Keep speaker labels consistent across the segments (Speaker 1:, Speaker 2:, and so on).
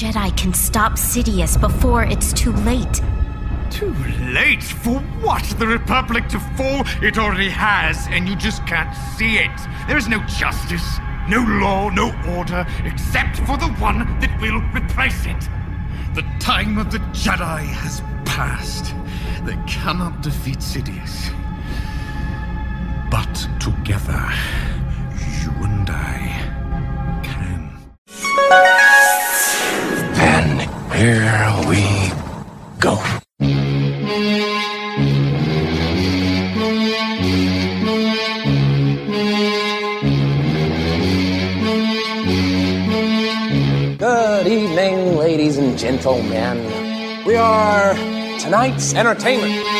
Speaker 1: Jedi can stop Sidious before it's too late.
Speaker 2: Too late? For what? The Republic to fall? It already has, and you just can't see it. There is no justice, no law, no order, except for the one that will replace it. The time of the Jedi has passed. They cannot defeat Sidious. But together, you and I can.
Speaker 3: Here we go.
Speaker 4: Good evening, ladies and gentlemen. We are tonight's entertainment.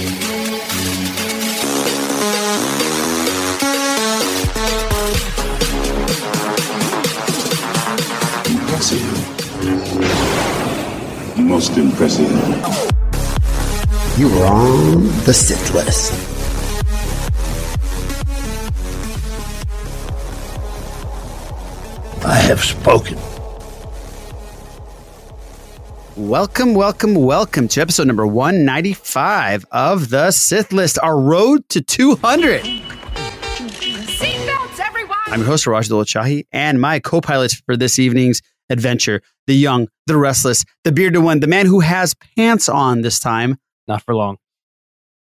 Speaker 5: Impressive. Most impressive.
Speaker 6: You were on the Sith list.
Speaker 3: I have spoken.
Speaker 7: Welcome, welcome, welcome to episode number 195 of the Sith List, our road to 200.
Speaker 8: Seatbelts, everyone!
Speaker 7: I'm your host, Raj Dolachahi, and my co pilot for this evening's adventure, the young, the restless, the bearded one, the man who has pants on this time.
Speaker 9: Not for long.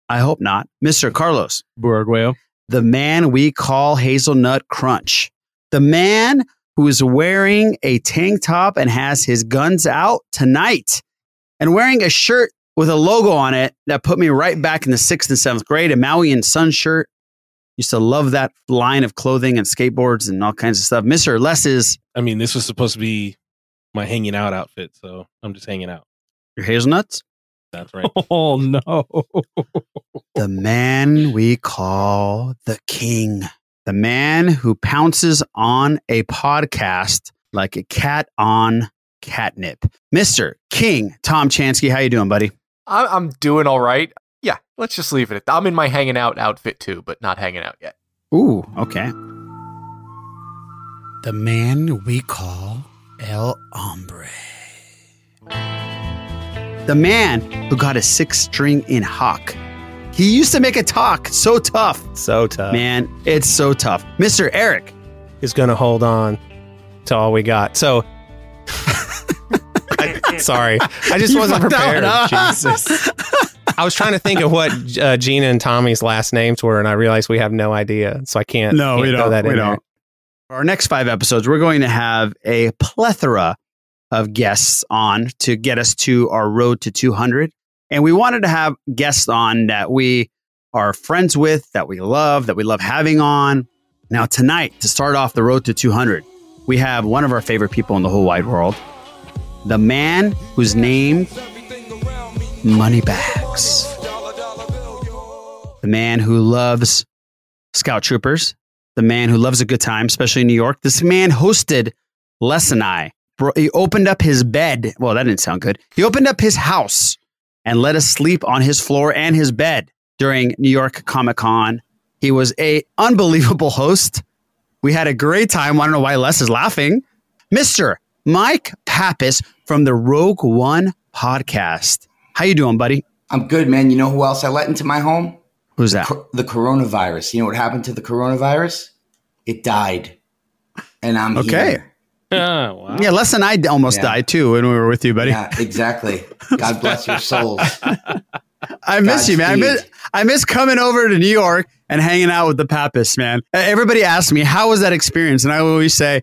Speaker 7: I hope not. Mr. Carlos,
Speaker 9: Burgueo.
Speaker 7: the man we call Hazelnut Crunch, the man who is wearing a tank top and has his guns out tonight and wearing a shirt with a logo on it that put me right back in the sixth and seventh grade, a Maui and Sun shirt. Used to love that line of clothing and skateboards and all kinds of stuff. Mr. Les is
Speaker 9: I mean, this was supposed to be my hanging out outfit, so I'm just hanging out.
Speaker 7: your hazelnuts,
Speaker 9: That's right.
Speaker 10: Oh no.
Speaker 7: the man we call the king, the man who pounces on a podcast like a cat on catnip. Mr. King Tom Chansky, how you doing, buddy?
Speaker 4: I'm, I'm doing all right. Yeah, let's just leave it at that. I'm in my hanging out outfit too, but not hanging out yet.
Speaker 7: Ooh, okay. The man we call El Hombre. The man who got a six string in Hawk. He used to make it talk so tough.
Speaker 10: So tough.
Speaker 7: Man, it's so tough. Mr. Eric.
Speaker 10: is going to hold on to all we got. So, I, sorry, I just
Speaker 7: You
Speaker 10: wasn't prepared. Jesus. I was trying to think of what uh, Gina and Tommy's last names were, and I realized we have no idea, so I can't.
Speaker 7: No,
Speaker 10: can't
Speaker 7: we don't.
Speaker 10: That
Speaker 7: we don't. For our next five episodes, we're going to have a plethora of guests on to get us to our road to 200. And we wanted to have guests on that we are friends with, that we love, that we love having on. Now, tonight, to start off the road to 200, we have one of our favorite people in the whole wide world, the man whose named Moneybags, the man who loves Scout Troopers, the man who loves a good time, especially in New York. This man hosted Les and I. He opened up his bed. Well, that didn't sound good. He opened up his house and let us sleep on his floor and his bed during New York Comic Con. He was a unbelievable host. We had a great time. I don't know why Les is laughing. Mr. Mike Pappas from the Rogue Won podcast. How you doing, buddy?
Speaker 11: I'm good, man. You know who else I let into my home?
Speaker 7: Who's that?
Speaker 11: The coronavirus. You know what happened to the coronavirus? It died. And I'm
Speaker 7: Okay.
Speaker 11: here.
Speaker 9: Oh, wow.
Speaker 7: Yeah, Les and I almost
Speaker 11: Yeah.
Speaker 7: died too when we were with you, buddy.
Speaker 11: Yeah, exactly. God bless your souls.
Speaker 7: I miss you, man. I miss, I miss coming over to New York and hanging out with the Pappas, man. Everybody asks me, how was that experience? And I always say,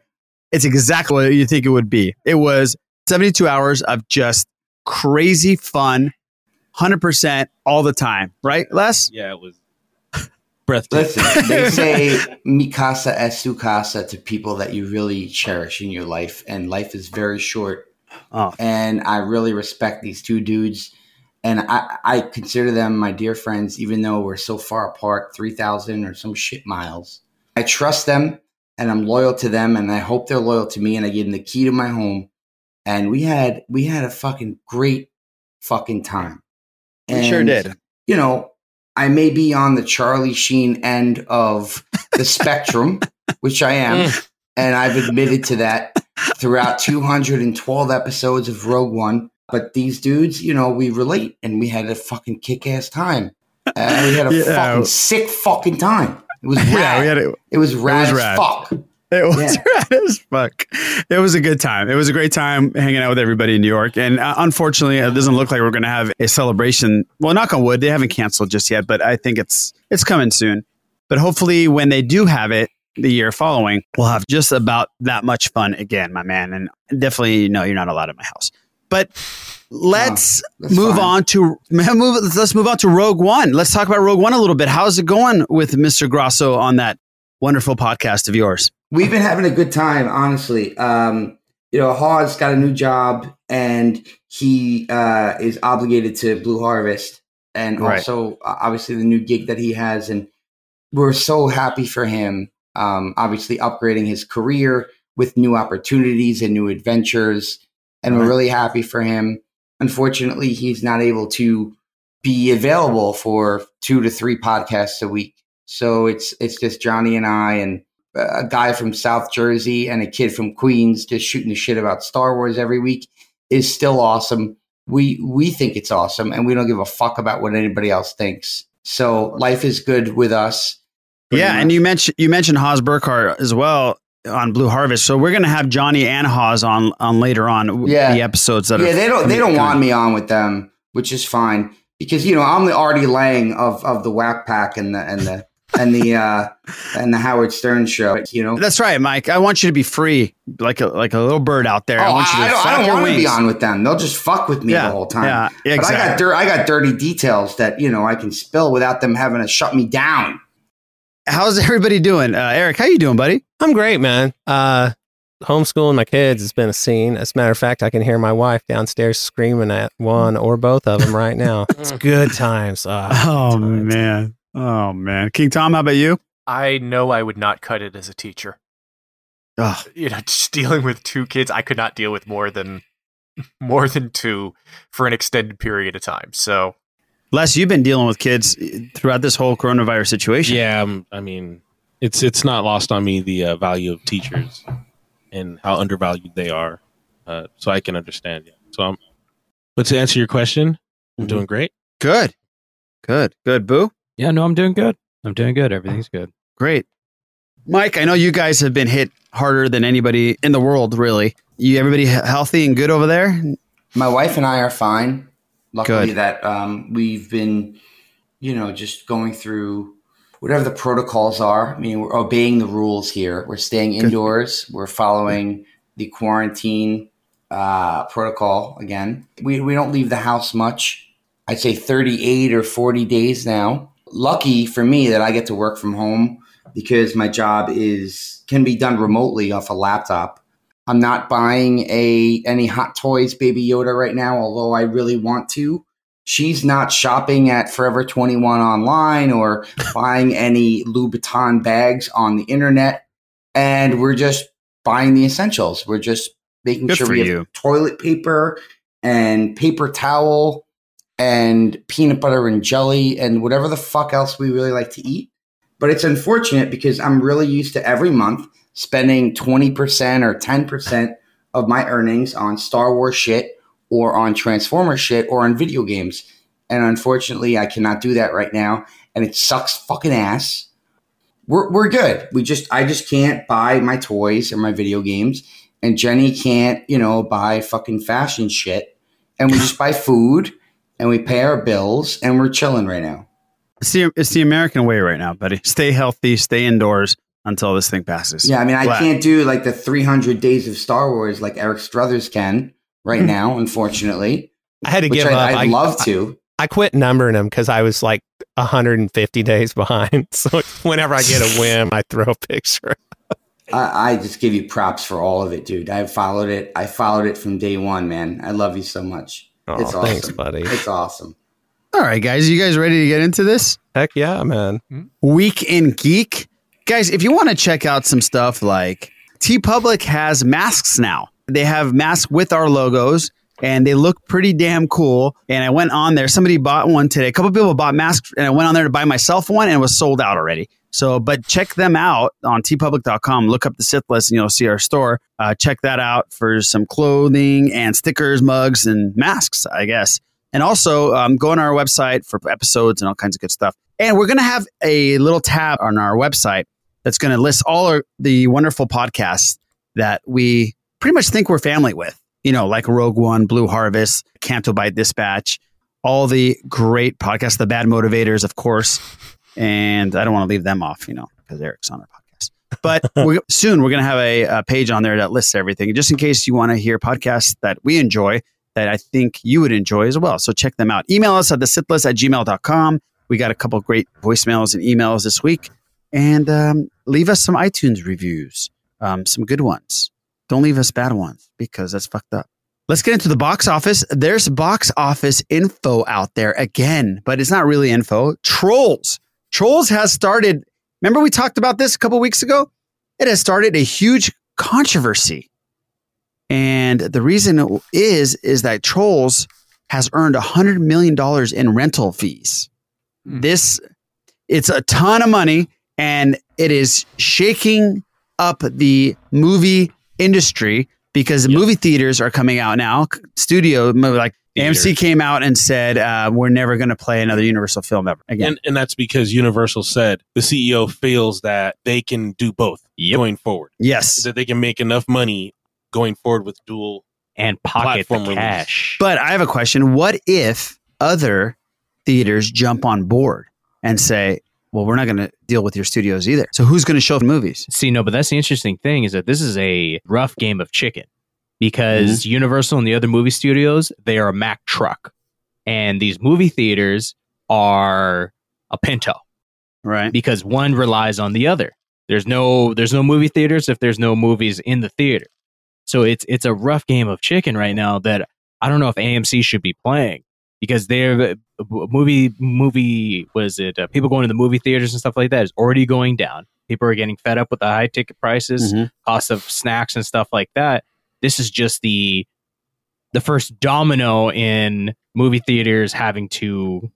Speaker 7: it's exactly what you think it would be. It was 72 hours of just crazy fun, 100% all the time, right, Les?
Speaker 9: Yeah, it was breathtaking.
Speaker 11: Listen, they say mikasa es su casa to people that you really cherish in your life, and life is very short.
Speaker 7: Oh.
Speaker 11: And I really respect these two dudes, and I, I consider them my dear friends, even though we're so far apart, three thousand or some shit miles. I trust them, and I'm loyal to them, and I hope they're loyal to me. And I give them the key to my home, and we had we had a fucking great fucking time.
Speaker 7: We sure did.
Speaker 11: You know, I may be on the Charlie Sheen end of the spectrum, which I am, and I've admitted to that throughout 212 episodes of Rogue Won. But these dudes, you know, we relate, and we had a fucking kick-ass time. Uh, we had a
Speaker 7: Yeah.
Speaker 11: fucking sick fucking time. It was rad.
Speaker 7: Yeah, we had it.
Speaker 11: It was rad,
Speaker 7: was
Speaker 11: as
Speaker 7: rad.
Speaker 11: fuck.
Speaker 7: It was
Speaker 11: Yeah.
Speaker 7: rad as fuck. It was a good time. It was a great time hanging out with everybody in New York. And uh, unfortunately, it doesn't look like we're going to have a celebration. Well, knock on wood, they haven't canceled just yet, but I think it's it's coming soon. But hopefully, when they do have it the year following, we'll have just about that much fun again, my man. And definitely, no, you're not allowed at my house. But let's move
Speaker 11: fine.
Speaker 7: on to move. Let's move on to Rogue Won. Let's talk about Rogue Won a little bit. How's it going with Mr. Grosso on that wonderful podcast of yours?
Speaker 11: We've been having a good time, honestly. Um, you know, Hawes got a new job and he uh, is obligated to Blue Harvest and
Speaker 7: Right.
Speaker 11: also uh, obviously the new gig that he has. And we're so happy for him. Um, obviously, upgrading his career with new opportunities and new adventures. And we're really happy for him. Unfortunately, he's not able to be available for two to three podcasts a week. So it's it's just Johnny and I and a guy from South Jersey and a kid from Queens just shooting the shit about Star Wars every week is still awesome. We we think it's awesome and we don't give a fuck about what anybody else thinks. So life is good with us.
Speaker 7: Yeah, and you mentioned you mentioned Haas Burkhardt as well on Blue Harvest. So we're gonna have Johnny and Haas on on later on
Speaker 11: Yeah.
Speaker 7: the episodes that are
Speaker 11: yeah, they don't they don't want me on with them, which is fine because you know I'm the Artie Lange of of the Wack Pack and the and the and the uh and the Howard Stern show. You know,
Speaker 7: That's right, Mike. I want you to be free, like a like a little bird out there. I
Speaker 11: Oh,
Speaker 7: want you to
Speaker 11: I, don't, I don't
Speaker 7: your
Speaker 11: want to be on with them. They'll just fuck with me
Speaker 7: Yeah,
Speaker 11: the whole time.
Speaker 7: yeah,
Speaker 11: But I got
Speaker 7: exactly.
Speaker 11: dir- I got dirty details that you know I can spill without them having to shut me down.
Speaker 7: How's everybody doing, uh, Eric? How you doing, buddy?
Speaker 10: I'm great, man. Uh, homeschooling my kids has been a scene. As a matter of fact, I can hear my wife downstairs screaming at one or both of them right now. it's good times. Uh,
Speaker 7: Oh man, oh man, King Tom, how about you?
Speaker 4: I know I would not cut it as a teacher.
Speaker 7: Oh,
Speaker 4: You know, just dealing with two kids, I could not deal with more than more than two for an extended period of time. So
Speaker 7: Les, you've been dealing with kids throughout this whole coronavirus situation.
Speaker 9: Yeah, um, I mean, it's it's not lost on me the uh, value of teachers and how undervalued they are. Uh, so I can understand. Yeah. So I'm. But to answer your question, I'm doing great.
Speaker 7: Good, good, good. Boo.
Speaker 8: Yeah, no, I'm doing good. I'm doing good. Everything's good.
Speaker 7: Great. Mike, I know you guys have been hit harder than anybody in the world, really. You everybody healthy and good over there?
Speaker 11: My wife and I are fine. Luckily,
Speaker 7: Good.
Speaker 11: that um, we've been, you know, just going through whatever the protocols are. I mean, we're obeying the rules here. We're staying indoors. We're following the quarantine uh, protocol again. We we don't leave the house much. I'd say 38 or 40 days now. Lucky for me that I get to work from home because my job is can be done remotely off a laptop. I'm not buying a any hot toys baby Yoda right now, although I really want to. She's not shopping at Forever 21 online or buying any Louboutin bags on the internet. And we're just buying the essentials. We're just making
Speaker 7: Good
Speaker 11: sure we have
Speaker 7: you.
Speaker 11: toilet paper and paper towel and peanut butter and jelly and whatever the fuck else we really like to eat. But it's unfortunate because I'm really used to every month spending 20% or 10% of my earnings on Star Wars shit or on Transformer shit or on video games. And unfortunately, I cannot do that right now. And it sucks fucking ass. We're, we're good. We just, I just can't buy my toys or my video games. And Jenny can't, you know, buy fucking fashion shit. And we just buy food and we pay our bills and we're chilling right now.
Speaker 7: It's the it's the American way right now, buddy. Stay healthy, stay indoors until this thing passes.
Speaker 11: Yeah, I mean, I
Speaker 7: Glad.
Speaker 11: can't do like the 300 days of Star Wars like Eric Struthers can right hmm. now, unfortunately.
Speaker 10: I had to
Speaker 11: Which
Speaker 10: give
Speaker 11: I,
Speaker 10: up.
Speaker 11: I'd
Speaker 10: I-
Speaker 11: love to.
Speaker 10: I quit numbering them because I was like 150 days behind. So whenever I get a whim, I throw a picture.
Speaker 11: I, I just give you props for all of it, dude. I followed it. I followed it from day one, man. I love you so much.
Speaker 10: Oh,
Speaker 11: it's awesome.
Speaker 10: thanks, buddy.
Speaker 11: It's awesome.
Speaker 7: All right, guys, you guys ready to get into this?
Speaker 10: Heck yeah, man. Hmm?
Speaker 7: Week in Geek. Guys, if you want to check out some stuff like TeePublic has masks now. They have masks with our logos and they look pretty damn cool. And I went on there. Somebody bought one today. A couple people bought masks and I went on there to buy myself one and it was sold out already. So, but check them out on teepublic.com. Look up the Sith list and you'll see our store. Uh, check that out for some clothing and stickers, mugs, and masks, I guess. And also um, go on our website for episodes and all kinds of good stuff. And we're going to have a little tab on our website that's going to list all our, the wonderful podcasts that we pretty much think we're family with. You know, like Rogue Won, Blue Harvest, Canto Dispatch, all the great podcasts, the Bad Motivators, of course. And I don't want to leave them off, you know, because Eric's on our podcast. But we, soon we're going to have a, a page on there that lists everything, just in case you want to hear podcasts that we enjoy that I think you would enjoy as well. So check them out. Email us at the sithlist at gmail.com. We got a couple great voicemails and emails this week. And um, leave us some iTunes reviews, um, some good ones. Don't leave us bad ones because that's fucked up. Let's get into the box office. There's box office info out there again, but it's not really info. Trolls. Trolls has started. Remember, we talked about this a couple weeks ago? It has started a huge controversy. And the reason is, is that Trolls has earned $100 million in rental fees. Hmm. This, it's a ton of money and it is shaking up the movie industry because movie theaters are coming out now. Studio, like AMC came out and said, uh, we're never going to play another Universal film ever again.
Speaker 9: And, and that's because Universal said the CEO feels that they can do both going forward.
Speaker 7: Yes.
Speaker 9: That they can make enough money going forward with dual
Speaker 8: and pocket
Speaker 9: platform
Speaker 8: the
Speaker 9: release.
Speaker 8: cash.
Speaker 7: But I have a question. What if other theaters jump on board and say, well, we're not going to deal with your studios either. So who's going to show movies?
Speaker 8: See, no, but that's the interesting thing is that this is a rough game of chicken because
Speaker 7: Mm-hmm.
Speaker 8: Universal and the other movie studios, they are a Mack truck. And these movie theaters are a Pinto.
Speaker 7: Right.
Speaker 8: Because one relies on the other. There's no there's no movie theaters if there's no movies in the theater. So it's it's a rough game of chicken right now that I don't know if AMC should be playing because they're movie movie was it uh, people going to the movie theaters and stuff like that is already going down. People are getting fed up with the high ticket prices,
Speaker 7: Mhm.
Speaker 8: cost of snacks and stuff like that. This is just the the first domino in movie theaters having to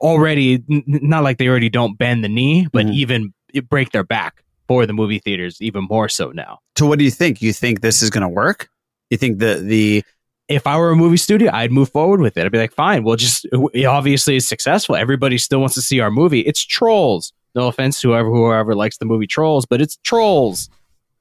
Speaker 8: already n- not like they already don't bend the knee, but mm-hmm. even break their back for the movie theaters even more so now.
Speaker 7: So what do you think? You think this is going to work? You think the the
Speaker 8: if I were a movie studio, I'd move forward with it. I'd be like, fine, we'll just it obviously it's successful. Everybody still wants to see our movie. It's Trolls. No offense to whoever whoever likes the movie Trolls, but it's Trolls.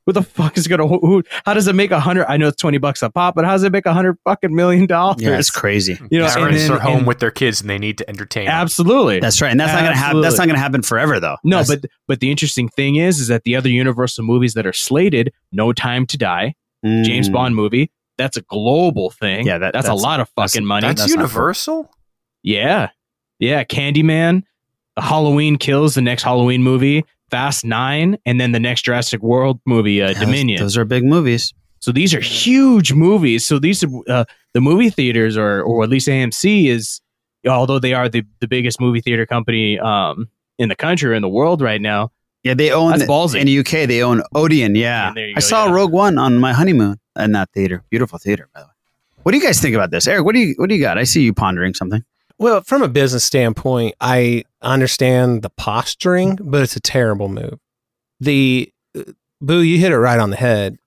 Speaker 8: Who the fuck is gonna? Who, who- how does it make a hundred? I know it's twenty bucks a pop, but how does it make a hundred fucking million dollars?
Speaker 7: Yeah, it's crazy.
Speaker 8: You know,
Speaker 4: Parents
Speaker 8: and
Speaker 4: are home
Speaker 8: and-
Speaker 4: with their kids and they need to entertain. them.
Speaker 8: Absolutely,
Speaker 7: That's right, and that's not going to happen. That's not going to happen forever, though.
Speaker 8: No,
Speaker 7: That's-
Speaker 8: but but the interesting thing is, is that the other Universal movies that are slated, No Time to Die, James
Speaker 7: Mm.
Speaker 8: Bond movie, that's a global thing.
Speaker 7: Yeah, that-
Speaker 8: that's,
Speaker 7: that's-
Speaker 8: a lot of
Speaker 7: that's-
Speaker 8: fucking money.
Speaker 4: That's,
Speaker 7: That's
Speaker 4: Universal.
Speaker 8: Yeah. Yeah. Candyman, the Halloween Kills, the next Halloween movie, Fast Nine, and then the next Jurassic World movie, uh,
Speaker 7: Yeah,
Speaker 8: Dominion.
Speaker 7: Those are big movies.
Speaker 8: so these are huge movies. So these are uh, the movie theaters, or or at least AMC is, although they are the, the biggest movie theater company um, in the country or in the world right now.
Speaker 7: Yeah, they own
Speaker 8: That's ballsy.
Speaker 7: in the UK. They own Odeon. Yeah,
Speaker 8: you
Speaker 7: I saw
Speaker 8: yeah.
Speaker 7: Rogue One on my honeymoon in that theater. Beautiful theater, by the way. What do you guys think about this, Eric? What do you what do you got? I see you pondering something.
Speaker 10: Well, from a business standpoint, I understand the posturing, but it's a terrible move. The uh, boo, you hit it right on the head.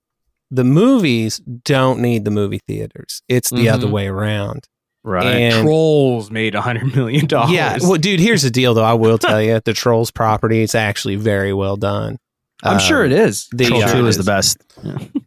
Speaker 10: The movies don't need the movie theaters. It's the other
Speaker 8: Mhm.
Speaker 10: way around.
Speaker 8: Right.
Speaker 10: And-
Speaker 8: Trolls made a hundred million dollars.
Speaker 10: Yeah. Well, dude, here's the deal, though. I will tell you, the Trolls property is actually very well done.
Speaker 8: I'm sure it is.
Speaker 10: The,
Speaker 7: Troll
Speaker 10: uh,
Speaker 7: Two is the best.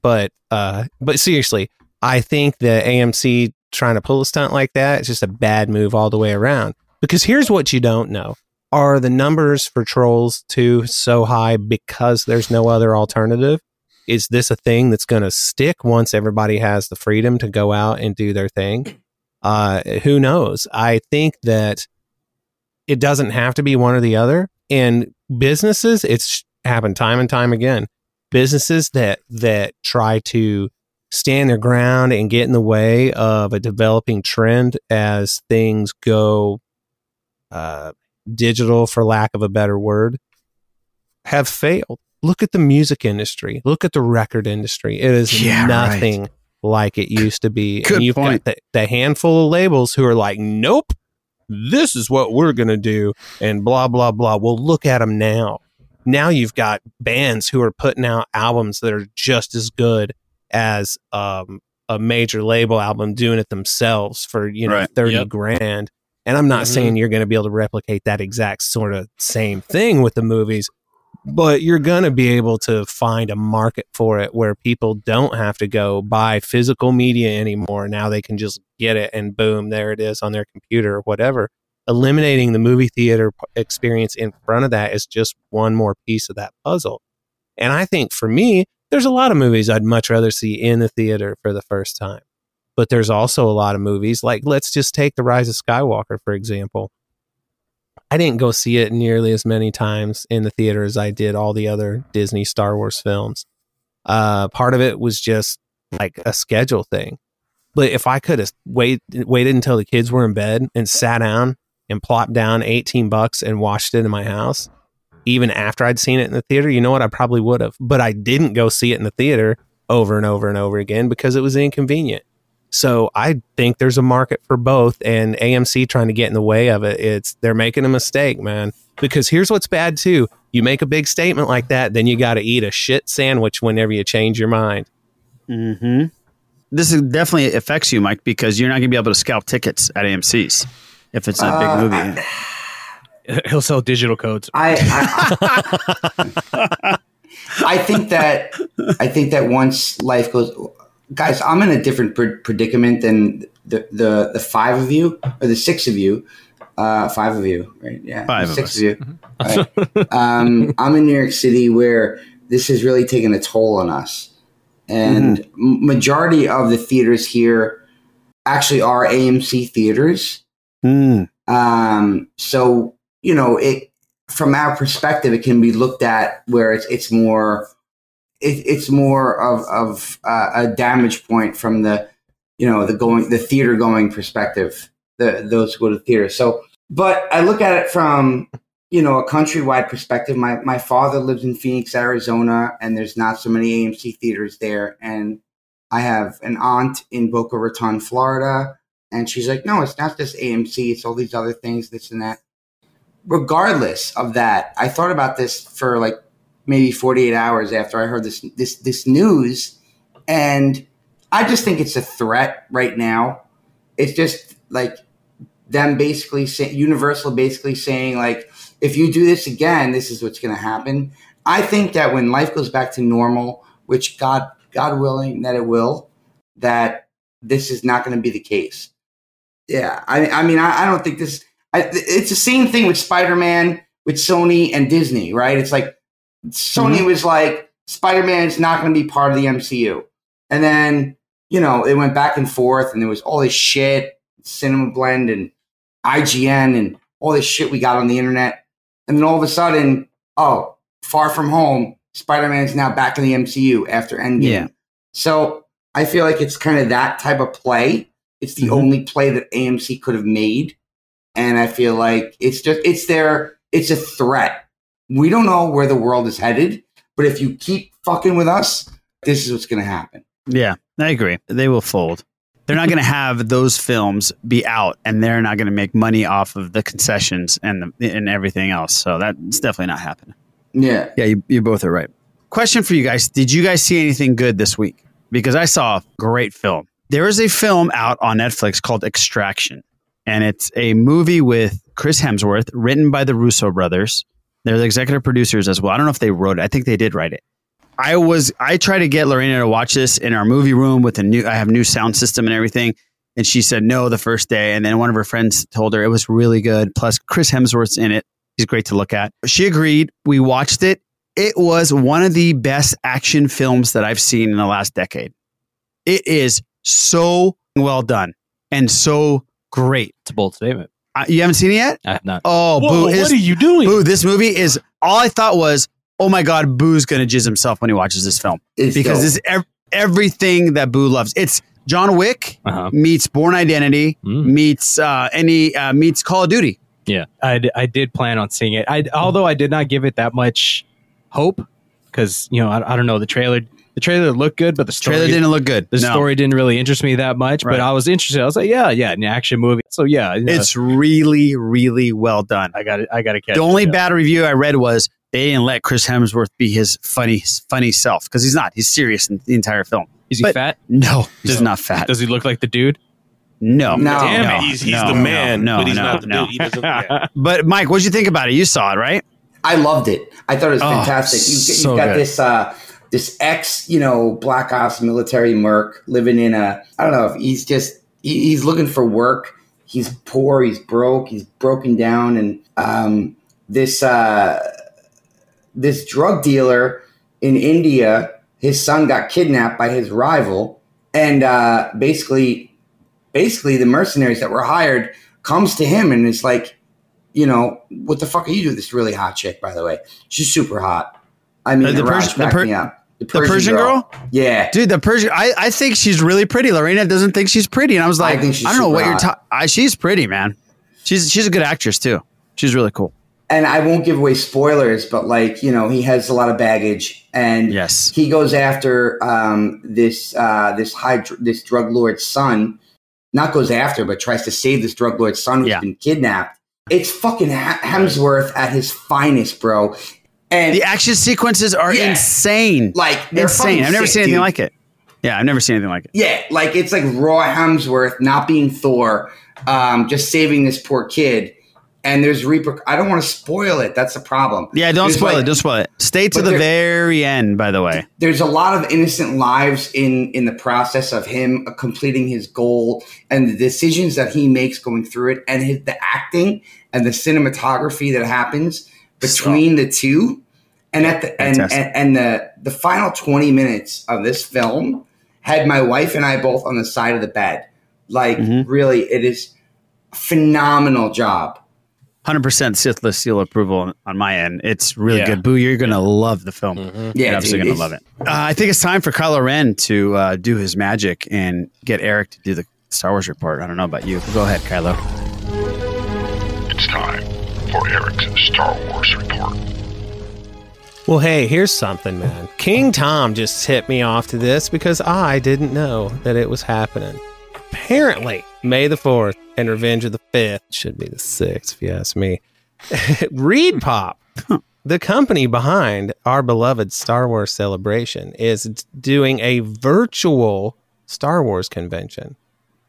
Speaker 10: but uh, but seriously, I think the AMC trying to pull a stunt like that. It's just a bad move all the way around. Because here's what you don't know: are the numbers for Trolls Two so high because there's no other alternative? Is this a thing that's going to stick once everybody has the freedom to go out and do their thing? Uh, who knows? I think that it doesn't have to be one or the other. And businesses, it's happened time and time again. Businesses that that try to stand their ground and get in the way of a developing trend as things go uh, digital, for lack of a better word, have failed. Look at the music industry. Look at the record industry. It is
Speaker 7: Yeah,
Speaker 10: nothing
Speaker 7: right.
Speaker 10: like it used to be.
Speaker 7: Good
Speaker 10: and you've
Speaker 7: point.
Speaker 10: got the, the handful of labels who are like, nope, this is what we're going to do, and blah, blah, blah. Well, look at them now. Now you've got bands who are putting out albums that are just as good as um, a major label album doing it themselves for, you know,
Speaker 7: Right.
Speaker 10: 30
Speaker 9: Yep.
Speaker 10: grand. And I'm not
Speaker 9: Mhm.
Speaker 10: saying you're going to be able to replicate that exact sort of same thing with the movies, but you're going to be able to find a market for it where people don't have to go buy physical media anymore. Now they can just get it and boom, there it is on their computer or whatever. Eliminating the movie theater experience in front of that is just one more piece of that puzzle. And I think for me, there's a lot of movies I'd much rather see in the theater for the first time. But there's also a lot of movies, like let's just take The Rise of Skywalker, for example. I didn't go see it nearly as many times in the theater as I did all the other Disney Star Wars films. Uh, part of it was just like a schedule thing. But if I could have wait, waited until the kids were in bed and sat down and plopped down 18 bucks and watched it in my house, even after I'd seen it in the theater, you know what? I probably would have. But I didn't go see it in the theater over and over and over again because it was inconvenient. So I think there's a market for both, and AMC trying to get in the way of it. It's they're making a mistake, man. Because here's what's bad too: you make a big statement like that, then you got to eat a shit sandwich whenever you change your mind.
Speaker 7: Mm-hmm. This is definitely affects you, Mike, because you're not going to be able to scalp tickets at AMC's if it's a
Speaker 11: Uh,
Speaker 7: big movie.
Speaker 8: He'll sell digital codes.
Speaker 11: I, I I think that I think that once life goes, guys, I'm in a different pre- predicament than the, the the five of you or the six of you. Uh, five of you, right? Yeah,
Speaker 7: Five of
Speaker 11: six
Speaker 7: us.
Speaker 11: of you. Right. um, I'm in New York City where this has really taken a toll on us, and m- majority of the theaters here actually are AMC theaters.
Speaker 7: Mm.
Speaker 11: Um, so you know, it from our perspective, it can be looked at where it's it's more it, it's more of of uh, a damage point from the you know the going the theater going perspective. The those who go to theater. So, but I look at it from you know a countrywide perspective. My my father lives in Phoenix, Arizona, and there's not so many AMC theaters there, and I have an aunt in Boca Raton, Florida, and she's like, no, it's not just AMC, it's all these other things, this and that. Regardless of that, I thought about this for like maybe 48 hours after I heard this this this news, and I just think it's a threat right now. It's just like them basically saying Universal basically saying like, if you do this again, this is what's going to happen. I think that when life goes back to normal, which God God willing that it will, that this is not going to be the case. Yeah, I, I mean, I, I don't think this. I, it's the same thing with Spider Man, with Sony and Disney, right? It's like Sony mm-hmm. was like, Spider Man is not going to be part of the MCU, and then you know it went back and forth, and there was all this shit, Cinema Blend and IGN, and all this shit we got on the internet, and then all of a sudden, oh, Far From Home, Spider Man is now back in the MCU after Endgame.
Speaker 7: Yeah.
Speaker 11: So I feel like it's kind of that type of play. It's the mm-hmm. only play that AMC could have made. And I feel like it's just, it's their, it's a threat. We don't know where the world is headed, but if you keep fucking with us, this is what's going to happen.
Speaker 7: Yeah, I agree. They will fold. They're not going to have those films be out, and they're not going to make money off of the concessions and the, and everything else. So that's definitely not happening.
Speaker 11: Yeah.
Speaker 7: Yeah, you, you both are right. Question for you guys: Did you guys see anything good this week? Because I saw a great film. There is a film out on Netflix called Extraction, and it's a movie with Chris Hemsworth, written by the Russo brothers. They're the executive producers as well. I don't know if they wrote it. I think they did write it. I was I tried to get Lorena to watch this in our movie room with a new I have new sound system and everything. And she said no the first day. And then one of her friends told her it was really good. Plus Chris Hemsworth's in it. He's great to look at. She agreed. We watched it. It was one of the best action films that I've seen in the last decade. It is so well done. and so great.
Speaker 8: It's a bold statement.
Speaker 7: Uh, you haven't seen it yet?
Speaker 8: I have not.
Speaker 7: Oh,
Speaker 9: Whoa,
Speaker 7: Boo!
Speaker 9: what
Speaker 7: is-
Speaker 9: are you doing?
Speaker 7: Boo! This movie is all I thought was, oh my god, Boo's gonna jizz himself when he watches this film
Speaker 11: It's
Speaker 7: because
Speaker 11: dope.
Speaker 7: it's ev- everything that Boo loves. It's John Wick
Speaker 8: Uh-huh.
Speaker 7: meets Bourne Identity
Speaker 8: Mm.
Speaker 7: meets uh, any uh, meets Call of Duty.
Speaker 8: Yeah, I, d- I did plan on seeing it. I although I did not give it that much hope because you know I, I don't know the trailer. The trailer looked good, but the story
Speaker 7: Trailer didn't look good.
Speaker 8: The
Speaker 7: No.
Speaker 8: story didn't really interest me that much.
Speaker 7: Right.
Speaker 8: But I was interested. I was like, yeah, yeah, an action movie. So yeah, you know,
Speaker 7: It's really, really well done.
Speaker 8: I got it. I got to catch
Speaker 7: The only
Speaker 8: it, yeah.
Speaker 7: bad review I read was they didn't let Chris Hemsworth be his funny, funny self because he's not. He's serious in the entire film.
Speaker 8: Is he
Speaker 7: But-
Speaker 8: fat?
Speaker 7: No, he's
Speaker 8: No.
Speaker 7: not fat.
Speaker 8: Does he look like the dude?
Speaker 7: No,
Speaker 11: No.
Speaker 9: Damn
Speaker 7: no,
Speaker 9: it, he's, he's
Speaker 7: no,
Speaker 9: the man,
Speaker 7: No,
Speaker 9: but he's
Speaker 7: no,
Speaker 9: not the
Speaker 7: no.
Speaker 9: dude. He doesn't. yeah.
Speaker 7: But Mike, what'd you think about it? You saw it, right?
Speaker 11: I loved it. I thought it was
Speaker 7: Oh,
Speaker 11: fantastic. You, you've
Speaker 7: so
Speaker 11: got
Speaker 7: good.
Speaker 11: this uh, this ex, you know, black ops military merc living in a. I don't know if he's just he, he's looking for work. He's poor. He's broke. He's broken down, and um, this uh, this drug dealer in India, his son got kidnapped by his rival, and uh, basically, basically the mercenaries that were hired comes to him and is like, you know, what the fuck are you doing? This really hot chick, by the way, she's super hot. I mean,
Speaker 7: Uh,
Speaker 11: the,
Speaker 7: the Persian- the Per-
Speaker 11: me up. The
Speaker 7: The Persian girl?
Speaker 11: yeah.
Speaker 7: Dude, the Persian. I, I think she's really pretty. Lorena doesn't think she's pretty, and I was like, I,
Speaker 11: she's
Speaker 7: don't know what
Speaker 11: super
Speaker 7: you're
Speaker 11: hot.
Speaker 7: talking. She's pretty, man. She's she's a good actress too. She's really cool.
Speaker 11: and I won't give away spoilers, but like you know, he has a lot of baggage, and
Speaker 7: Yes.
Speaker 11: he goes after um, this uh, this high dr- this drug lord's son. Not goes after, but tries to save this drug lord's son who's
Speaker 7: Yeah.
Speaker 11: been kidnapped. It's fucking ha- Hemsworth at his finest, bro. And
Speaker 7: The action sequences are
Speaker 11: Yeah.
Speaker 7: insane.
Speaker 11: like they're
Speaker 7: insane. I've never
Speaker 11: sick,
Speaker 7: seen anything
Speaker 11: dude.
Speaker 7: like it. Yeah, I've never seen anything like it.
Speaker 11: Yeah, like it's like raw Hemsworth not being Thor, um, just saving this poor kid. And there's reper. I don't want to spoil it. That's the problem.
Speaker 7: Yeah, don't
Speaker 11: There's,
Speaker 7: spoil
Speaker 11: like-
Speaker 7: it. Don't spoil it. Stay to the
Speaker 11: there-
Speaker 7: very end. By the way,
Speaker 11: There's a lot of innocent lives in in the process of him completing his goal and the decisions that he makes going through it, and his, the acting and the cinematography that happens between the two. And at the and, and and the the final 20 minutes of this film had my wife and I both on the side of the bed. Like
Speaker 7: Mhm.
Speaker 11: really, it is a phenomenal job.
Speaker 7: hundred percent Sith List seal approval on my end. It's really
Speaker 8: Yeah.
Speaker 7: good. Boo, you're gonna love the film.
Speaker 11: Yeah,
Speaker 7: You're absolutely
Speaker 11: dude,
Speaker 7: gonna love it. Uh, I think it's time for Kylo Ren to uh, do his magic and get Eric to do the Star Wars report. I don't know about you. Go ahead, Kylo.
Speaker 5: It's time for Eric's Star Wars report.
Speaker 10: Well, hey, here's something, man. King Tom just hit me off to this because I didn't know that it was happening. Apparently, May the 4th and Revenge of the 5th should be the 6th, if you ask me. Reed Pop, the company behind our beloved Star Wars celebration, is doing a virtual Star Wars convention.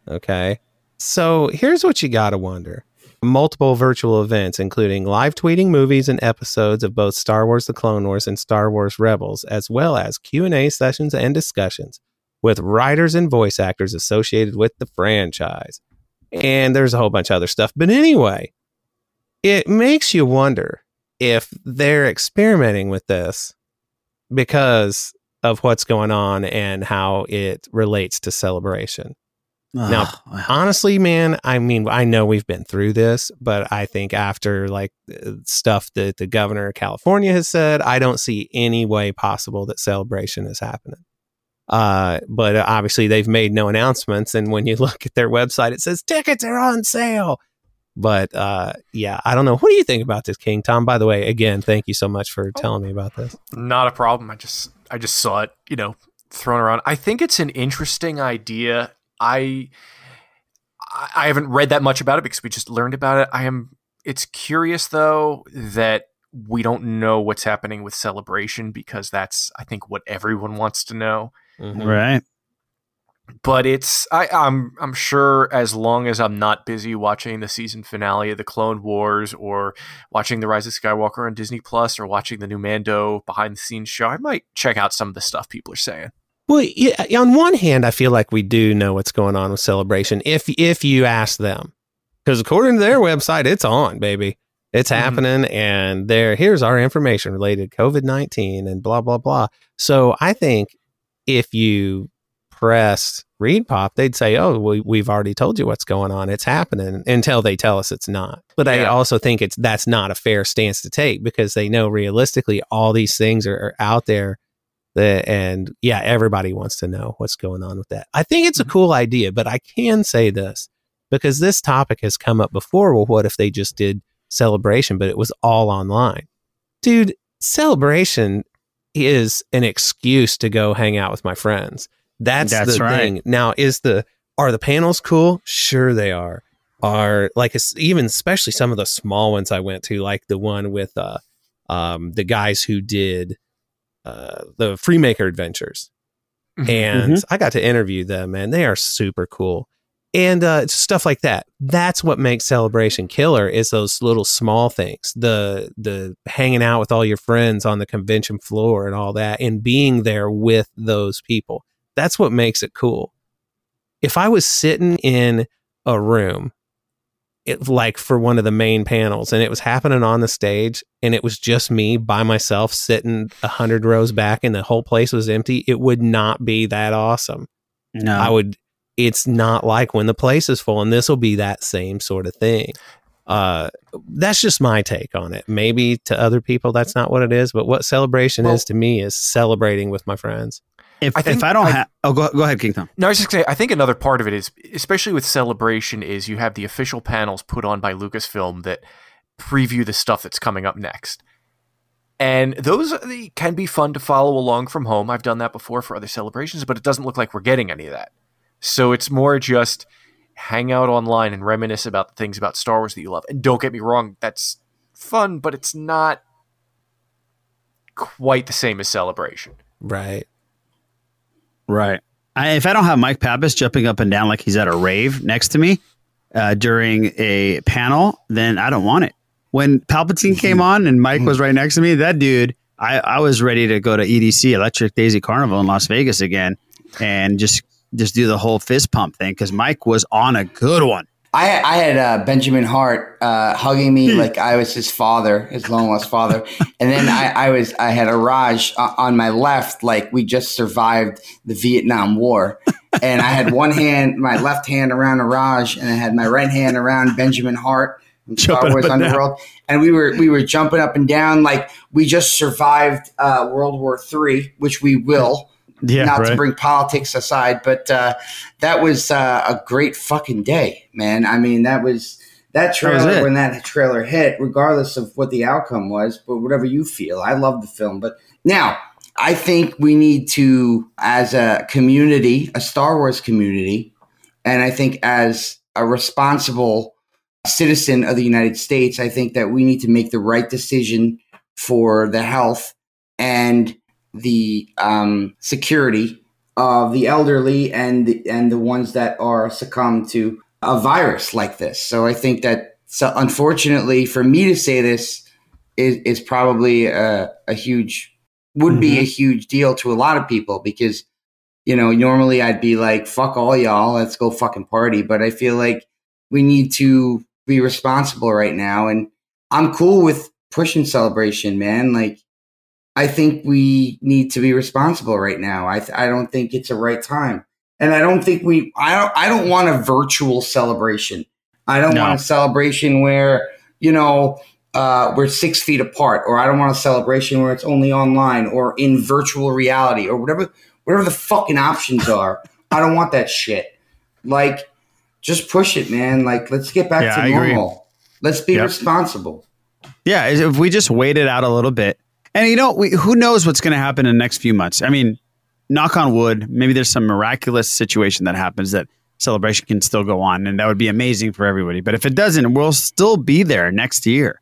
Speaker 10: Okay. So here's what you got to wonder multiple virtual events, including live tweeting movies and episodes of both Star Wars: The Clone Wars and Star Wars Rebels, as well as Q and A sessions and discussions with writers and voice actors associated with the franchise. And there's a whole bunch of other stuff. But anyway, it makes you wonder if they're experimenting with this because of what's going on and how it relates to celebration. Now, honestly, man, I mean, I know we've been through this, but I think after like uh, stuff that the governor of California has said, I don't see any way possible that celebration is happening. Uh, but obviously, they've made no announcements, and when you look at their website, it says tickets are on sale. But uh, yeah, I don't know. What do you think about this, King Tom? By the way, again, thank you so much for telling me about this.
Speaker 4: Not a problem. I just I just saw it, you know, thrown around. I think it's an interesting idea. I I I haven't read that much about it because we just learned about it. I am it's curious though that we don't know what's happening with celebration because that's I think what everyone wants to know.
Speaker 10: Mhm.
Speaker 7: right.
Speaker 4: But it's I, I'm I'm sure as long as I'm not busy watching the season finale of the Clone Wars or watching the Rise of Skywalker on Disney Plus or watching the new Mando behind the scenes show, I might check out some of the stuff people are saying.
Speaker 10: Well, yeah, on one hand, I feel like we do know what's going on with Celebration if if you ask them, because according to their website, it's on, baby, it's
Speaker 4: Mhm.
Speaker 10: happening, and there here's our information related to COVID nineteen and blah blah blah. So I think if you press Reed Pop, they'd say, "Oh, we, we've already told you what's going on. It's happening." Until they tell us it's not. But I also think it's that's not a fair stance to take because they know realistically all these things are, are out there. And yeah, everybody wants to know what's going on with that. I think it's a cool idea, but I can say this because this topic has come up before. Well, what if they just did celebration, but it was all online? Dude, celebration is an excuse to go hang out with my friends. That's,
Speaker 7: That's
Speaker 10: the
Speaker 7: right.
Speaker 10: thing. Now, is the are the panels cool? Sure, they are. Are like it's, even especially some of the small ones I went to, like the one with uh, um, the guys who did uh, the Freemaker Adventures, and
Speaker 7: Mhm.
Speaker 10: I got to interview them, and They are super cool, and uh, stuff like that. That's what makes celebration killer is those little small things, the the hanging out with all your friends on the convention floor and all that, and being there with those people. That's what makes it cool. If I was sitting in a room it like for one of the main panels and it was happening on the stage and it was just me by myself sitting a hundred rows back and the whole place was empty. It would not be that awesome.
Speaker 7: No.
Speaker 10: i would it's not like when the place is full and this will be that same sort of thing. Uh that's just my take on it. Maybe to other people that's not what it is but what celebration is to me is celebrating with my friends
Speaker 7: If
Speaker 4: I
Speaker 7: if I don't have, oh, go, go ahead, King Tom.
Speaker 4: No, I was just gonna say, I think another part of it is, especially with Celebration, is you have the official panels put on by Lucasfilm that preview the stuff that's coming up next. And those can be fun to follow along from home. I've done that before for other celebrations, but it doesn't look like we're getting any of that. So it's more just hang out online and reminisce about the things about Star Wars that you love. And don't get me wrong, that's fun, but it's not quite the same as Celebration.
Speaker 10: right
Speaker 7: Right. I, if I don't have Mike Pappas jumping up and down like he's at a rave next to me uh, during a panel, then I don't want it. When Palpatine came on and Mike was right next to me, that dude, I, I was ready to go to EDC Electric Daisy Carnival in Las Vegas again and just just do the whole fist pump thing because Mike was on a good one.
Speaker 11: I, I had uh, Benjamin Hart uh, hugging me like I was his father, his long lost father, and then I, I was I had a Raj uh, on my left, like we just survived the Vietnam War, and I had one hand, my left hand around Raj, and I had my right hand around Benjamin Hart from Star Wars. Underworld, and we were we were jumping up and down like we just survived uh, World War Three, which we will
Speaker 7: Yeah,
Speaker 11: not to bring politics aside, but uh, that was uh, a great fucking day, man. I mean, that was that
Speaker 7: was
Speaker 11: trailer
Speaker 7: it.
Speaker 11: when that trailer hit, regardless of what the outcome was, but whatever you feel, I love the film. But now, I think we need to, as a community, a Star Wars community, and I think as a responsible citizen of the United States, I think that we need to make the right decision for the health and the um, security of the elderly and the, and the ones that are succumb to a virus like this. So I think that, so unfortunately, for me to say this is, is probably a, a huge would be a huge deal to a lot of people because you know normally I'd be like fuck all y'all let's go fucking party. But I feel like we need to be responsible right now. And I'm cool with pushing celebration man. Like I think we need to be responsible right now. I th- I don't think it's a right time, and I don't think we. I don't. I don't want a virtual celebration. I don't
Speaker 7: No.
Speaker 11: want a celebration where you know uh, we're six feet apart, or I don't want a celebration where it's only online or in virtual reality or whatever. Whatever the fucking options are, I don't want that shit. Like, just push it, man. Like, let's get back
Speaker 7: Yeah,
Speaker 11: to
Speaker 7: I agree.
Speaker 11: normal. Let's be
Speaker 7: Yep.
Speaker 11: responsible.
Speaker 7: Yeah, if we just wait it out a little bit, and you know, we, who knows what's going to happen in the next few months? I mean, knock on wood, maybe there's some miraculous situation that happens that celebration can still go on, and that would be amazing for everybody. But if it doesn't, we'll still be there next year,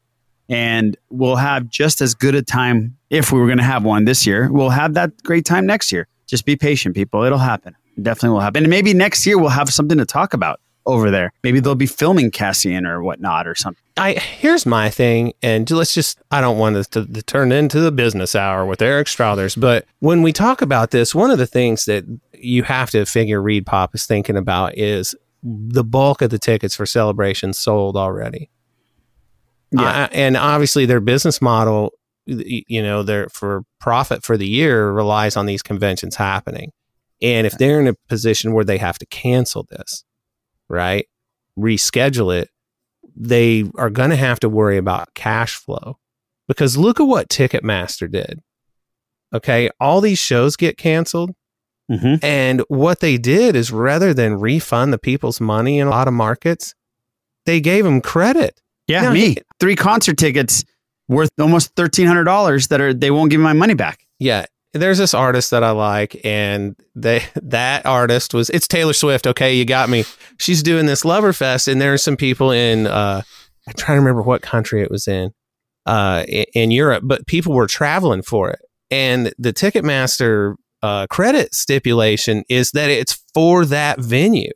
Speaker 7: and we'll have just as good a time if we were going to have one this year. We'll have that great time next year. Just be patient, people. It'll happen. It definitely will happen. And maybe next year we'll have something to talk about over there. Maybe they'll be filming Cassian or whatnot or something.
Speaker 10: I here's my thing, and let's just I don't want this to, to turn into the business hour with Eric Strothers, but when we talk about this, one of the things that you have to figure Reed Pop is thinking about is the bulk of the tickets for Celebration sold already.
Speaker 7: Yeah.
Speaker 10: Uh, and obviously their business model, you know, their for profit for the year relies on these conventions happening. And if they're in a position where they have to cancel this, right, reschedule it, they are going to have to worry about cash flow because look at what Ticketmaster did. Okay. All these shows get canceled.
Speaker 7: Mm-hmm.
Speaker 10: And what they did is rather than refund the people's money in a lot of markets, they gave them credit.
Speaker 7: Yeah,
Speaker 10: Now,
Speaker 7: me. Three concert tickets worth almost thirteen hundred dollars that are they won't give me my money back.
Speaker 10: Yeah. There's this artist that I like, and they that artist was it's Taylor Swift. Okay, you got me. She's doing this Loverfest, and there are some people in uh I'm trying to remember what country it was in, uh in Europe, but people were traveling for it. And the Ticketmaster uh credit stipulation is that it's for that venue.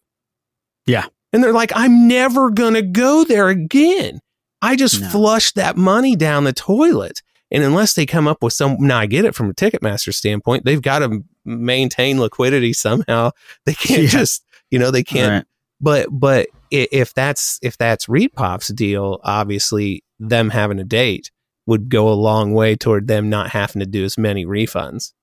Speaker 7: Yeah.
Speaker 10: And they're like, I'm never gonna go there again. I just
Speaker 7: No.
Speaker 10: flushed that money down the toilet. And unless they come up with some, now I get it from a Ticketmaster standpoint, they've got to maintain liquidity somehow. They can't
Speaker 7: Yeah.
Speaker 10: just, you know, they can't.
Speaker 7: Right.
Speaker 10: But but if that's if that's ReedPop's deal, obviously them having a date would go a long way toward them not having to do as many refunds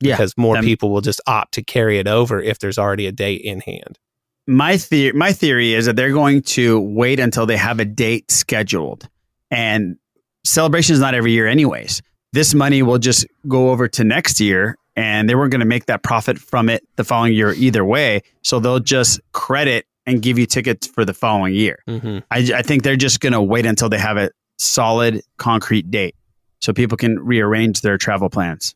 Speaker 7: Yeah,
Speaker 10: because more people will just opt to carry it over if there's already a date in hand.
Speaker 7: my theory my theory is that they're going to wait until they have a date scheduled and celebration is not every year anyways this money will just go over to next year and they weren't going to make that profit from it the following year either way so they'll just credit and give you tickets for the following year
Speaker 10: Mm-hmm.
Speaker 7: I, I think they're just going to wait until they have a solid concrete date so people can rearrange their travel plans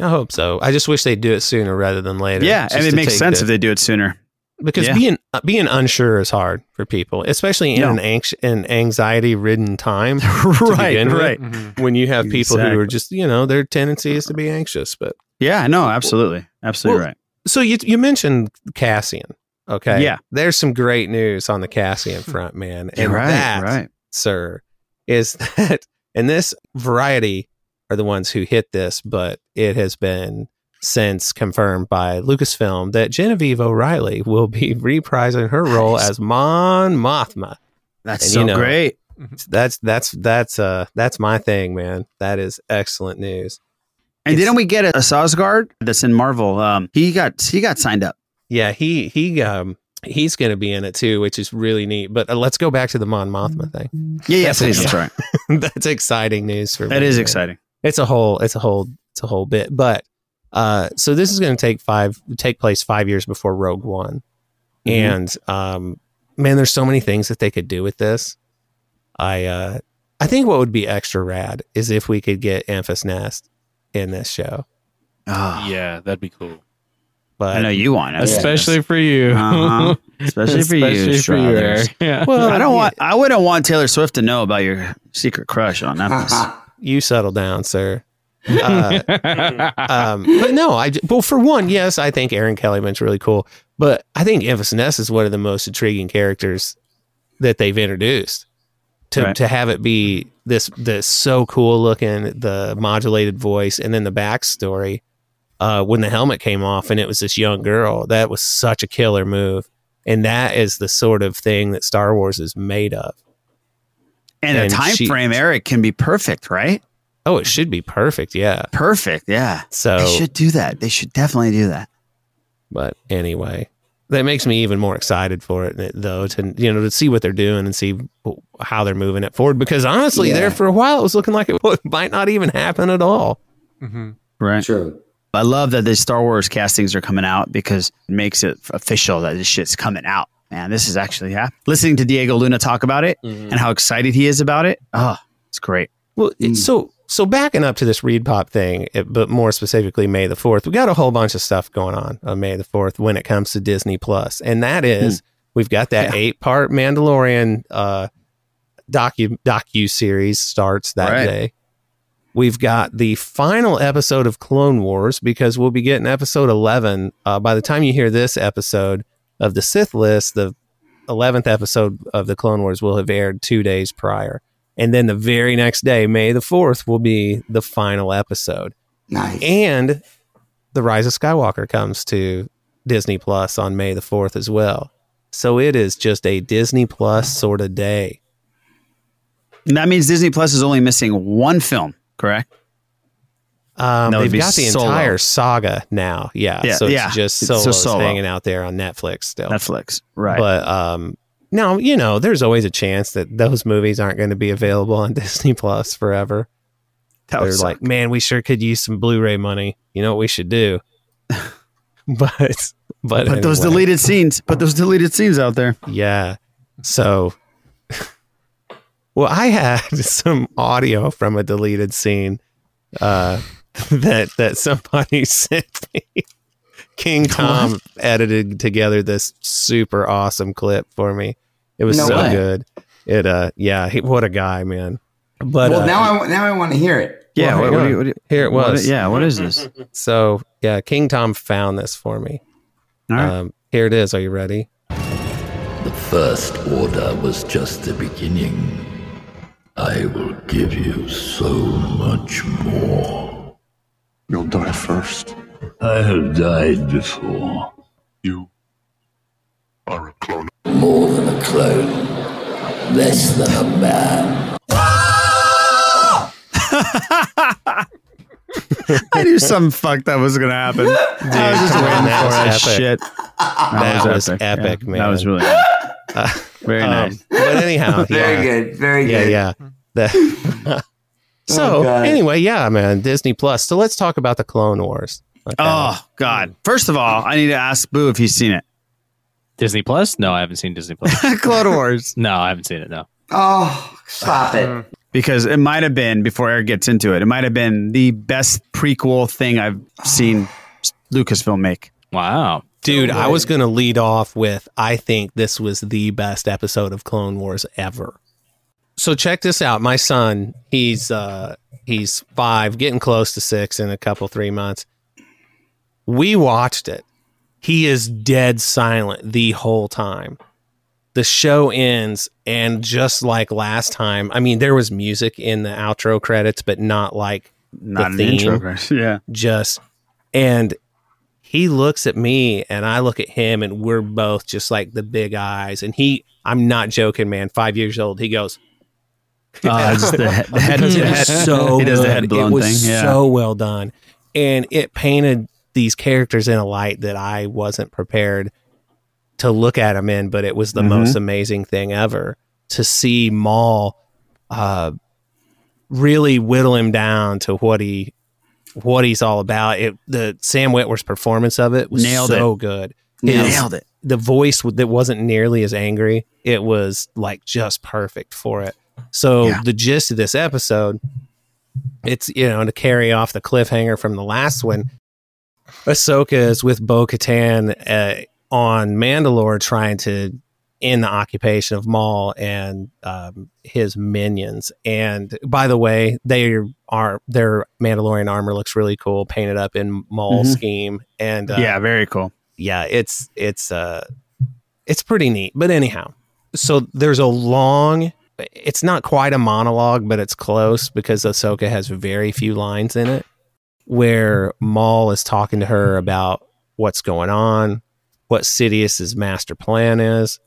Speaker 10: I hope so. I just wish they'd do it sooner rather than later.
Speaker 7: yeah and it makes sense
Speaker 10: the-
Speaker 7: if they do it sooner
Speaker 10: because
Speaker 7: Yeah.
Speaker 10: being uh, being unsure is hard for people, especially in
Speaker 7: Yeah.
Speaker 10: an anx- an anxiety ridden time. to
Speaker 7: Right,
Speaker 10: begin with,
Speaker 7: right.
Speaker 10: When you have people who are just you know their tendency is to be anxious. But
Speaker 7: yeah no absolutely absolutely
Speaker 10: Well,
Speaker 7: right
Speaker 10: so you you mentioned Cassian, okay?
Speaker 7: Yeah.
Speaker 10: there's some great news on the Cassian front, man, and
Speaker 7: right
Speaker 10: that,
Speaker 7: right
Speaker 10: sir, is that and this variety are the ones who hit this, but it has been since confirmed by Lucasfilm that Genevieve O'Reilly will be reprising her role
Speaker 7: Nice.
Speaker 10: as Mon Mothma.
Speaker 7: That's
Speaker 10: And,
Speaker 7: so
Speaker 10: you know,
Speaker 7: great.
Speaker 10: That's that's that's uh that's my thing, man. That is excellent news.
Speaker 7: And
Speaker 10: It's-
Speaker 7: didn't we get a, a Skarsgård that's in Marvel? Um, he got he got signed up.
Speaker 10: Yeah, he he um he's going to be in it too, which is really neat. But uh, let's go back to the Mon Mothma thing.
Speaker 7: Yeah, yeah,
Speaker 10: That's
Speaker 7: please. That's right.
Speaker 10: that's exciting news for me.
Speaker 7: That is
Speaker 10: man.
Speaker 7: exciting.
Speaker 10: It's a whole it's a whole it's a whole bit. But uh so this is going to take 5 take place 5 years before Rogue One.
Speaker 7: Mhm.
Speaker 10: And um man there's so many things that they could do with this. I uh I think what would be extra rad is if we could get Enfys Nest in this show.
Speaker 7: Oh,
Speaker 9: Yeah, that'd be cool.
Speaker 10: But
Speaker 7: I know you want it.
Speaker 8: Especially for you.
Speaker 7: Uh-huh. Especially for you,
Speaker 8: Especially for you, Struthers. Yeah.
Speaker 10: well,
Speaker 7: I don't want. I wouldn't want Taylor Swift to know about your secret crush on Enfys.
Speaker 10: you settle down, sir. Uh, um, but no, I well for one, yes, I think Erin Kellyman's really cool, but I think Enfys Nest is one of the most intriguing characters that they've introduced. To
Speaker 7: Right.
Speaker 10: to have it be this this so cool looking, the modulated voice, and then the backstory. Uh, when the helmet came off and it was this young girl, that was such a killer move, and that is the sort of thing that Star Wars is made of.
Speaker 7: And,
Speaker 10: And
Speaker 7: the time
Speaker 10: she-
Speaker 7: frame, Eric, can be perfect, right?
Speaker 10: Oh, it should be perfect, yeah.
Speaker 7: Perfect. Yeah.
Speaker 10: So
Speaker 7: They should do that. They should definitely do that.
Speaker 10: But anyway, that makes me even more excited for it, eh, though, to you know to see what they're doing and see how they're moving it forward. Because honestly,
Speaker 11: Yeah.
Speaker 10: there for a while it was looking like it might not even happen at all. Mm-hmm.
Speaker 7: Right.
Speaker 11: True.
Speaker 7: I love that the Star Wars castings are coming out because it makes it official that this shit's coming out. Man, this is actually happening. Listening to Diego Luna talk about it mm-hmm. and how excited he is about it. Oh, it's great.
Speaker 10: Well, it- mm. so so backing up to this ReedPop thing, it, but more specifically May the Fourth, we got a whole bunch of stuff going on on May the Fourth when it comes to Disney Plus, and that is we've got that eight part Mandalorian uh, docu docu series starts that
Speaker 7: Right.
Speaker 10: day. We've got the final episode of Clone Wars because we'll be getting episode eleven. Uh, by the time you hear this episode of the Sith List, the eleventh episode of the Clone Wars will have aired two days prior. And then the very next day, May the 4th, will be the final episode.
Speaker 11: Nice.
Speaker 10: And The Rise of Skywalker comes to Disney Plus on May the 4th as well. So it is just a Disney Plus sort of day.
Speaker 7: And that means Disney Plus is only missing one film, correct?
Speaker 10: Um,
Speaker 7: No,
Speaker 10: they've got the
Speaker 7: Solo.
Speaker 10: entire saga now. Yeah,
Speaker 7: Yeah,
Speaker 10: so it's
Speaker 7: yeah.
Speaker 10: just
Speaker 7: It's so Solo.
Speaker 10: hanging out there on Netflix still.
Speaker 7: Netflix, right?
Speaker 10: But um, now you know there's always a chance that those movies aren't going to be available on Disney Plus forever.
Speaker 7: That
Speaker 10: They're
Speaker 7: suck.
Speaker 10: like, man, we sure could use some Blu-ray money. You know what we should do? but but
Speaker 7: Put those deleted scenes. Put those deleted scenes out there.
Speaker 10: Yeah. So, well, I had some audio from a deleted scene uh, that that somebody sent me. King Tom edited together this super awesome clip for me. It was
Speaker 11: No
Speaker 10: so
Speaker 11: way.
Speaker 10: good. It uh yeah, he, what a guy, man. But
Speaker 11: well,
Speaker 10: uh,
Speaker 11: now I now I want to hear it.
Speaker 7: Yeah,
Speaker 10: well,
Speaker 7: what- what do you- what do you-
Speaker 10: here it
Speaker 7: what-
Speaker 10: was.
Speaker 7: yeah, what is this?
Speaker 10: So yeah, King Tom found this for me.
Speaker 7: All right.
Speaker 10: Um, here it is. Are you ready?
Speaker 12: The First Order was just the beginning. I will give you so much more.
Speaker 5: You'll die first.
Speaker 12: I have died before.
Speaker 5: You are a clone.
Speaker 12: More than a clone, less than a man.
Speaker 7: I knew something fucked up was gonna happen. I was just
Speaker 10: come
Speaker 7: waiting
Speaker 10: that
Speaker 7: for
Speaker 10: was
Speaker 7: that
Speaker 10: epic.
Speaker 7: shit.
Speaker 10: That was epic,
Speaker 7: Yeah,
Speaker 10: man.
Speaker 7: That was really good.
Speaker 10: Uh,
Speaker 7: very
Speaker 10: um,
Speaker 7: nice.
Speaker 10: But anyhow,
Speaker 11: Very
Speaker 10: yeah.
Speaker 11: good. Very
Speaker 10: yeah,
Speaker 11: good.
Speaker 10: yeah. The- so
Speaker 11: Oh,
Speaker 10: anyway, yeah, man, Disney Plus. So let's talk about the Clone Wars. Okay.
Speaker 7: Oh God! First of all, I need to ask Boo if he's seen it.
Speaker 8: Disney Plus? No, I haven't seen Disney Plus.
Speaker 7: Clone Wars.
Speaker 8: no, I haven't seen it. No.
Speaker 11: Oh, stop it.
Speaker 7: because it might have been before Eric gets into it. It might have been the best prequel thing I've seen Lucasfilm make.
Speaker 8: Wow,
Speaker 10: Dude, I was going to lead off with I think this was the best episode of Clone Wars ever. So check this out. My son, he's uh he's 5, getting close to 6 in a couple 3 months. We watched it. He is dead silent the whole time. The show ends and just like last time, I mean there was music in the outro credits but not like
Speaker 7: Not
Speaker 10: the
Speaker 7: an intro,
Speaker 10: theme.
Speaker 7: Yeah.
Speaker 10: just and he looks at me and I look at him and we're both just like the big eyes and he I'm not joking man 5 years old he goes
Speaker 7: Uh, the, he- the head. The head-
Speaker 10: so
Speaker 7: he does the
Speaker 10: good.
Speaker 7: head
Speaker 10: it was
Speaker 7: thing. Yeah.
Speaker 10: so well done and it painted these characters in a light that I wasn't prepared to look at them in but it was the
Speaker 7: Mhm.
Speaker 10: most amazing thing ever to see Maul uh really whittle him down to what he what he's all about. It the Sam Witwer's performance of it was
Speaker 7: Nailed
Speaker 10: so
Speaker 7: it.
Speaker 10: good.
Speaker 7: Nailed it.
Speaker 10: The voice that wasn't nearly as angry. It was like just perfect for it. So
Speaker 7: Yeah.
Speaker 10: the gist of this episode, it's you know to carry off the cliffhanger from the last one. Ahsoka is with Bo Katan uh, on Mandalore trying to end the occupation of Maul and um, his minions. And by the way, they are their Mandalorian armor looks really cool, painted up in Maul
Speaker 7: Mhm.
Speaker 10: scheme. And uh,
Speaker 7: yeah, very cool.
Speaker 10: yeah, it's it's uh it's pretty neat. But anyhow, so there's a long it's not quite a monologue, but it's close because Ahsoka has very few lines in it where Maul is talking to her about what's going on, what Sidious's master plan is,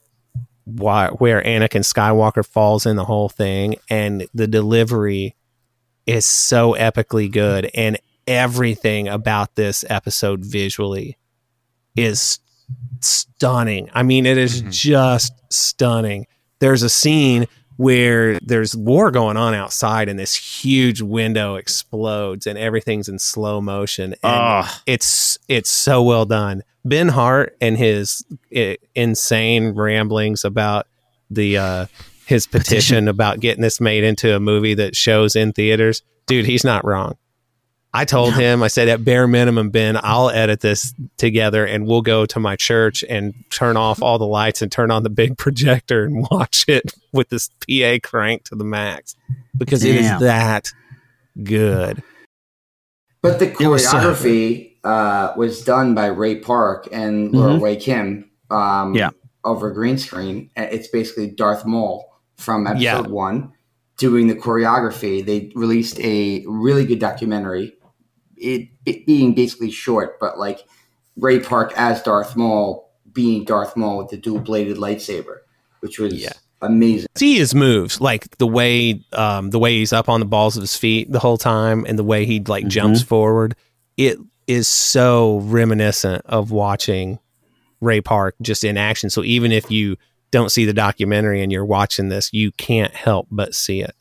Speaker 10: why where Anakin Skywalker falls in the whole thing, and the delivery is so epically good and everything about this episode visually is stunning. I mean, it is mm-hmm. just stunning. There's a scene where there's war going on outside and this huge window explodes and everything's in slow motion and
Speaker 7: Oh.
Speaker 10: it's it's so well done. Ben Hart and his i insane ramblings about the uh his petition about getting this made into a movie that shows in theaters. Dude, he's not wrong. I told him, I said, at bare minimum, Ben, I'll edit this together and we'll go to my church and turn off all the lights and turn on the big projector and watch it with this PA crank to the max because it is that good.
Speaker 11: But the
Speaker 7: It was so
Speaker 11: choreography uh, was done by Ray Park and Laura
Speaker 7: Mhm.
Speaker 11: Wei Kim. Um,
Speaker 7: Yeah.
Speaker 11: Over green screen. It's basically Darth Maul from episode
Speaker 10: Yeah.
Speaker 11: one doing the choreography. They released a really good documentary. It, it being basically short, but like Ray Park as Darth Maul being Darth Maul with the dual bladed lightsaber, which was
Speaker 10: Yeah.
Speaker 11: amazing.
Speaker 10: See his moves, like the way um, the way he's up on the balls of his feet the whole time, and the way he like jumps forward. It is so reminiscent of watching Ray Park just in action. So even if you don't see the documentary and you're watching this, you can't help but see it.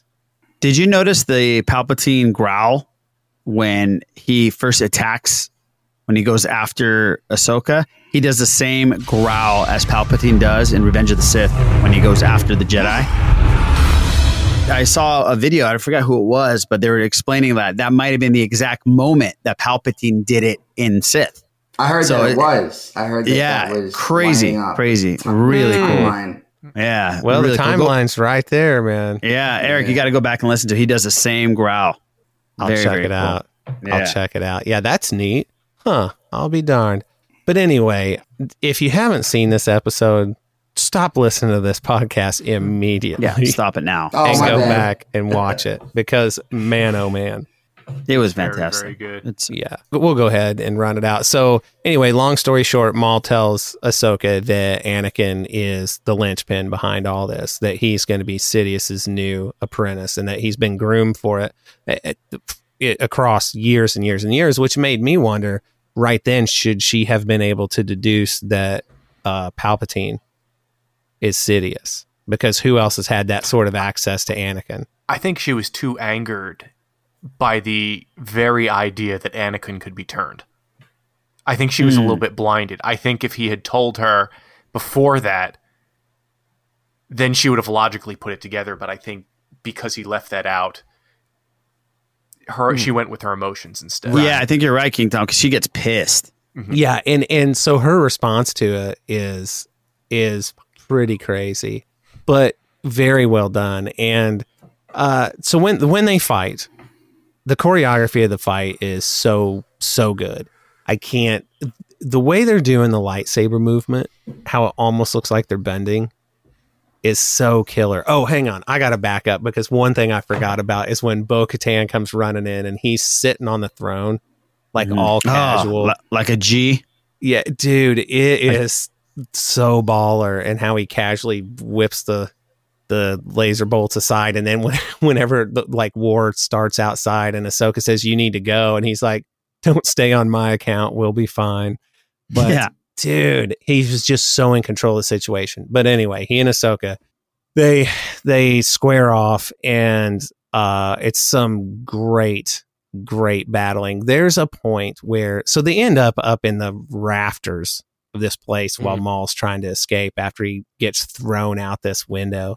Speaker 7: Did you notice the Palpatine growl when he first attacks? When he goes after Ahsoka, he does the same growl as Palpatine does in Revenge of the Sith when he goes after the Jedi. I saw a video, I forgot who it was, but they were explaining that that might have been the exact moment that Palpatine did it in Sith.
Speaker 11: I heard
Speaker 7: So
Speaker 11: that it
Speaker 7: it-
Speaker 11: was. I heard that
Speaker 7: yeah,
Speaker 11: that was
Speaker 7: crazy, crazy, really cool.
Speaker 11: Timeline.
Speaker 7: Yeah.
Speaker 10: Well,
Speaker 7: really
Speaker 10: the
Speaker 7: cool.
Speaker 10: Timeline's right there, man.
Speaker 7: Yeah, Eric, you got to go back and listen to. it. He does the same growl.
Speaker 10: I'll
Speaker 7: Very,
Speaker 10: check
Speaker 7: very
Speaker 10: it
Speaker 7: cool.
Speaker 10: out.
Speaker 7: Yeah.
Speaker 10: I'll check it out. Yeah, that's neat. Huh. I'll be darned. But anyway, if you haven't seen this episode, stop listening to this podcast immediately.
Speaker 7: Yeah, stop it now.
Speaker 11: Oh,
Speaker 10: and
Speaker 11: my
Speaker 10: go
Speaker 11: bad.
Speaker 10: back and watch it because man, oh man.
Speaker 7: It was fantastic.
Speaker 4: very good.
Speaker 7: It's
Speaker 10: Yeah. But we'll go ahead and run it out. So anyway, long story short, Maul tells Ahsoka that Anakin is the linchpin behind all this, that he's going to be Sidious's new apprentice and that he's been groomed for it, eh, it across years and years and years, which made me wonder right then, should she have been able to deduce that uh, Palpatine is Sidious? Because who else has had that sort of access to Anakin?
Speaker 4: I think she was too angered by the very idea that Anakin could be turned. I think she was a little hmm. bit blinded. I think if he had told her before that, then she would have logically put it together. But I think because he left that out, her hmm. she went with her emotions instead.
Speaker 7: yeah, I think you're right, King Tom, because she gets pissed. Mm-hmm.
Speaker 10: Yeah, and and so her response to it is is pretty crazy, but very well done. And uh, so when when they fight, the choreography of the fight is so so good. I can't the way they're doing the lightsaber movement, how it almost looks like they're bending, is so killer. Oh, hang on, I got to back up because one thing I forgot about is when Bo Katan comes running in and he's sitting on the throne, like mm-hmm. all
Speaker 7: Oh,
Speaker 10: casual,
Speaker 7: li- like a G.
Speaker 10: yeah, dude, it is so baller, and how he casually whips the the laser bolts aside, and then when, whenever the, like war starts outside, and Ahsoka says you need to go, and he's like, "Don't stay on my account, we'll be fine." But
Speaker 7: Yeah.
Speaker 10: dude, he was just so in control of the situation. But anyway, he and Ahsoka they they square off, and uh, it's some great great battling. There's a point where so they end up up in the rafters of this place while Maul's trying to escape after he gets thrown out this window.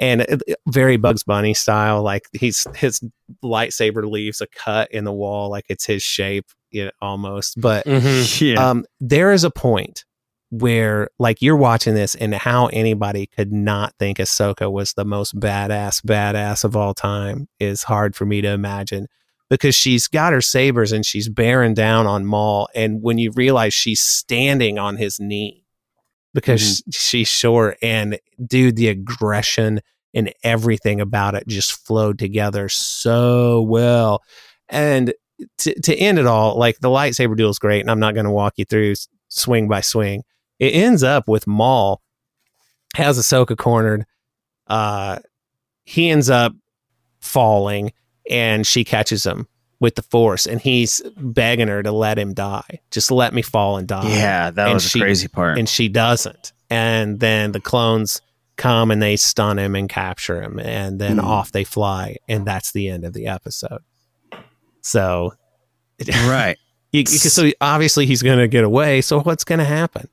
Speaker 10: And it- it- very Bugs Bunny style, like he's his lightsaber leaves a cut in the wall, like it's his shape, you know, almost. But
Speaker 7: Yeah.
Speaker 10: um, there is a point where, like, you're watching this, and how anybody could not think Ahsoka was the most badass badass of all time is hard for me to imagine because she's got her sabers and she's bearing down on Maul, and when you realize she's standing on his knee because she's short, and dude, the aggression and everything about it just flowed together so well, and to, to end it all, like the lightsaber duel is great, and I'm not going to walk you through swing by swing. It ends up with Maul has Ahsoka cornered. Uh, he ends up falling, and she catches him with the Force, and he's begging her to let him die. Just let me fall and die.
Speaker 7: Yeah, that
Speaker 10: And
Speaker 7: was the crazy part.
Speaker 10: And she doesn't. And then the clones come and they stun him and capture him, and then
Speaker 7: Hmm.
Speaker 10: off they fly, and that's the end of the episode. So,
Speaker 7: right.
Speaker 10: You, you- so obviously he's going to get away. So what's going to happen?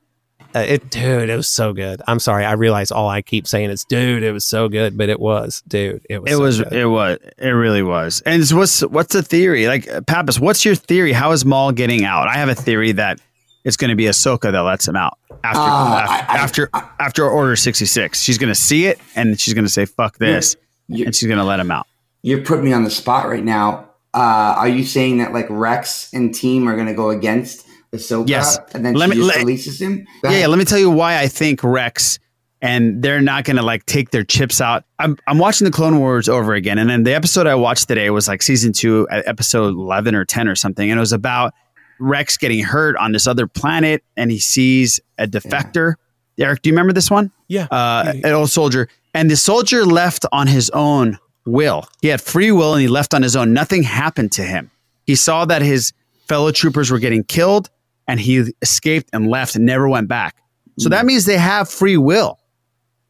Speaker 10: Uh, it, dude, it was so good. I'm sorry. I realize all I keep saying is, dude, it was so good, but it was, dude, it was.
Speaker 7: It
Speaker 10: so
Speaker 7: was.
Speaker 10: good.
Speaker 7: It was. It really was. And so what's what's the theory? Like uh, Pappas, what's your theory? How is Maul getting out? I have a theory that it's going to be Ahsoka that lets him out after
Speaker 11: Uh,
Speaker 7: after, after after Order sixty six. She's going to see it and she's going to say "fuck this," and she's going to let him out.
Speaker 11: You're putting me on the spot right now. Uh, are you saying that like Rex and team are going to go against Ahsoka?
Speaker 7: Yes.
Speaker 11: and then
Speaker 7: Let
Speaker 11: she
Speaker 7: me-
Speaker 11: just
Speaker 7: let-
Speaker 11: releases him.
Speaker 7: Yeah, yeah. Let me tell you why I think Rex and they're not going to like take their chips out. I'm, I'm watching the Clone Wars over again, and then the episode I watched today was like season two, episode eleven or ten or something, and it was about Rex getting hurt on this other planet, and he sees a defector. Eric, do you remember this one?
Speaker 10: Yeah,
Speaker 7: uh, an old soldier, And the soldier left on his own will. He had free will and he left on his own. Nothing happened to him. He saw that his fellow troopers were getting killed and he escaped and left and never went back. So that hmm. means they have free will.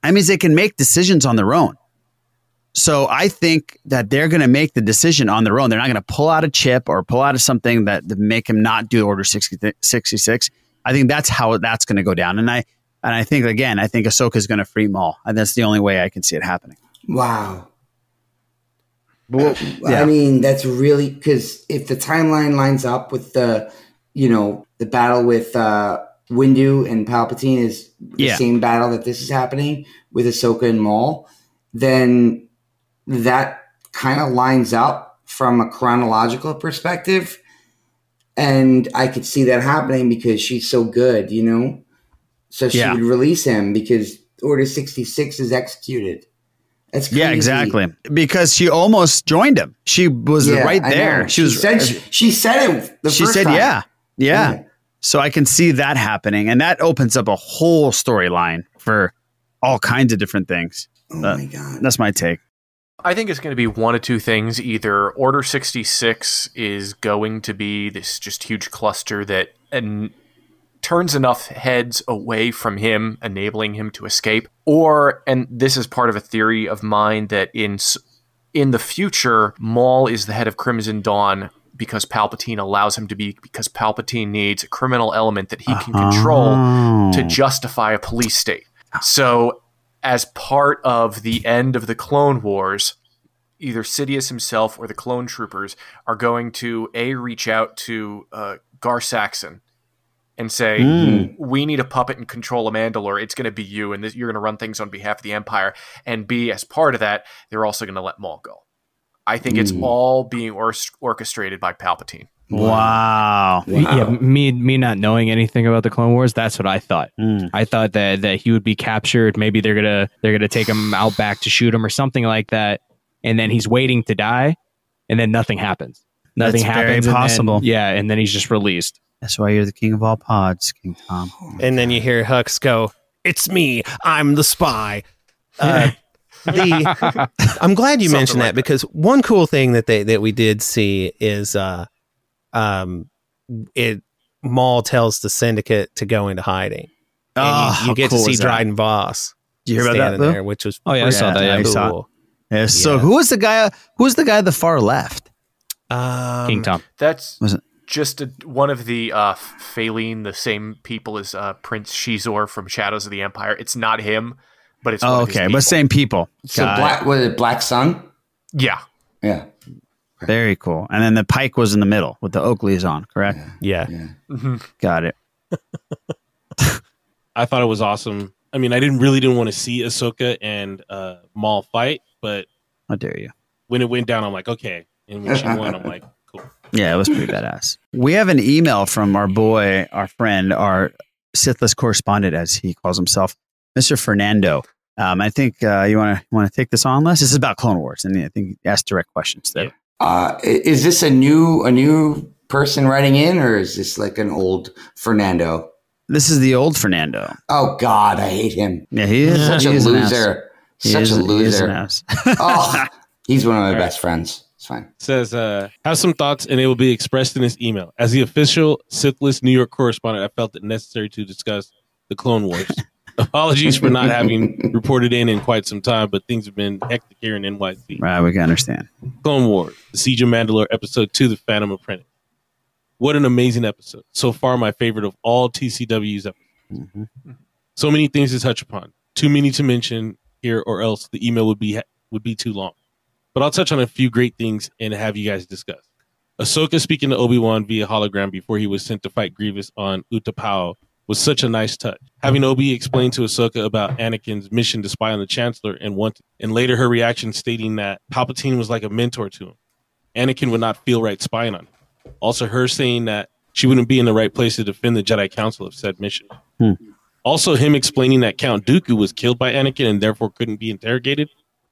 Speaker 7: That means they can make decisions on their own. So I think that they're going to make the decision on their own. They're not going to pull out a chip or pull out of something that, that make him not do Order 60, 66. I think that's how that's going to go down. And I and I think again, I think Ahsoka is going to free Maul, and that's the only way I can see it happening.
Speaker 11: Wow.
Speaker 7: yeah.
Speaker 11: I mean, that's really because if the timeline lines up with the, you know, the battle with uh, Windu and Palpatine is the
Speaker 7: Yeah.
Speaker 11: same battle that this is happening with Ahsoka and Maul, then that kind of lines up from a chronological perspective. And I could see that happening because she's so good, you know? So she
Speaker 7: Yeah.
Speaker 11: would release him because Order 66 is executed. That's crazy.
Speaker 7: Yeah, exactly. Because she almost joined him. She was
Speaker 11: Yeah,
Speaker 7: right there.
Speaker 11: know.
Speaker 7: She was.
Speaker 11: said she said it the
Speaker 7: she
Speaker 11: first
Speaker 7: said,
Speaker 11: time.
Speaker 7: yeah, Yeah. So I can see that happening, and that opens up a whole storyline for all kinds of different things.
Speaker 11: Oh
Speaker 7: my god, that's my take.
Speaker 4: I think it's going to be one of two things. Either Order 66 is going to be this just huge cluster that and turns enough heads away from him, enabling him to escape, or and this is part of a theory of mine that in s- in the future, Maul is the head of Crimson Dawn because Palpatine allows him to be because Palpatine needs a criminal element that he can control
Speaker 7: Oh.
Speaker 4: to justify a police state. So, as part of the end of the Clone Wars, either Sidious himself or the clone troopers are going to a reach out to uh, Gar Saxon and say,
Speaker 7: Mm.
Speaker 4: "We need a puppet and control a Mandalore. It's going to be you, and this, you're going to run things on behalf of the Empire." And b, as part of that, they're also going to let Maul go. I think it's
Speaker 8: Mm.
Speaker 4: all being or- orchestrated by Palpatine.
Speaker 7: Wow.
Speaker 8: Yeah, me me not knowing anything about the Clone Wars, that's what I thought.
Speaker 7: Hmm.
Speaker 8: I thought that that he would be captured. Maybe they're gonna they're gonna take him out back to shoot him or something like that, and then he's waiting to die, and then nothing happens. Nothing
Speaker 7: That's very
Speaker 8: happens. and then-
Speaker 7: possible.
Speaker 8: yeah, and then he's just released.
Speaker 7: That's why you're the king of all pods, King Tom.
Speaker 10: And then you hear Hux go, "It's me. I'm the spy." Uh, the I'm glad you
Speaker 4: Something
Speaker 10: mentioned
Speaker 4: like
Speaker 10: that because one cool thing that they that we did see is uh um it Maul tells the syndicate to go into hiding. And
Speaker 7: Oh,
Speaker 10: you, you get
Speaker 7: cool
Speaker 10: to see? Dryden Voss.
Speaker 7: Did you hear about that,
Speaker 10: standing there, which was
Speaker 8: Oh, yeah, I saw that, yeah.
Speaker 10: pretty
Speaker 7: I saw it.
Speaker 10: cool.
Speaker 7: Yeah, so
Speaker 10: Yeah.
Speaker 7: who was the guy? Who was the guy at the far left?
Speaker 10: Um,
Speaker 8: King Tom.
Speaker 4: That's
Speaker 7: Was it?
Speaker 4: just a, one of the uh, Falleen, the same people as uh, Prince Xizor from Shadows of the Empire. It's not him, but it's one
Speaker 7: Oh,
Speaker 4: of his
Speaker 7: okay, but same people.
Speaker 11: So
Speaker 7: Got it.
Speaker 11: black was it Black Sun?
Speaker 4: Yeah,
Speaker 11: Yeah.
Speaker 7: Very cool. And then the Pike was in the middle with the Oakleys on, correct?
Speaker 10: Yeah.
Speaker 7: Got it.
Speaker 9: I thought it was awesome. I mean, I didn't really didn't want to see Ahsoka and uh, Maul fight, but
Speaker 7: How dare you?
Speaker 9: when it went down, I'm like, okay. And when she won, I'm like, cool.
Speaker 7: Yeah, it was pretty badass. We have an email from our boy, our friend, our Sith List correspondent, as he calls himself, Mr. Fernando. Um, I think uh, you want to want to take this on, Les. This is about Clone Wars, and I think ask direct questions there.
Speaker 11: Uh, is this a new a new person writing in, or is this like an old Fernando?
Speaker 7: This is the old Fernando.
Speaker 11: Oh God, I hate him.
Speaker 7: Yeah, he is
Speaker 11: such
Speaker 7: he
Speaker 11: a
Speaker 7: is
Speaker 11: loser. Such
Speaker 7: is-
Speaker 11: a
Speaker 7: he is
Speaker 11: loser.
Speaker 7: an
Speaker 11: oh, he's one of my
Speaker 9: All right.
Speaker 11: best friends. It's fine.
Speaker 9: Says, uh, have some thoughts and it will be expressed in this email. As the official Sith List New York correspondent, I felt it necessary to discuss the Clone Wars. Apologies for not having reported in in quite some time, but things have been hectic here in NYC.
Speaker 7: Right, we can understand.
Speaker 9: Clone Wars, The Siege of Mandalore, Episode 2, The Phantom Apprentice. What an amazing episode. So far, my favorite of all TCW's episodes. Mm-hmm. So many things to touch upon. Too many to mention here, or else the email would be would be too long. But I'll touch on a few great things and have you guys discuss. Ahsoka speaking to Obi Wan via hologram before he was sent to fight Grievous on Utapau was such a nice touch. Having Obi explain to Ahsoka about Anakin's mission to spy on the Chancellor and want, and later her reaction stating that Palpatine was like a mentor to him. Anakin would not feel right spying on him. Also, her saying that she wouldn't be in the right place to defend the Jedi Council of said mission.
Speaker 7: Hmm.
Speaker 9: Also, him explaining that Count Dooku was killed by Anakin and therefore couldn't be interrogated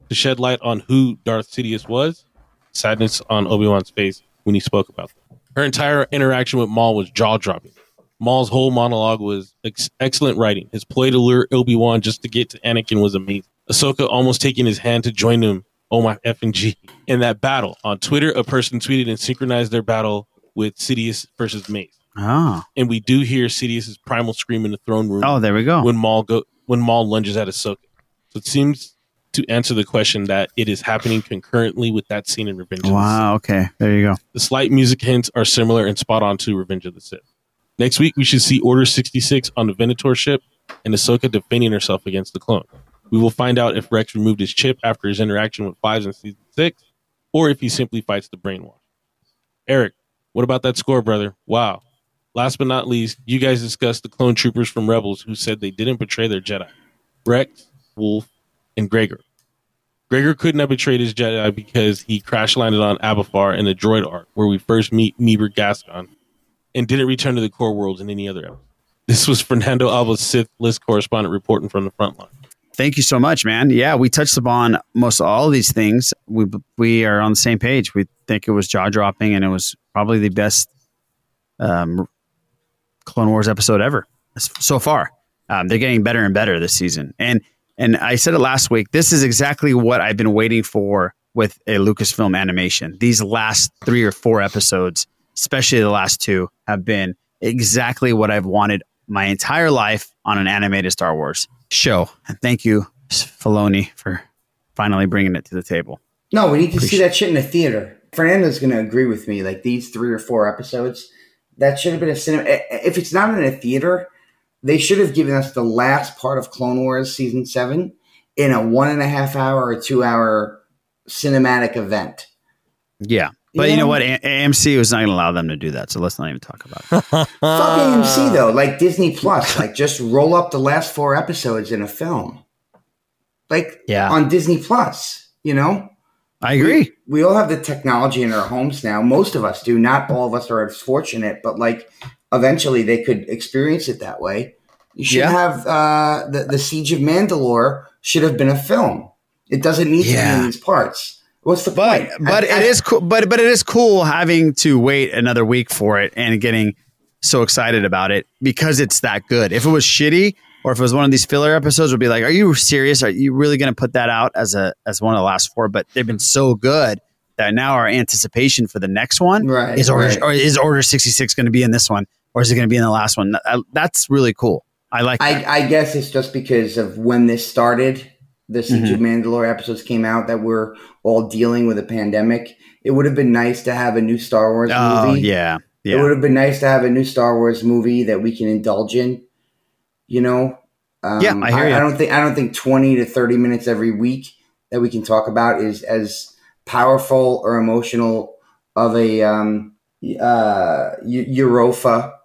Speaker 9: to shed light on who Darth Sidious was. Sadness on Obi Wan's face when he spoke about them. Her entire interaction with Maul was jaw dropping. Maul's whole monologue was ex- excellent writing. His play to lure Obi Wan just to get to Anakin was amazing. Ahsoka almost taking his hand to join him. Oh my effing G. In that battle. On Twitter, a person tweeted and synchronized their battle with Sidious versus Mace.
Speaker 7: Oh.
Speaker 9: And we do hear Sidious's primal scream in the throne room.
Speaker 7: Oh, there we go.
Speaker 9: When Maul go when Maul lunges at Ahsoka. So it seems to answer the question that it is happening concurrently with that scene in Revenge of the
Speaker 7: Wow. Okay. There you go.
Speaker 9: the slight music hints are similar and spot on to Revenge of the Sith. Next week, we should see Order 66 on the Venator ship and Ahsoka defending herself against the clone. We will find out if Rex removed his chip after his interaction with Fives in season six, or if he simply fights the brainwash. Eric, what about that score, brother? Wow. Last but not least, you guys discussed the clone troopers from Rebels who said they didn't betray their Jedi. Rex, Wolf, and Gregor. Gregor couldn't have betrayed his Jedi because he crash landed on Abafar in the droid arc, where we first meet Meebur Gascon, and didn't return to the core worlds in any other episode. This was Fernando Alva's Sith list correspondent reporting from the front line.
Speaker 7: Thank you so much, man. Yeah, we touched upon most all of these things. We we are on the same page. We think it was jaw dropping, and it was probably the best um, Clone Wars episode ever so far. Um, they're getting better and better this season, and and I said it last week. This is exactly what I've been waiting for with a Lucasfilm animation. These last three or four episodes, especially the last two, have been exactly what I've wanted my entire life on an animated Star Wars show. And thank you, Filoni, for finally bringing it to the table.
Speaker 11: No, we need to see that shit in the theater. Fernando's going to agree with me. Like these three or four episodes, that should have been a cinema. If it's not in a theater, they should have given us the last part of Clone Wars season seven in a one and a half hour or two hour cinematic event.
Speaker 7: Yeah. But you
Speaker 11: Yeah.
Speaker 7: know what? A- AMC was not going to allow them to do that. So let's not even talk about it.
Speaker 11: Fuck AMC though, like Disney Plus, like just roll up the last four episodes in a film, like
Speaker 7: Yeah.
Speaker 11: on Disney Plus. You know,
Speaker 7: I agree.
Speaker 11: we all have the technology in our homes now. Most of us do. Not all of us are as fortunate, but like eventually they could experience it that way. You should
Speaker 7: Yeah.
Speaker 11: have uh, the the Siege of Mandalore should have been a film. It doesn't need to be in these parts. What's the
Speaker 7: But
Speaker 11: point?
Speaker 7: but
Speaker 11: I-
Speaker 7: it
Speaker 11: I-
Speaker 7: is cool. But but it is cool having to wait another week for it and getting so excited about it because it's that good. If it was shitty or if it was one of these filler episodes, would be like, are you serious? Are you really going to put that out as a as one of the last four? But they've been so good that now our anticipation for the next one
Speaker 11: Right,
Speaker 7: is order
Speaker 11: right.
Speaker 7: or is Order sixty six going to be in this one or is it going to be in the last one? Uh, that's really cool. I like.
Speaker 11: I, I guess it's just because of when this started, the Siege of Mandalore episodes came out that we're all dealing with a pandemic. It would have been nice to have a new Star Wars
Speaker 7: oh
Speaker 11: movie.
Speaker 7: yeah, yeah.
Speaker 11: It would have been nice to have a new Star Wars movie that we can indulge in. You know, um,
Speaker 7: Yeah, I hear
Speaker 11: I,
Speaker 7: ya.
Speaker 11: don't think I don't think twenty to thirty minutes every week that we can talk about is as powerful or emotional of a um, uh, Europa,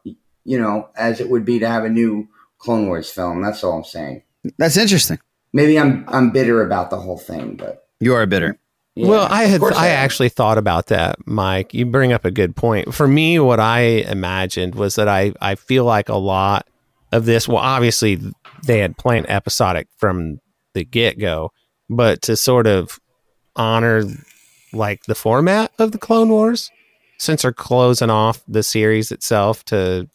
Speaker 11: you know, as it would be to have a new Clone Wars film. That's all I'm saying.
Speaker 7: That's interesting.
Speaker 11: Maybe I'm I'm bitter about the whole thing, but
Speaker 7: You are bitter.
Speaker 11: yeah,
Speaker 10: well, I had
Speaker 11: course
Speaker 10: I actually thought about that, Mike. You bring up a good point. For me, what I imagined was that I I feel like a lot of this. Well, obviously they had planned episodic from the get go, but to sort of honor like the format of the Clone Wars, since they're closing off the series itself to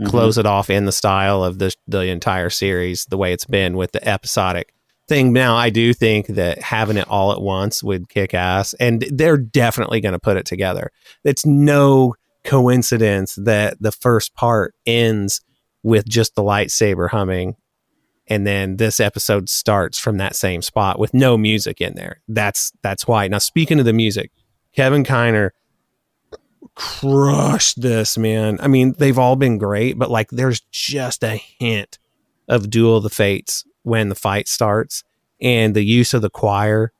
Speaker 10: Mm-hmm. close it off in the style of the the entire series, the way it's been with the episodic thing. Now, I do think that having it all at once would kick ass, and they're definitely going to put it together. It's no coincidence that the first part ends with just the lightsaber humming. And then this episode starts from that same spot with no music in there. That's that's why. Now, speaking of the music, Kevin Kiner crushed this, man. I mean, they've all been great, but like there's just a hint of Duel of the Fates when the fight starts and the use of the choir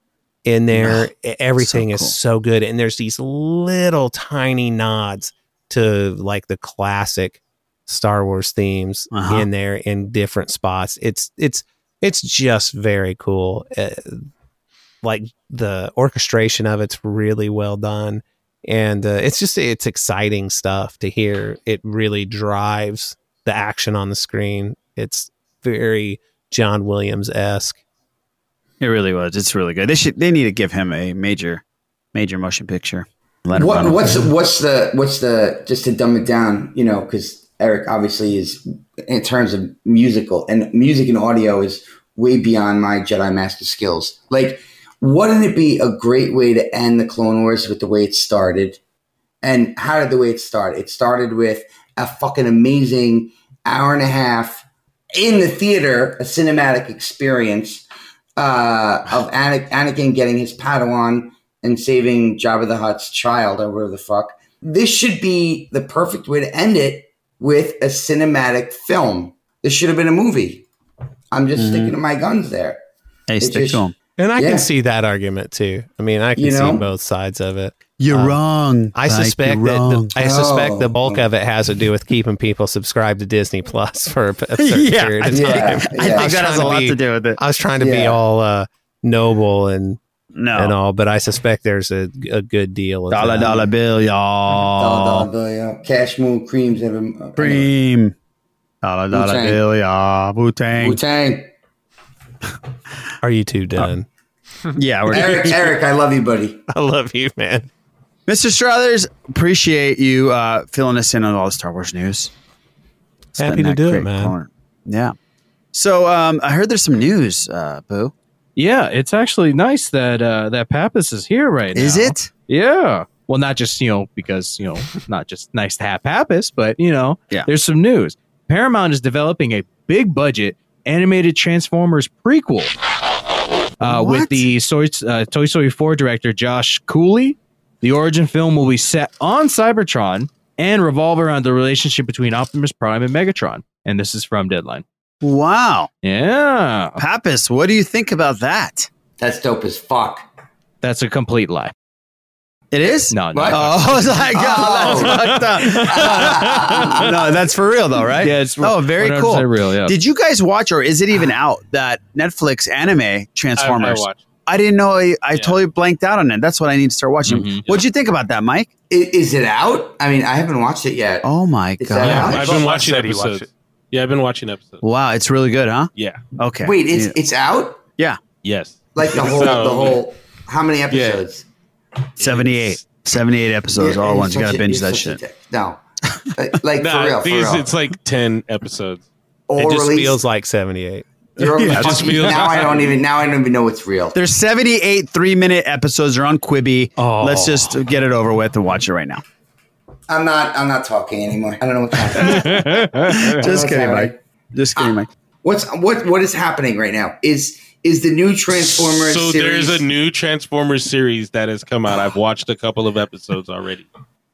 Speaker 10: in there. everything is so good. And there's these little tiny nods to like the classic Star Wars themes
Speaker 7: Uh-huh.
Speaker 10: in there in different spots. It's it's it's just very cool. Uh, like the orchestration of it's really well done and uh, it's just it's exciting stuff to hear it really drives the action on the screen it's very john williams-esque
Speaker 7: It really was. It's really good. They should. They need to give him a major, major motion picture. Let him
Speaker 11: What, what's
Speaker 7: with it.
Speaker 11: what's the what's the just to dumb it down? You know, because Eric obviously is in terms of musical and music and audio is way beyond my Jedi Master skills. Like, wouldn't it be a great way to end the Clone Wars with the way it started? And how did the way it start? It started with a fucking amazing hour and a half in the theater, a cinematic experience uh, of Ana- Anakin getting his Padawan and saving Jabba the Hutt's child or whatever the fuck. This should be the perfect way to end it with a cinematic film. This should have been a movie. I'm just
Speaker 10: Mhm.
Speaker 11: sticking to my guns there.
Speaker 7: Hey,
Speaker 11: It
Speaker 7: stick
Speaker 11: just-
Speaker 7: to him.
Speaker 10: And I
Speaker 11: Yeah.
Speaker 10: can see that argument too. I mean, I can
Speaker 11: You know?
Speaker 10: see both sides of it.
Speaker 7: You're
Speaker 10: Um,
Speaker 7: wrong.
Speaker 10: I
Speaker 7: Mike,
Speaker 10: suspect
Speaker 7: you're
Speaker 10: that the, I suspect
Speaker 11: Oh.
Speaker 10: the bulk of it has to do with keeping people subscribed to Disney Plus for a, a certain
Speaker 7: Yeah,
Speaker 10: period of
Speaker 11: yeah,
Speaker 10: time.
Speaker 11: yeah.
Speaker 7: I
Speaker 10: was
Speaker 7: think that has
Speaker 10: trying
Speaker 7: a lot
Speaker 10: be-
Speaker 7: to do with it.
Speaker 10: I was trying to be all uh, noble and
Speaker 7: No.
Speaker 10: and all, but I suspect there's a, a good deal of
Speaker 7: Dollar
Speaker 10: that.
Speaker 7: dollar bill, y'all.
Speaker 11: dollar dollar bill, yeah. Cash Moon Creams. Wu
Speaker 7: Cream. Dollar dollar
Speaker 11: Wu-Tang.
Speaker 7: bill, y'all. Wu Tang.
Speaker 11: Tang.
Speaker 10: Are you two done?
Speaker 7: Yeah, we're
Speaker 11: Eric, Eric, I love you, buddy.
Speaker 10: I love you, man.
Speaker 7: Mr. Struthers, appreciate you uh, filling us in on all the Star Wars news.
Speaker 10: Happy to do it, man.
Speaker 7: corner. Yeah. So um, I heard there's some news, uh, Boo.
Speaker 8: Yeah, it's actually nice that uh, that Pappas is here right now.
Speaker 7: Is it?
Speaker 8: Yeah. Well, not just you know because you know not just nice to have Pappas, but you know
Speaker 7: Yeah.
Speaker 8: there's some news. Paramount is developing a big budget animated Transformers prequel uh, with the Soy, uh, Toy Story 4 director Josh Cooley. The origin film will be set on Cybertron and revolve around the relationship between Optimus Prime and Megatron. And this is from Deadline.
Speaker 7: Wow.
Speaker 8: Yeah,
Speaker 7: Pappas, what do you think about that?
Speaker 11: That's dope as fuck.
Speaker 8: that's a complete lie.
Speaker 7: It is?
Speaker 8: No, no.
Speaker 11: What?
Speaker 7: Oh, I was like, oh,
Speaker 11: Oh.
Speaker 7: that's fucked up. no, that's for real though, right?
Speaker 8: Yeah, it's
Speaker 7: oh, very cool.
Speaker 8: real, yeah.
Speaker 7: Did you guys watch, or is it even out that Netflix anime Transformers?
Speaker 9: I, I watched.
Speaker 7: I didn't know. I, I
Speaker 9: Yeah.
Speaker 7: totally blanked out on it. That's what I need to start watching.
Speaker 8: Mhm.
Speaker 7: What'd you think about that, Mike?
Speaker 11: I- Is it out? I mean, I haven't watched it yet.
Speaker 7: Oh my
Speaker 11: Is
Speaker 7: god!
Speaker 9: Yeah. I've
Speaker 4: thought
Speaker 9: been watching
Speaker 4: watched
Speaker 9: episodes.
Speaker 4: it.
Speaker 9: Yeah, I've been watching episodes.
Speaker 7: Wow, it's really good, huh?
Speaker 9: Yeah.
Speaker 7: Okay.
Speaker 11: Wait, it's
Speaker 7: Yeah.
Speaker 11: it's out?
Speaker 7: yeah,
Speaker 9: Yes.
Speaker 11: Like the whole
Speaker 9: So-
Speaker 11: the whole how many episodes?
Speaker 7: 78. 78 episodes,
Speaker 11: Yeah,
Speaker 7: all ones. You gotta binge that shit.
Speaker 11: No. Like, like
Speaker 9: Nah,
Speaker 11: for real, for
Speaker 9: it's,
Speaker 11: real.
Speaker 9: it's like ten episodes.
Speaker 11: All
Speaker 10: It just
Speaker 11: release-
Speaker 10: feels like 78.
Speaker 9: Yeah, it just feels-
Speaker 11: now I don't even now I don't even know what's real.
Speaker 7: There's 78 three minute episodes. They're on Quibi.
Speaker 8: Oh.
Speaker 7: Let's just get it over with and watch it right now.
Speaker 11: I'm not I'm not talking anymore. I don't know what's happening.
Speaker 7: Just
Speaker 11: what's
Speaker 7: kidding,
Speaker 11: happening.
Speaker 7: Mike. Just kidding, ah, Mike.
Speaker 11: What's what what is happening right now? Is is the new Transformers
Speaker 9: So
Speaker 11: series?
Speaker 9: there's a new Transformers series that has come out. I've watched a couple of episodes already.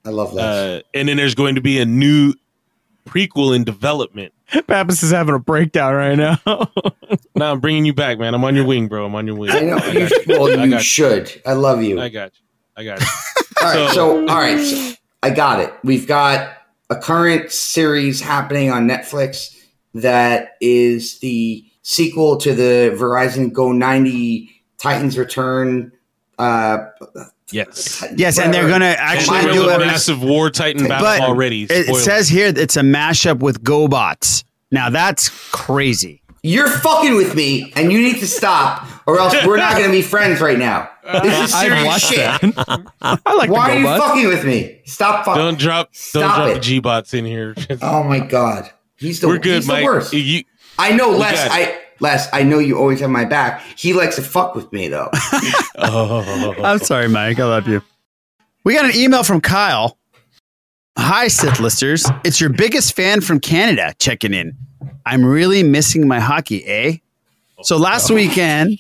Speaker 11: I love that.
Speaker 9: Uh, and then there's going to be a new prequel in development.
Speaker 8: Pappas is having a breakdown right now.
Speaker 9: Now I'm bringing you back, man. I'm on your wing, bro. I'm on your wing.
Speaker 11: I know
Speaker 9: I
Speaker 11: you,
Speaker 9: got you.
Speaker 11: well
Speaker 9: I
Speaker 11: you
Speaker 9: you.
Speaker 11: should. I love you.
Speaker 9: I got you. I got you.
Speaker 11: All right,
Speaker 9: So-
Speaker 11: so all right, so I got it. We've got a current series happening on Netflix that is the sequel to the Verizon Go 90 Titans Return. Uh,
Speaker 9: Yes.
Speaker 7: Yes, and they're going to actually do a.
Speaker 11: a
Speaker 9: massive War Titan battle
Speaker 7: But
Speaker 9: already.
Speaker 7: It, it says here it's a mashup with GoBots. Now that's crazy.
Speaker 11: You're fucking with me, and you need to stop, or else we're not going to be friends right now. This is
Speaker 8: I've
Speaker 11: serious
Speaker 8: watched
Speaker 11: shit.
Speaker 8: I like
Speaker 11: Why
Speaker 8: the
Speaker 11: are you fucking with me? Stop fucking.
Speaker 9: don't drop, don't drop
Speaker 11: it.
Speaker 9: the G bots in here.
Speaker 11: Oh my god, he's the
Speaker 9: We're good,
Speaker 11: he's the
Speaker 9: Mike.
Speaker 11: worst.
Speaker 9: You,
Speaker 11: I know,
Speaker 9: We
Speaker 11: Les. I Les. I know you always have my back. He likes to fuck with me though.
Speaker 9: oh,
Speaker 7: I'm sorry, Mike. I love you. We got an email from Kyle. Hi, Sith listers. It's your biggest fan from Canada checking in. I'm really missing my hockey, eh? So last weekend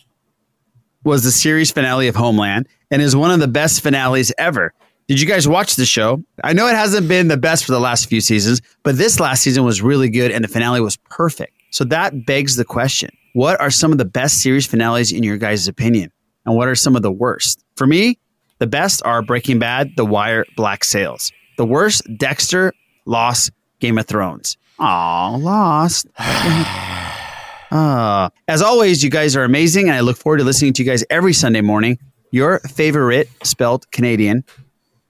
Speaker 7: was the series finale of Homeland and is one of the best finales ever. Did you guys watch the show? I know it hasn't been the best for the last few seasons, but this last season was really good and the finale was perfect. So that begs the question what are some of the best series finales in your guys' opinion? And what are some of the worst? For me, the best are Breaking Bad, The Wire, Black Sails. The worst, Dexter, Lost, Game of Thrones. Aw, Lost. Uh, as always, you guys are amazing, and I look forward to listening to you guys every Sunday morning. Your favorite, spelled Canadian,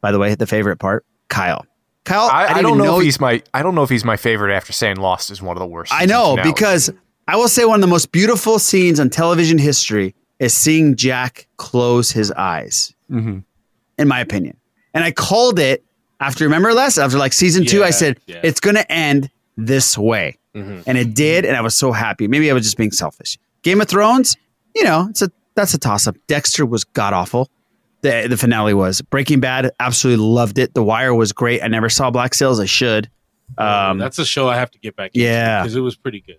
Speaker 7: by the way, the favorite part, Kyle. Kyle,
Speaker 4: I, I,
Speaker 7: didn't
Speaker 4: don't
Speaker 7: even
Speaker 4: know, if he's my. I don't know if he's my favorite after saying Lost is one of the worst.
Speaker 7: I know
Speaker 4: season
Speaker 7: because I will say one of the most beautiful scenes on television history is seeing Jack close his eyes,
Speaker 4: Mhm.
Speaker 7: in my opinion. And I called it after, remember last, after like season two, I said,
Speaker 9: yeah.
Speaker 7: it's going to end this way.
Speaker 9: Mhm.
Speaker 7: And it did. And I was so happy. Maybe I was just being selfish. Game of Thrones, you know, it's a that's a toss up. Dexter was god awful. The the finale was Breaking Bad. Absolutely loved it. The Wire was great. I never saw Black Sails. I should. Um,
Speaker 9: That's a show I have to get back.
Speaker 7: Yeah.
Speaker 9: because it was pretty good.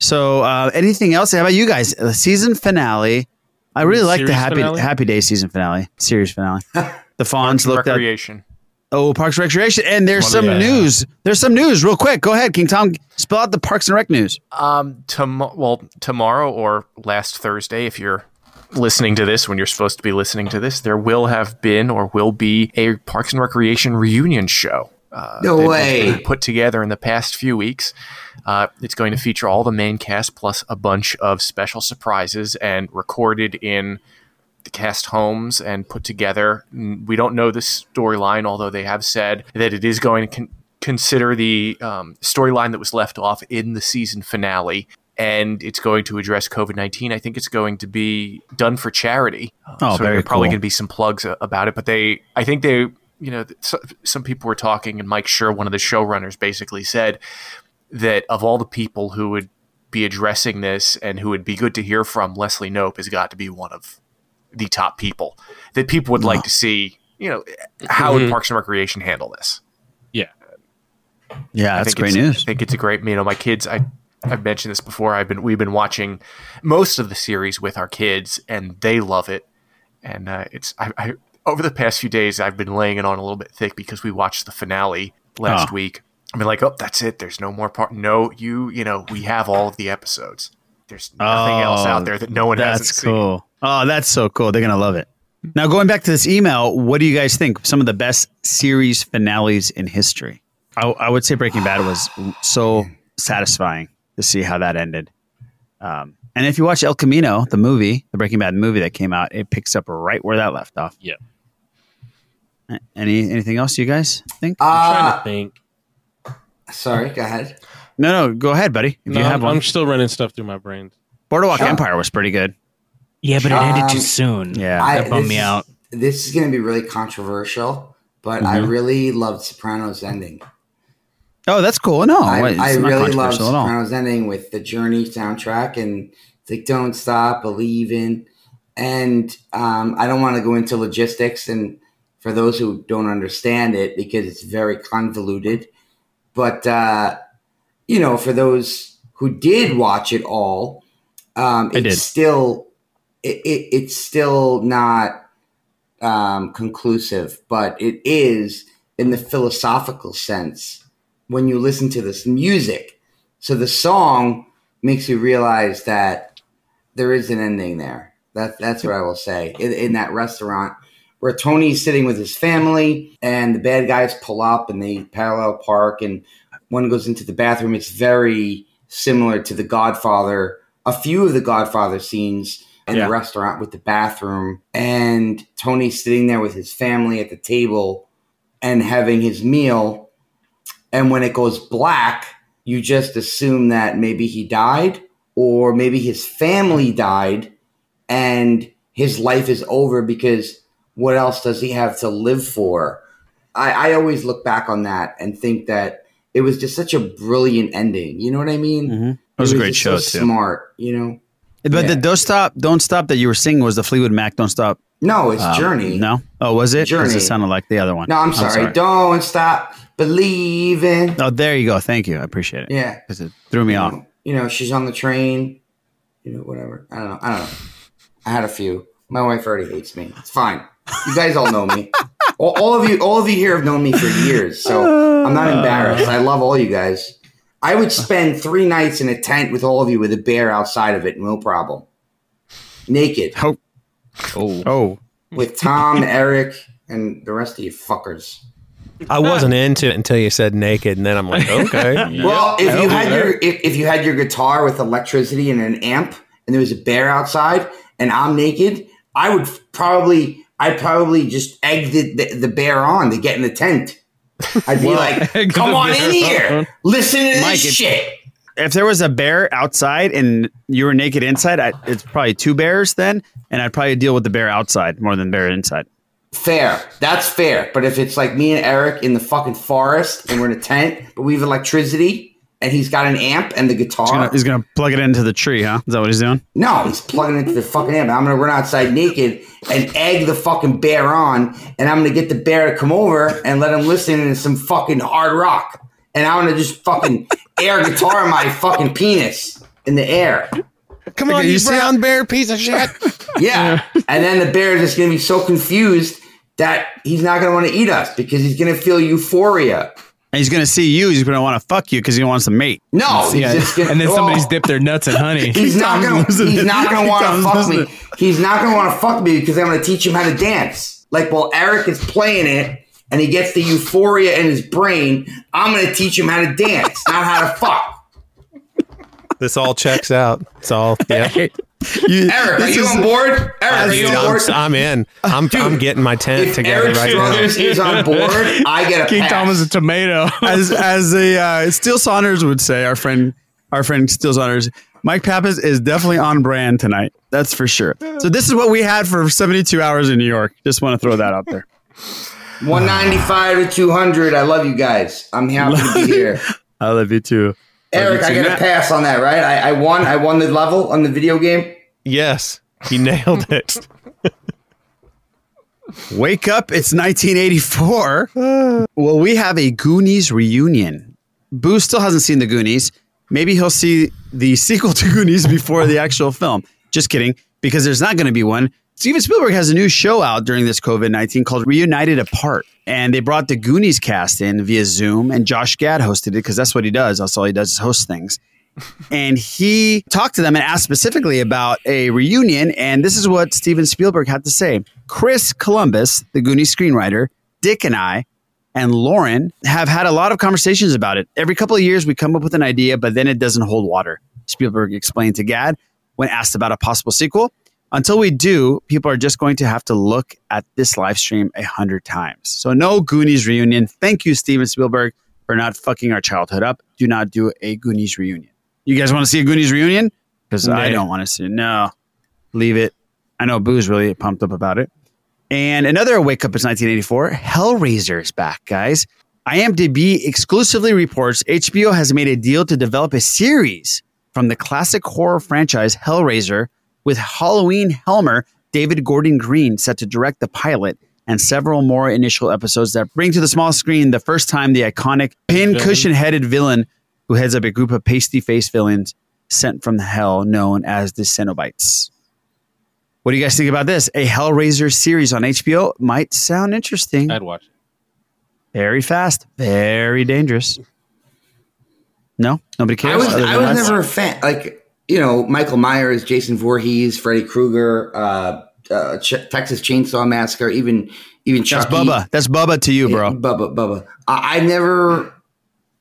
Speaker 7: so uh, anything else? How about you guys? The season finale. I really like the Happy
Speaker 9: finale?
Speaker 7: Happy Day season finale, series finale. the Fawns looked at
Speaker 4: Recreation.
Speaker 7: Oh, Parks and Recreation. And there's
Speaker 4: One
Speaker 7: some
Speaker 4: of the-
Speaker 7: news. There's some news real quick. Go ahead, King Tom. Spell out the Parks and Rec news.
Speaker 4: Um, tom- well, tomorrow or last Thursday, if you're listening to this when you're supposed to be listening to this, there will have been or will be a Parks and Recreation reunion show. Uh,
Speaker 11: No way.
Speaker 4: Put together in the past few weeks. Uh, it's going to feature all the main cast plus a bunch of special surprises and recorded in the cast homes and put together. We don't know the storyline, although they have said that it is going to con- consider the um, storyline that was left off in the season finale. And it's going to address COVID 19. I think it's going to be done for charity.
Speaker 7: Oh,
Speaker 4: so
Speaker 7: very
Speaker 4: there are probably
Speaker 7: cool.
Speaker 4: going to be some plugs about it. But they, I think they, you know, some people were talking, and Mike Schur, one of the showrunners, basically said that of all the people who would be addressing this and who would be good to hear from, Leslie Knope has got to be one of the top people that people would like to see. You know, how would
Speaker 9: Mhm.
Speaker 4: Parks and Recreation handle this?
Speaker 9: Yeah.
Speaker 7: Yeah, that's great news.
Speaker 4: I think it's a great. You know, my kids. I I've mentioned this before. I've been we've been watching most of the series with our kids, and they love it. And uh, it's I, I over the past few days, I've been laying it on a little bit thick because we watched the finale last
Speaker 7: Oh.
Speaker 4: week. I mean, like, oh, that's it. There's no more part. No, you, you know, we have all of the episodes. There's nothing else out there that no one hasn't
Speaker 7: Oh, That's
Speaker 4: seen.
Speaker 7: cool. Oh, that's so cool. They're gonna love it. Now, going back to this email, what do you guys think? Some of the best series finales in history. I, I would say Breaking Bad was so satisfying to see how that ended. Um, and if you watch El Camino, the movie, the Breaking Bad movie that came out, it picks up right where that left off.
Speaker 9: Yeah.
Speaker 7: Any anything else you guys think?
Speaker 9: I'm trying
Speaker 11: Uh,
Speaker 9: to think.
Speaker 11: sorry, go ahead.
Speaker 7: No, no, go ahead, buddy. If
Speaker 9: No,
Speaker 7: you have
Speaker 9: I'm,
Speaker 7: one.
Speaker 9: I'm still running stuff through my brain.
Speaker 7: Boardwalk
Speaker 11: Sure.
Speaker 7: Empire was pretty good.
Speaker 8: Yeah, but it ended too
Speaker 11: Um,
Speaker 8: soon.
Speaker 7: Yeah.
Speaker 11: I-
Speaker 8: that bummed me out.
Speaker 11: This is going to be really controversial, but I
Speaker 7: Mhm.
Speaker 11: really loved Sopranos ending.
Speaker 7: Oh, that's cool. No,
Speaker 11: I, I really love
Speaker 7: controversial at all.
Speaker 11: Sopranos ending with the Journey soundtrack and it's like "Don't Stop, Believe in," and um, I don't want to go into logistics and for those who don't understand it because it's very convoluted, but uh, you know, for those who did watch it all, um, it's still it, it, it's still not um, conclusive, but it is in the philosophical sense when you listen to this music. So the song makes you realize that there is an ending there. That, that's what I will say. In, in that restaurant where Tony's sitting with his family and the bad guys pull up and they parallel park and one goes into the bathroom. It's very similar to The Godfather, a few of the Godfather scenes in
Speaker 7: Yeah.
Speaker 11: the restaurant with the bathroom. And Tony's sitting there with his family at the table and having his meal. And when it goes black, you just assume that maybe he died or maybe his family died and his life is over because what else does he have to live for? I, I always look back on that and think that it was just such a brilliant ending. You know what I mean?
Speaker 7: Mhm. It was a great show,
Speaker 11: so
Speaker 7: too.
Speaker 11: Smart, you know.
Speaker 7: But
Speaker 11: Yeah.
Speaker 7: the don't stop, don't stop that you were singing was the Fleetwood Mac. Don't stop.
Speaker 11: No, it's
Speaker 7: Um,
Speaker 11: Journey.
Speaker 7: No. Oh, was it?
Speaker 11: Journey.
Speaker 7: It sounded like the other one.
Speaker 11: No, I'm sorry. Don't stop believing.
Speaker 7: Oh, there you go. Thank you. I appreciate it.
Speaker 11: Yeah.
Speaker 7: Because it threw me off.
Speaker 11: You know, she's on the train. You know, whatever. I don't know. I don't know. I had a few. My wife already hates me. It's fine. You guys all know me. all, all of you, all of you here have known me for years, so I'm not embarrassed. I love all you guys. I would spend three nights in a tent with all of you with a bear outside of it, no problem. Naked.
Speaker 7: Oh.
Speaker 9: Oh.
Speaker 7: Oh.
Speaker 11: With Tom, Eric, and the rest of you fuckers.
Speaker 10: I wasn't into it until you said naked, and then I'm like, okay.
Speaker 11: Well, if you had your if, if you had your guitar with electricity and an amp, and there was a bear outside, and I'm naked, I would probably I'd probably just egg the, the, the bear on to get in the tent. I'd be
Speaker 7: Well,
Speaker 11: like, "Come on in here,
Speaker 7: on."
Speaker 11: listen to this
Speaker 7: Mike, if-
Speaker 11: shit."
Speaker 7: If there was a bear outside and you were naked inside, I, it's probably two bears then, and I'd probably deal with the bear outside more than bear inside.
Speaker 11: Fair, that's fair. But if it's like me and Eric in the fucking forest and we're in a tent, but we have electricity and he's got an amp and the guitar.
Speaker 7: He's gonna, he's gonna plug it into the tree, huh? Is that what he's doing?
Speaker 11: No, he's plugging into the fucking amp. I'm gonna run outside naked and egg the fucking bear on, and I'm gonna get the bear to come over and let him listen to some fucking hard rock. And I'm gonna just fucking air guitar my fucking penis in the air.
Speaker 10: Come on, you brown bear piece of shit.
Speaker 11: Yeah. and then the bear is just gonna be so confused that he's not gonna want to eat us because he's gonna feel euphoria.
Speaker 7: And he's gonna see you. He's gonna want to fuck you because he wants to mate.
Speaker 11: No, he's just gonna,
Speaker 8: and then somebody's
Speaker 11: oh.
Speaker 8: dipped their nuts in honey.
Speaker 11: He's not gonna. He's not gonna want to fuck me. He's not gonna want to fuck me because I'm gonna teach him how to dance. Like while Eric is playing it and he gets the euphoria in his brain, I'm gonna teach him how to dance, not how to fuck.
Speaker 10: This all checks out. It's all yeah.
Speaker 7: You-
Speaker 11: Eric, are
Speaker 7: this
Speaker 11: you
Speaker 7: is-
Speaker 11: on board? Eric, are you on
Speaker 10: I'm,
Speaker 11: board?
Speaker 10: I'm in. I'm, I'm getting my tent together
Speaker 11: Eric
Speaker 10: right
Speaker 11: Struthers
Speaker 10: now.
Speaker 11: is on board, I get a
Speaker 8: King
Speaker 11: pass.
Speaker 8: Tom is a tomato.
Speaker 7: as as a uh, Steel Saunders would say, our friend, our friend Steel Saunders, Mike Pappas is definitely on brand tonight. That's for sure. So this is what we had for 72 hours in New York. Just want to throw that out there.
Speaker 11: 195 to 200. I love you guys. I'm happy to be here.
Speaker 7: I love you too.
Speaker 11: Eric, I
Speaker 7: too.
Speaker 11: get a pass on that, right? I, I won. I won the level on the video game.
Speaker 10: Yes, he nailed it.
Speaker 7: Wake up! It's 1984. well, we have a Goonies reunion. Boo still hasn't seen the Goonies. Maybe he'll see the sequel to Goonies before the actual film. Just kidding, because there's not going to be one. Steven Spielberg has a new show out during this COVID 19 called Reunited Apart. And they brought the Goonies cast in via Zoom, and Josh Gad hosted it because that's what he does. That's all he does is host things. and he talked to them and asked specifically about a reunion. And this is what Steven Spielberg had to say. Chris Columbus, the Goonies screenwriter, Dick and I, and Lauren have had a lot of conversations about it. Every couple of years, we come up with an idea, but then it doesn't hold water. Spielberg explained to Gad when asked about a possible sequel. Until we do, people are just going to have to look at this live stream a hundred times. So, no Goonies reunion. Thank you, Steven Spielberg, for not fucking our childhood up. Do not do a Goonies reunion. You guys want to see a Goonies reunion? Because I don't want to see it. No, leave it. I know Boo's really pumped up about it. And another wake up is 1984. Hellraiser is back, guys. IMDb exclusively reports HBO has made a deal to develop a series from the classic horror franchise Hellraiser with Halloween Helmer, David Gordon Green, set to direct the pilot and several more initial episodes that bring to the small screen the first time the iconic pin-cushion headed villain who heads up a group of pasty faced villains sent from hell known as the Cenobites. What do you guys think about this? A Hellraiser series on HBO might sound interesting.
Speaker 9: I'd watch it.
Speaker 7: Very fast, very dangerous. No, nobody cares.
Speaker 11: I was I was never a fan. Like you know, Michael Myers, Jason Voorhees, Freddy Krueger, uh, uh, Ch- Texas Chainsaw Massacre, even even Chuck.
Speaker 7: That's
Speaker 11: Chucky.
Speaker 7: Bubba. That's Bubba to you, bro.
Speaker 11: Yeah, Bubba, Bubba. I, I never.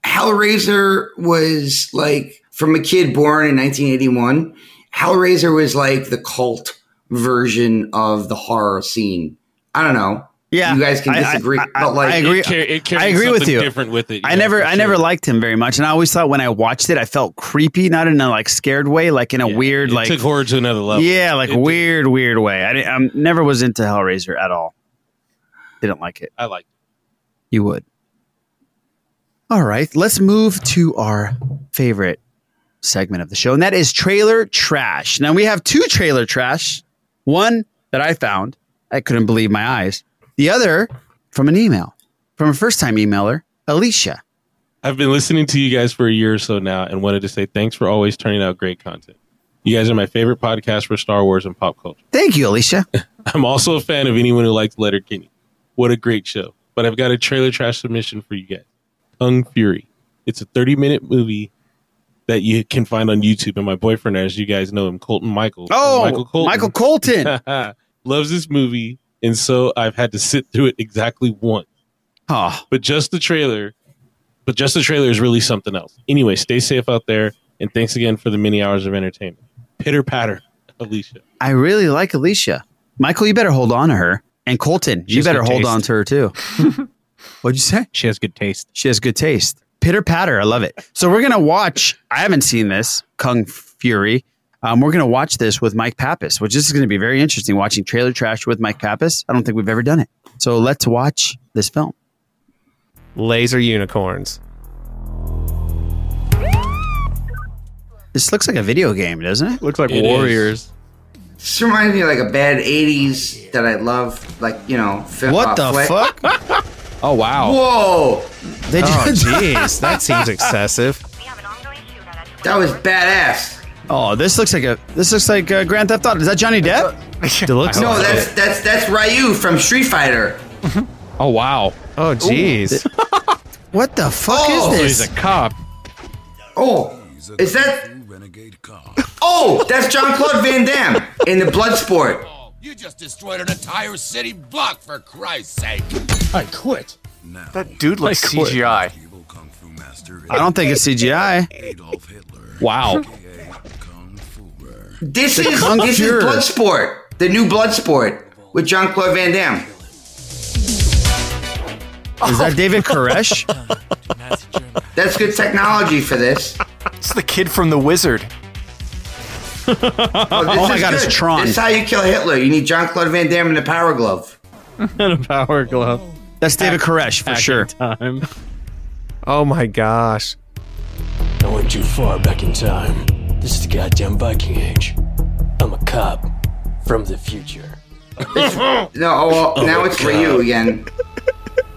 Speaker 11: Hellraiser was like from a kid born in 1981. Hellraiser was like the cult version of the horror scene. I don't know.
Speaker 7: Yeah,
Speaker 11: you guys can
Speaker 7: I- I-
Speaker 11: disagree,
Speaker 7: I-
Speaker 11: but like
Speaker 7: I agree.
Speaker 9: It car- it
Speaker 7: I agree with you.
Speaker 9: different with it,
Speaker 7: I
Speaker 9: yeah,
Speaker 7: never,
Speaker 9: for
Speaker 7: I never liked him very much, and I always thought when I watched it, I felt creepy, not in a like scared way, like in a weird,
Speaker 9: It
Speaker 7: like
Speaker 9: took horror to another level.
Speaker 7: yeah, like
Speaker 9: It-
Speaker 7: weird, weird way. I didn't, I'm never was into Hellraiser at all. Didn't like it.
Speaker 9: I like.
Speaker 7: You would. All right, let's move to our favorite segment of the show, and that is trailer trash. Now we have two trailer trash. One that I found, I couldn't believe my eyes. The other from an email from a first time emailer, Alicia.
Speaker 9: I've been listening to you guys for a year or so now and wanted to say thanks for always turning out great content. You guys are my favorite podcast for Star Wars and pop culture.
Speaker 7: Thank you, Alicia.
Speaker 9: I'm also a fan of anyone who likes Letter Letterkenny. What a great show. But I've got a trailer trash submission for you guys. Kung Fury. It's a 30 minute movie that you can find on YouTube. And my boyfriend, as you guys know him, Colton Michael.
Speaker 7: Oh,
Speaker 9: Michael Colton.
Speaker 7: Michael Colton.
Speaker 9: loves this movie. And so I've had to sit through it exactly once.
Speaker 7: Oh.
Speaker 9: But just the trailer, but just the trailer is really something else. Anyway, stay safe out there. And thanks again for the many hours of entertainment. Pitter patter, Alicia.
Speaker 7: I really like Alicia. Michael, you better hold on to her. And Colton,
Speaker 8: She
Speaker 7: you better hold
Speaker 8: taste.
Speaker 7: on to her too. What'd you say?
Speaker 8: She has good taste.
Speaker 7: She has good taste. Pitter patter. I love it. So we're gonna watch. I haven't seen this Kung Fury. Um, we're gonna watch this with Mike Pappas, which this is gonna be very interesting. Watching trailer trash with Mike Pappas. I don't think we've ever done it. So let's watch this film.
Speaker 10: Laser unicorns.
Speaker 7: This looks like a video game, doesn't it?
Speaker 8: Looks like
Speaker 9: It
Speaker 8: Warriors.
Speaker 11: This reminds me of like a bad '80s that I love, like you know. Fi-
Speaker 7: What the
Speaker 11: flick.
Speaker 7: fuck?
Speaker 8: Oh wow.
Speaker 11: Whoa,
Speaker 7: They
Speaker 10: Oh, jeez, that seems excessive.
Speaker 11: that was badass.
Speaker 7: Oh, this looks like a this looks like uh Grand Theft Auto. Is that Johnny Depp?
Speaker 10: It looks
Speaker 11: No, that's that's that's Ryu from Street Fighter.
Speaker 8: Oh wow.
Speaker 10: Oh, jeez.
Speaker 7: What the fuck
Speaker 11: Oh,
Speaker 8: So
Speaker 7: is
Speaker 8: he's a cop.
Speaker 11: Oh, is that? Oh, that's John Claude Van Damme in the Bloodsport.
Speaker 13: You just destroyed an entire city block, for Christ's sake.
Speaker 9: I quit.
Speaker 4: Now, That dude looks CGI.
Speaker 7: I don't think it's CGI. Adolf Hitler.
Speaker 8: Wow.
Speaker 11: This
Speaker 7: The
Speaker 11: is
Speaker 7: Kung
Speaker 11: this is Bloodsport, the new Bloodsport with John Claude Van Damme.
Speaker 7: Is that oh. David Koresh?
Speaker 11: That's good technology for this.
Speaker 4: It's the kid from The Wizard.
Speaker 11: Oh, this
Speaker 7: Oh my
Speaker 11: is
Speaker 7: God, it's
Speaker 11: good.
Speaker 7: Tron.
Speaker 11: This is how you kill Hitler. You need John Claude Van Damme in the Power Glove.
Speaker 8: and a power glove.
Speaker 7: That's David Koresh for sure.
Speaker 8: Time.
Speaker 10: Oh my gosh.
Speaker 14: I went too far back in time. This is the goddamn Viking Age. I'm a cop from the future.
Speaker 11: No, oh, well, now it's for you again.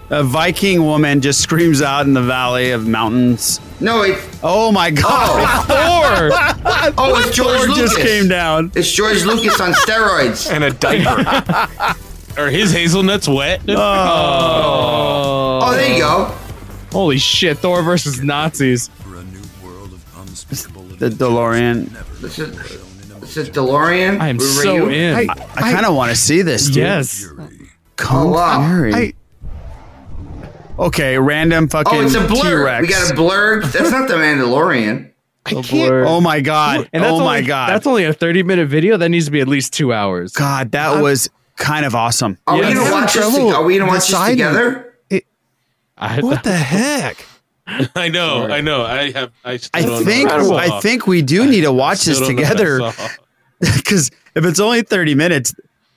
Speaker 7: A Viking woman just screams out in the valley of mountains.
Speaker 11: No, it's
Speaker 7: Oh my oh. god!
Speaker 8: Thor.
Speaker 11: oh, it's George
Speaker 7: Thor
Speaker 11: Lucas.
Speaker 7: just came down.
Speaker 11: It's George Lucas on steroids.
Speaker 4: And a diaper.
Speaker 9: Are his hazelnuts wet?
Speaker 8: Oh.
Speaker 11: Oh, there you go.
Speaker 8: Holy shit! Thor versus Nazis.
Speaker 7: The DeLorean.
Speaker 11: This is this is DeLorean.
Speaker 8: I am
Speaker 11: Where
Speaker 8: so in.
Speaker 7: I, I kind of want to see this, dude.
Speaker 8: yes.
Speaker 7: Kung
Speaker 11: Oh, wow.
Speaker 7: Fury.
Speaker 10: I-
Speaker 7: okay, random oh, fucking
Speaker 11: Oh, it's a blur.
Speaker 7: T-Rex.
Speaker 11: We got a blur. That's not the Mandalorian.
Speaker 10: I can't.
Speaker 7: Oh my god!
Speaker 8: And that's
Speaker 7: oh my
Speaker 8: only-
Speaker 7: god!
Speaker 8: That's only a 30 minute video. That needs to be at least two hours.
Speaker 7: God, that was kind of awesome.
Speaker 11: Are we
Speaker 8: Yes.
Speaker 11: gonna watch this? Are we gonna watch this
Speaker 10: deciding.
Speaker 11: together?
Speaker 8: I,
Speaker 10: What the heck?
Speaker 9: I know, I know. I have. I,
Speaker 7: I think
Speaker 9: I
Speaker 7: I think we do need to watch this
Speaker 9: don't know what I
Speaker 7: together because if it's only thirty minutes,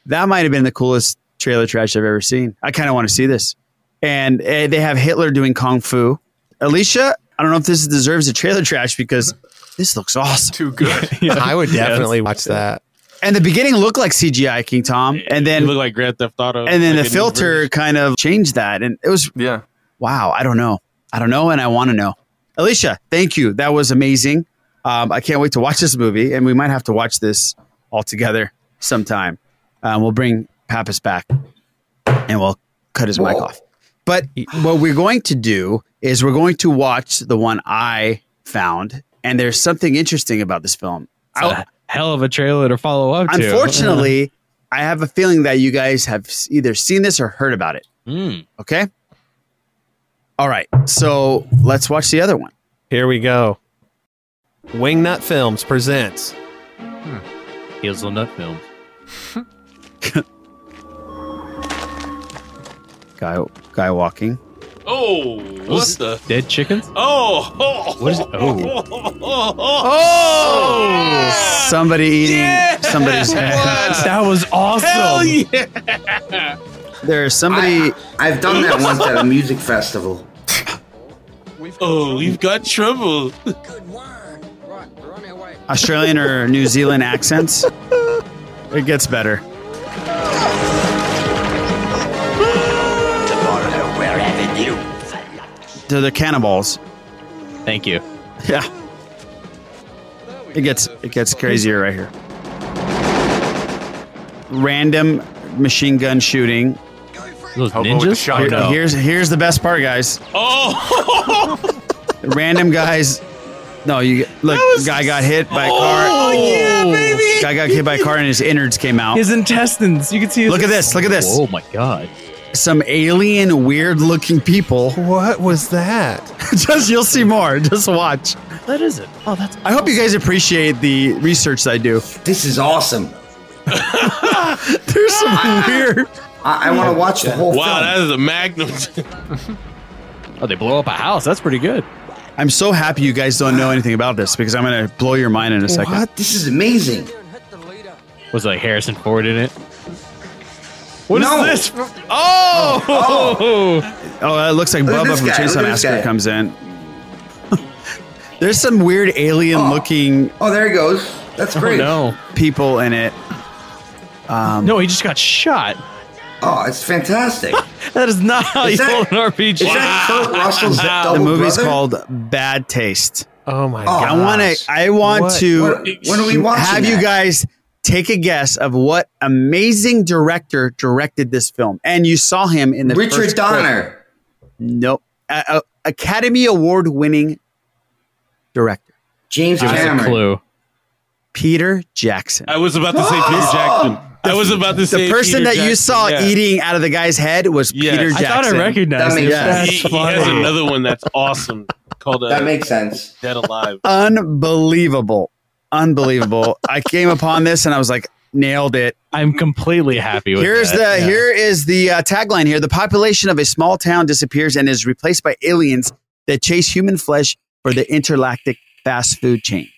Speaker 7: that might have been the coolest trailer trash I've ever seen. I kind of want to see this, and uh, they have Hitler doing kung fu. Alicia, I don't know if this deserves a trailer trash because this looks awesome.
Speaker 4: Too good.
Speaker 10: I would definitely watch that.
Speaker 7: And the beginning looked like CGI King Tom, and
Speaker 9: You
Speaker 7: then
Speaker 9: look like Grand Theft Auto.
Speaker 7: and then
Speaker 9: like
Speaker 7: the filter kind of changed that, and it was
Speaker 4: Yeah.
Speaker 7: wow. I don't know. I don't know, and I want to know. Alicia, thank you. That was amazing. Um, I can't wait to watch this movie, and we might have to watch this all together sometime. Um, we'll bring Pappas back, and we'll cut his mic off. But what we're going to do is we're going to watch the one I found, and there's something interesting about this film.
Speaker 8: It's a hell of a trailer to follow up to.
Speaker 7: Unfortunately, I have a feeling that you guys have either seen this or heard about it.
Speaker 8: Mm.
Speaker 7: Okay. All right. So let's watch the other one.
Speaker 10: Here we go. Wingnut Films presents
Speaker 8: Hazelnut film.
Speaker 7: Guy, guy walking.
Speaker 9: Oh, what the?
Speaker 8: Dead chickens?
Speaker 9: Oh, oh,
Speaker 8: What is it? Oh.
Speaker 9: oh, oh.
Speaker 7: oh, oh Somebody eating somebody's head.
Speaker 8: That was awesome.
Speaker 9: Hell yeah!
Speaker 7: There's somebody.
Speaker 11: I've done that once at a music festival.
Speaker 9: Oh, we've got trouble.
Speaker 7: Australian or New Zealand accents. It gets better. To the cannibals.
Speaker 8: Thank you.
Speaker 7: Yeah. It gets it gets crazier right here. Random machine gun shooting.
Speaker 8: Those
Speaker 4: Hobo with
Speaker 8: ninjas?
Speaker 4: shotgun.
Speaker 8: Oh, no.
Speaker 7: Here's here's the best part, guys.
Speaker 9: Oh,
Speaker 7: Random guys. No, you look. Guy got hit by a oh, car.
Speaker 9: oh yeah, baby.
Speaker 7: Guy got hit by a car and his innards came out.
Speaker 8: His intestines. You can see. His
Speaker 7: Look at this. Look at this.
Speaker 8: Oh my god.
Speaker 7: Some alien, weird-looking people.
Speaker 10: What was that?
Speaker 7: Just you'll see more. Just watch.
Speaker 8: That is it. Oh, that's.
Speaker 7: I hope you guys appreciate the research that I do.
Speaker 11: This is awesome.
Speaker 7: There's some weird.
Speaker 11: I, I want to watch the whole thing.
Speaker 9: Wow,
Speaker 11: film.
Speaker 9: that is a magnum.
Speaker 8: Oh, they blow up a house. That's pretty good.
Speaker 7: I'm so happy you guys don't know anything about this because I'm gonna blow your mind in a second.
Speaker 11: What? This is amazing.
Speaker 8: Was like Harrison Ford in it? What is
Speaker 11: No.
Speaker 8: this? Oh!
Speaker 7: Oh, it looks like
Speaker 11: Look
Speaker 7: Bubba from
Speaker 11: guy.
Speaker 7: Chainsaw
Speaker 11: Look at this
Speaker 7: Massacre comes in. There's some weird alien looking.
Speaker 11: Oh, there he goes. That's great.
Speaker 7: No people in it. Um,
Speaker 8: no, he just got shot.
Speaker 11: Oh, it's fantastic.
Speaker 8: that is not how
Speaker 11: Is
Speaker 8: you
Speaker 11: that-
Speaker 8: hold an RPG.
Speaker 11: is that Kurt Russell's
Speaker 7: the
Speaker 11: double
Speaker 7: movie's
Speaker 11: brother?
Speaker 7: called Bad Taste.
Speaker 10: Oh my oh,
Speaker 7: I
Speaker 10: god!
Speaker 7: want to. I want
Speaker 10: What-
Speaker 7: to.
Speaker 11: what- when are we watching
Speaker 7: Have you guys take a guess of what amazing director directed this film? And you saw him in the
Speaker 11: Richard
Speaker 7: first clip.
Speaker 11: Donner.
Speaker 7: Nope. A- a- Academy Award winning director.
Speaker 11: James
Speaker 8: Give a
Speaker 11: Cameron.
Speaker 8: clue.
Speaker 7: Peter Jackson.
Speaker 9: I was about to say Peter Jackson. I was about to say
Speaker 7: the person
Speaker 9: Peter
Speaker 7: that you saw
Speaker 9: yeah.
Speaker 7: eating out of the guy's head was
Speaker 9: Yeah.
Speaker 7: Peter Jackson.
Speaker 8: I thought I recognized
Speaker 11: That makes
Speaker 8: it.
Speaker 9: He, he has another one that's awesome called uh,
Speaker 11: That makes sense.
Speaker 9: Dead Alive.
Speaker 7: Unbelievable. Unbelievable. I came upon this and I was like, nailed it.
Speaker 8: I'm completely happy with
Speaker 7: Here's
Speaker 8: that.
Speaker 7: the
Speaker 8: Yeah.
Speaker 7: here is the uh, tagline here. The population of a small town disappears and is replaced by aliens that chase human flesh for the intergalactic fast food chain.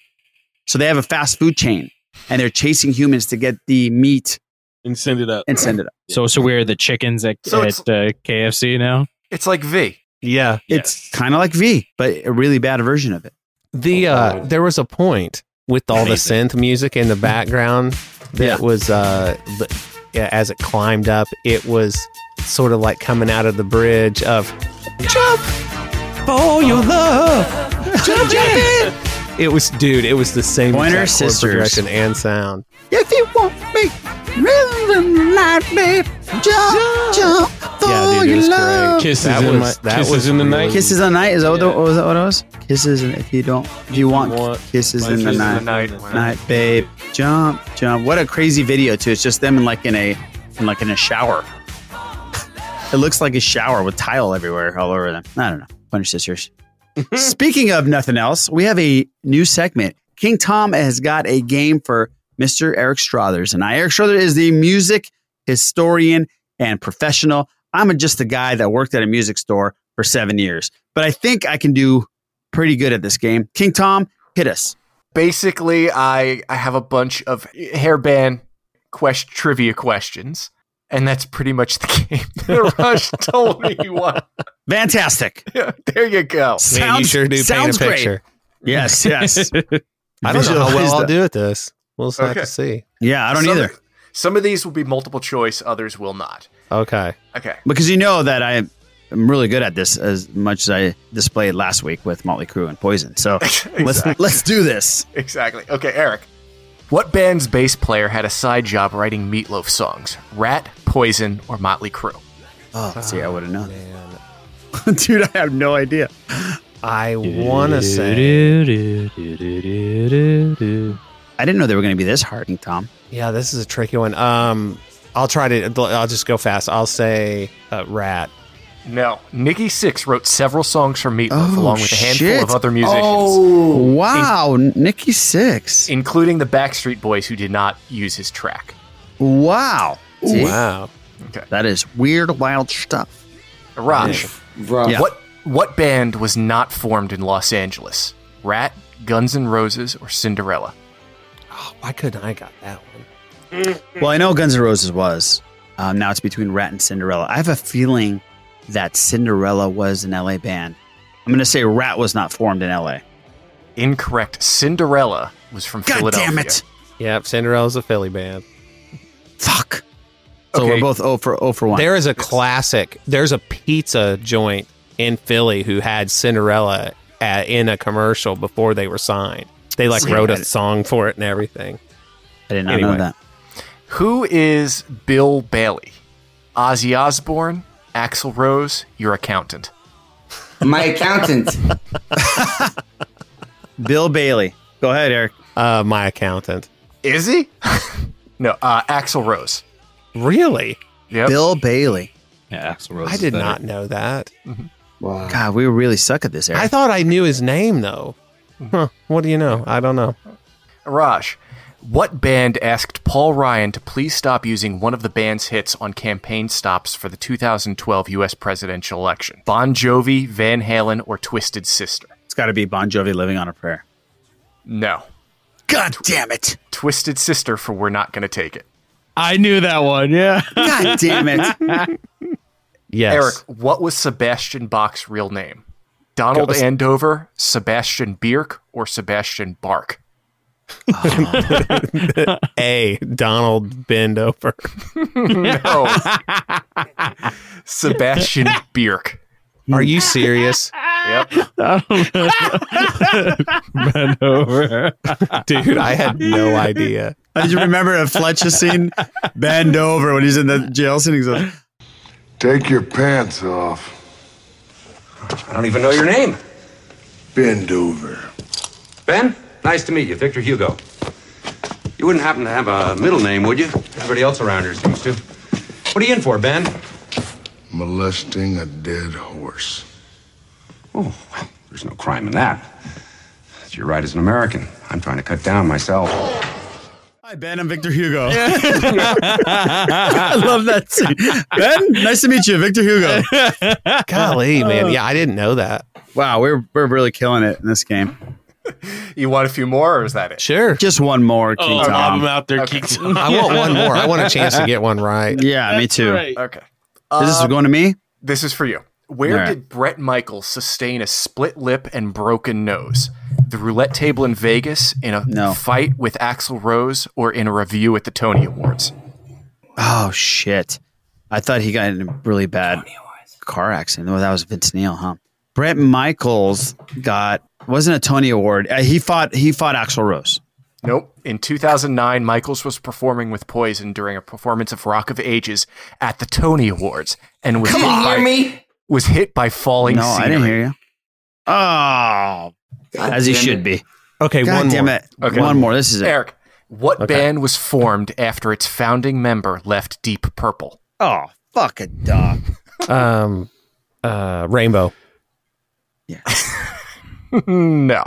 Speaker 7: So they have a fast food chain and they're chasing humans to get the meat
Speaker 9: and send it up.
Speaker 7: and send it up.
Speaker 8: So so we're the chickens at,
Speaker 4: So
Speaker 8: at uh, KFC now.
Speaker 4: It's like V.
Speaker 10: Yeah.
Speaker 7: It's kind of like V, but a really bad version of it.
Speaker 10: The uh, there was a point with all the synth music in the background that
Speaker 7: Yeah.
Speaker 10: was uh, yeah, as it climbed up, it was sort of like coming out of the bridge of jump for your love, jump, jump in. It was, dude. It was the same
Speaker 7: Pointer
Speaker 10: exact chord
Speaker 7: Sisters.
Speaker 10: progression and sound.
Speaker 7: If you want me, rhythm like me, jump, jump for
Speaker 10: Yeah, dude,
Speaker 7: your love.
Speaker 10: great.
Speaker 9: Kisses
Speaker 10: That
Speaker 9: in
Speaker 10: was-
Speaker 9: my-
Speaker 10: that
Speaker 9: Kisses
Speaker 10: was
Speaker 9: in the night.
Speaker 7: Kisses in the night. Is that what, the, was that what it was? Kisses, and if you don't, if you want,
Speaker 9: Want
Speaker 7: kisses in the night,
Speaker 9: in
Speaker 4: night.
Speaker 7: night, babe, jump, jump. What a crazy video too. It's just them in like in a, in like in a shower. it looks like a shower with tile everywhere, all over them. I don't know. Pointer sisters. Speaking of nothing else, we have a new segment. King Tom has got a game for Mr. Eric Struthers. And I, Eric Struthers is the music historian and professional. I'm just a guy that worked at a music store for seven years, but I think I can do pretty good at this game. King Tom, hit us.
Speaker 4: Basically, I I have a bunch of hairband quest trivia questions, and that's pretty much the game. Rush told me you want.
Speaker 7: Fantastic.
Speaker 4: there you go.
Speaker 10: Man, you sure do paint
Speaker 7: sounds
Speaker 10: a
Speaker 7: great.
Speaker 10: picture.
Speaker 7: Yes, yes.
Speaker 10: I don't know how well I'll do at this. We'll just have to see.
Speaker 7: Yeah, I don't
Speaker 4: some,
Speaker 7: either.
Speaker 4: Some of these will be multiple choice, others will not.
Speaker 10: Okay.
Speaker 4: Okay.
Speaker 7: Because you know that I am really good at this as much as I displayed last week with Motley Crue and Poison. So let's let's do this.
Speaker 4: Exactly. Okay, Eric. What band's bass player had a side job writing Meatloaf songs? Ratt, Poison, or Motley Crue?
Speaker 7: Oh, see, I would have known. Dude, I have no idea.
Speaker 10: I want to say.
Speaker 7: I didn't know they were going to be this hard, Tom.
Speaker 10: Yeah, this is a tricky one. Um, I'll try to. I'll just go fast. I'll say uh, Ratt.
Speaker 4: No. Nikki Sixx wrote several songs for Meatloaf
Speaker 7: Oh,
Speaker 4: along with a handful
Speaker 7: shit.
Speaker 4: of other musicians.
Speaker 11: Oh,
Speaker 7: Wow, Nikki Sixx.
Speaker 4: including the Backstreet Boys, who did not use his track.
Speaker 7: Wow. See?
Speaker 10: Wow.
Speaker 4: Okay.
Speaker 7: That is weird, wild stuff.
Speaker 4: Raj.
Speaker 7: Yeah.
Speaker 4: what what band was not formed in Los Angeles? Ratt, Guns N' Roses, or Cinderella?
Speaker 10: Oh, why couldn't I got that one?
Speaker 7: Well, I know Guns N' Roses was. Um, now it's between Ratt and Cinderella. I have a feeling that Cinderella was an LA band. I'm going to say Ratt was not formed in LA.
Speaker 4: Incorrect. Cinderella was from
Speaker 7: God
Speaker 4: Philadelphia.
Speaker 7: damn it.
Speaker 10: Yep, Cinderella's a Philly band.
Speaker 7: Fuck. So
Speaker 4: Okay.
Speaker 7: we're both 0 for 0 for 1.
Speaker 10: There is a classic. There's a pizza joint in Philly who had Cinderella at, in a commercial before they were signed. They like
Speaker 7: See,
Speaker 10: wrote a song for it and everything.
Speaker 7: I did not
Speaker 10: Anyway.
Speaker 7: know that.
Speaker 4: Who is Bill Bailey? Ozzy Osbourne, Axl Rose, your accountant.
Speaker 11: My accountant.
Speaker 7: Bill Bailey. Go ahead, Eric.
Speaker 10: Uh, my accountant.
Speaker 4: Is he? no, uh, Axl Rose.
Speaker 10: Really?
Speaker 4: Yep.
Speaker 7: Bill Bailey.
Speaker 8: Yeah, Axl Rose.
Speaker 10: I did
Speaker 8: better.
Speaker 10: not know that.
Speaker 11: Wow.
Speaker 7: God, we really suck at this, Eric.
Speaker 10: I thought I knew his name though. Huh, what do you know? I don't know.
Speaker 4: Raj, what band asked Paul Ryan to please stop using one of the band's hits on campaign stops for the 2012 U.S. presidential election? Bon Jovi, Van Halen, or Twisted Sister?
Speaker 7: it's got to be Bon Jovi living on a prayer.
Speaker 4: No.
Speaker 7: God damn it.
Speaker 4: Twisted Sister for We're Not Gonna Take It.
Speaker 8: I knew that one. Yeah.
Speaker 7: God damn it.
Speaker 10: Yes.
Speaker 4: Eric, what was Sebastian Bach's real name? Donald
Speaker 10: Goes-
Speaker 4: Andover, Sebastian Bierk, or Sebastian Bark?
Speaker 10: A. Donald bend over.
Speaker 4: no. Sebastian Bierk.
Speaker 10: Are you serious?
Speaker 4: Yep.
Speaker 8: Bend over.
Speaker 10: Dude, I had no idea.
Speaker 7: Uh, did you remember a Fletcher scene? Bend over when he's in the jail scene. He goes,
Speaker 5: Take your pants off.
Speaker 15: I don't even know your name.
Speaker 5: Bend over.
Speaker 15: Ben, nice to meet you. Victor Hugo. You wouldn't happen to have a middle name, would you? Everybody else around here seems to. What are you in for, Ben?
Speaker 5: Molesting a dead horse.
Speaker 15: Oh, well, there's no crime in that. It's your right as an American. I'm trying to cut down myself.
Speaker 7: Hi, Ben. I'm Victor Hugo. I love that scene. Ben, nice to meet you, Victor Hugo.
Speaker 10: Golly, man. Yeah, I didn't know that.
Speaker 7: Wow, we're we're really killing it in this game.
Speaker 4: You want a few more, or is that it?
Speaker 10: Sure.
Speaker 7: Just one more, King
Speaker 9: Oh,
Speaker 7: Tom.
Speaker 9: I'm out there,
Speaker 4: Okay.
Speaker 9: King Tom.
Speaker 10: I want one more. I want a chance to get one right.
Speaker 7: Yeah, me too.
Speaker 9: right.
Speaker 4: Okay.
Speaker 7: Is this
Speaker 4: Uh,
Speaker 7: going to me?
Speaker 4: This is for you. Where
Speaker 7: All right.
Speaker 4: did Bret Michaels sustain a split lip and broken nose? The roulette table in Vegas, in a
Speaker 7: No.
Speaker 4: fight with Axl Rose, or in a review at the Tony Awards?
Speaker 7: Oh shit! I thought he got in a really bad car accident. Oh, that was Vince Neil, huh? Bret Michaels got wasn't a Tony Award. Uh, he fought he fought Axl Rose.
Speaker 4: Nope. In 2009, Michaels was performing with Poison during a performance of Rock of Ages at the Tony Awards and was
Speaker 11: Can
Speaker 4: hit
Speaker 11: you hear
Speaker 4: by,
Speaker 11: me?
Speaker 4: was hit by falling
Speaker 7: No, I didn't hear you. Oh, as he
Speaker 11: damn
Speaker 7: should
Speaker 11: it.
Speaker 7: be.
Speaker 10: Okay,
Speaker 7: God
Speaker 10: one
Speaker 7: damn
Speaker 10: more.
Speaker 7: it!
Speaker 4: Okay.
Speaker 7: One more. This is it.
Speaker 4: Eric, what
Speaker 10: Okay.
Speaker 4: band was formed after its founding member left Deep Purple?
Speaker 7: Oh, fuck a dog.
Speaker 10: Um, uh, Rainbow.
Speaker 4: no.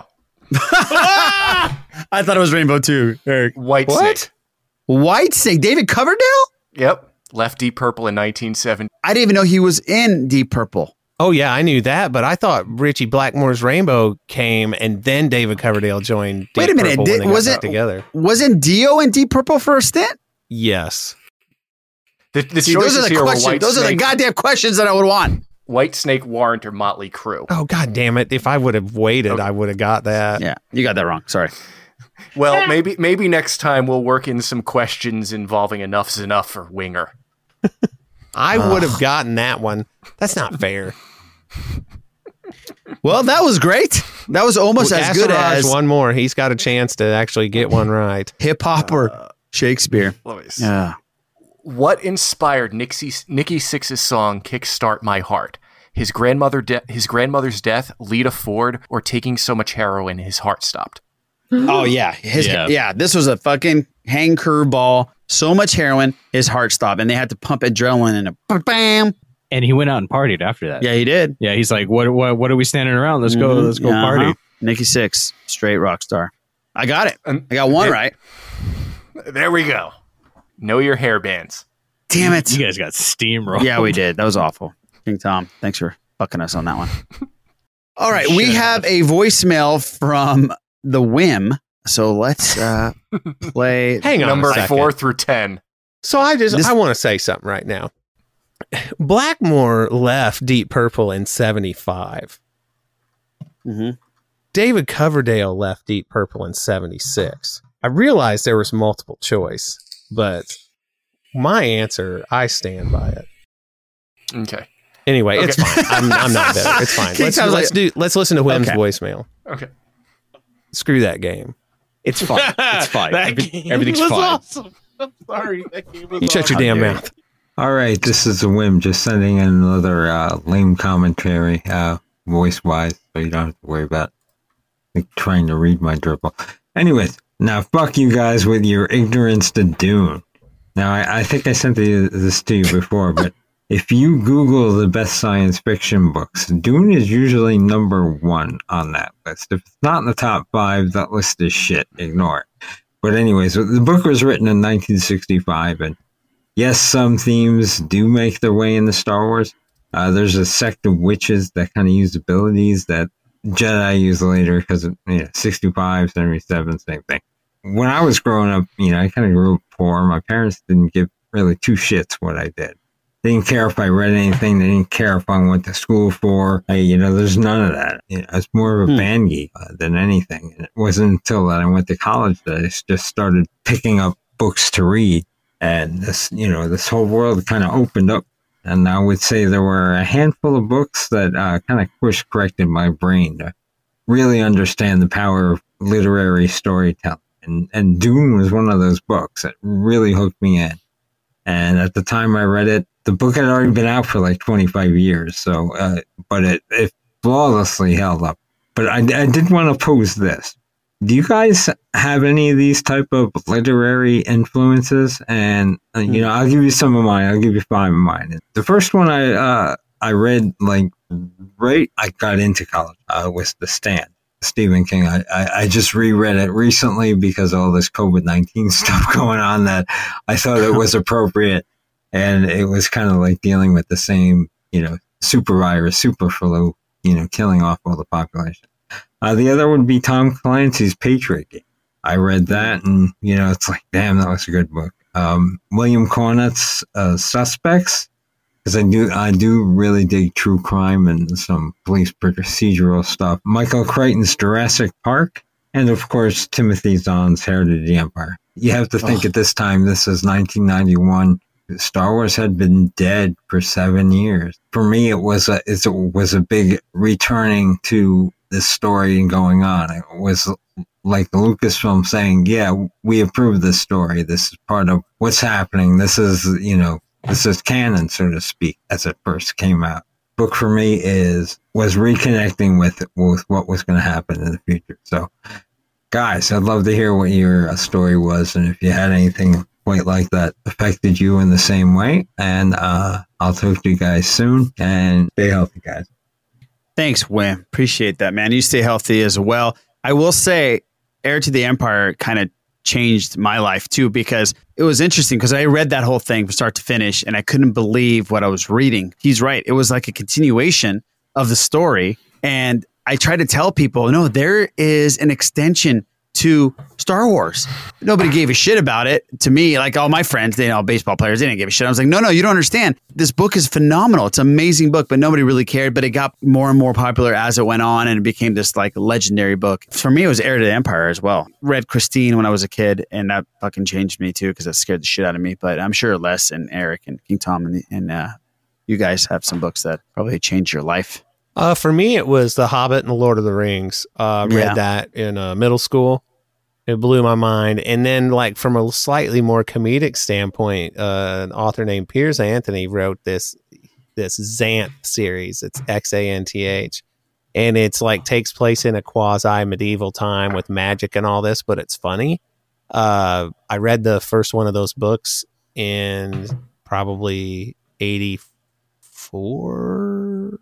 Speaker 7: I thought it was Rainbow too. Eric.
Speaker 4: White
Speaker 7: What?
Speaker 4: Snake.
Speaker 7: White Snake. David Coverdale.
Speaker 4: Yep. Left Deep Purple in 1970.
Speaker 7: I didn't even know he was in Deep Purple.
Speaker 10: Oh yeah, I knew that, but I thought Ritchie Blackmore's Rainbow came and then David Coverdale joined. Deep
Speaker 7: Wait a minute, did-
Speaker 10: when they got
Speaker 7: was
Speaker 10: back
Speaker 7: it-
Speaker 10: together?
Speaker 7: Wasn't Dio in Deep Purple for a stint?
Speaker 10: Yes.
Speaker 4: The, the
Speaker 7: See, those are the questions.
Speaker 4: White
Speaker 7: Those are the goddamn questions that I would want.
Speaker 4: White Snake, Warrant, or Motley Crue.
Speaker 10: Oh god damn it! If I would have waited, I would have got that.
Speaker 7: Yeah, you got that wrong. Sorry.
Speaker 4: Well, maybe maybe next time we'll work in some questions involving Enough's Enough for Winger.
Speaker 10: I would have gotten that one. That's not fair.
Speaker 7: Well, that was great. That was almost
Speaker 10: Well,
Speaker 7: as good as
Speaker 10: one more. He's got a chance to actually get one right.
Speaker 7: hip hop or uh, Shakespeare.
Speaker 4: Let me see.
Speaker 7: Yeah.
Speaker 4: What inspired Nixie, Nikki Sixx's song "Kickstart My Heart"? His grandmother, de- his grandmother's death, Lita Ford, or taking so much heroin his heart stopped.
Speaker 7: Oh yeah, his yeah.
Speaker 8: Yeah.
Speaker 7: This was a fucking hang curveball. So much heroin, his heart stopped, and they had to pump adrenaline in it. Bam.
Speaker 8: And he went out and partied after that.
Speaker 7: Yeah, he did.
Speaker 8: Yeah, he's like, what, what, what are we standing around? Let's go,
Speaker 7: Mhm.
Speaker 8: let's go party.
Speaker 7: uh-huh. Nikki Sixx, straight rock star. I got it. I got one
Speaker 4: Yeah.
Speaker 7: right.
Speaker 4: There we go. Know your hair bands.
Speaker 7: Damn it.
Speaker 8: You guys got steamrolled.
Speaker 7: Yeah, we did. That was awful. King Tom, thanks for fucking us on that one. All right, we have a voicemail from the Whim. So let's uh, play.
Speaker 10: Hang on,
Speaker 4: Number four through ten.
Speaker 10: So I just
Speaker 7: This-
Speaker 10: I want to say something right now. Blackmore left Deep Purple in '75.
Speaker 7: Mhm.
Speaker 10: David Coverdale left Deep Purple in '76. I realized there was multiple choice, but my answer, I stand by it.
Speaker 4: Okay.
Speaker 10: Anyway, it's fine. I'm, I'm not better. It's fine. Let's,
Speaker 7: Tom's
Speaker 10: let's
Speaker 7: like-
Speaker 10: do. Let's listen to Whim's
Speaker 7: Okay.
Speaker 10: voicemail.
Speaker 4: Okay.
Speaker 10: Screw that game.
Speaker 7: It's fine. It's fine.
Speaker 9: That
Speaker 7: Every-
Speaker 9: game
Speaker 7: everything's
Speaker 9: was
Speaker 7: fine.
Speaker 9: awesome. I'm sorry. That game was
Speaker 10: You shut your damn mouth.
Speaker 16: All right, this is a whim. Just sending in another uh, lame commentary, uh, voice wise, so you don't have to worry about like, trying to read my dribble. Anyways, now fuck you guys with your ignorance to Dune. Now, I, I think I sent this to you before, but if you Google the best science fiction books, Dune is usually number one on that list. If it's not in the top five, that list is shit. Ignore it. But anyways, the book was written in 1965, and yes, some themes do make their way into Star Wars. Uh, there's a sect of witches that kind of use abilities that Jedi use later because you know, 65, 77, same thing. When I was growing up, you know, I kind of grew up poor. My parents didn't give really two shits what I did. They didn't care if I read anything. They didn't care if I went to school for. Hey, you know, there's none of that. You know, I was more of a band geek uh, than anything. And it wasn't until that I went to college that I just started picking up books to read, and this, you know, this whole world kind of opened up. And I would say there were a handful of books that uh, kind of course corrected my brain to really understand the power of literary storytelling. And, and Dune was one of those books that really hooked me in. And at the time I read it, the book had already been out for like 25 years. So, uh, but it, it flawlessly held up. But I, I did want to pose this. Do you guys have any of these type of literary influences? And uh, you know, I'll give you some of mine. I'll give you five of mine. The first one I uh, I read like right I got into college uh, was The Stand. Stephen King. I, I, I just reread it recently because all this COVID 19 stuff going on that I thought it was appropriate. And it was kind of like dealing with the same, you know, super virus, super flu, you know, killing off all the population. Uh, the other would be Tom Clancy's Patriot Game. I read that and, you know, it's like, damn, that was a good book. Um, William Cornett's uh, Suspects because I do I do really dig true crime and some police procedural stuff. Michael Crichton's Jurassic Park, and of course Timothy Zahn's Heir to the Empire. You have to think
Speaker 7: Oh.
Speaker 16: at this time this is 1991. Star Wars had been dead for seven years. For me, it was a it was a big returning to this story going on. It was like Lucasfilm saying, "Yeah, we approve this story. This is part of what's happening. This is you know this is canon, so to speak." As it first came out, book for me is was reconnecting with with what was going to happen in the future. So, guys, I'd love to hear what your uh, story was, and if you had anything quite like that affected you in the same way. And uh, I'll talk to you guys soon. And stay healthy, guys.
Speaker 7: Thanks, Wim. Appreciate that, man. You stay healthy as well. I will say, Heir to the Empire kind of changed my life too because it was interesting because I read that whole thing from start to finish and I couldn't believe what I was reading. He's right. It was like a continuation of the story. And I try to tell people, no, there is an extension to Star Wars. Nobody gave a shit about it. To me, like all my friends, they know baseball players, they didn't give a shit. I was like, no, no, you don't understand. This book is phenomenal. It's an amazing book, but nobody really cared. But it got more and more popular as it went on and it became this like legendary book. For me, it was Heir to the Empire as well. Read Christine when I was a kid, and that fucking changed me too because that scared the shit out of me. But I'm sure Les and Eric and King Tom and, and uh, you guys have some books that probably changed your life.
Speaker 10: Uh, for me, it was The Hobbit and The Lord of the Rings. Uh, read
Speaker 7: Yeah.
Speaker 10: that in uh, middle school. It blew my mind. And then, like from a slightly more comedic standpoint, uh, an author named Piers Anthony wrote this this Xanth series. It's X A N T H, and it's like takes place in a quasi medieval time with magic and all this, but it's funny. Uh, I read the first one of those books in probably eighty four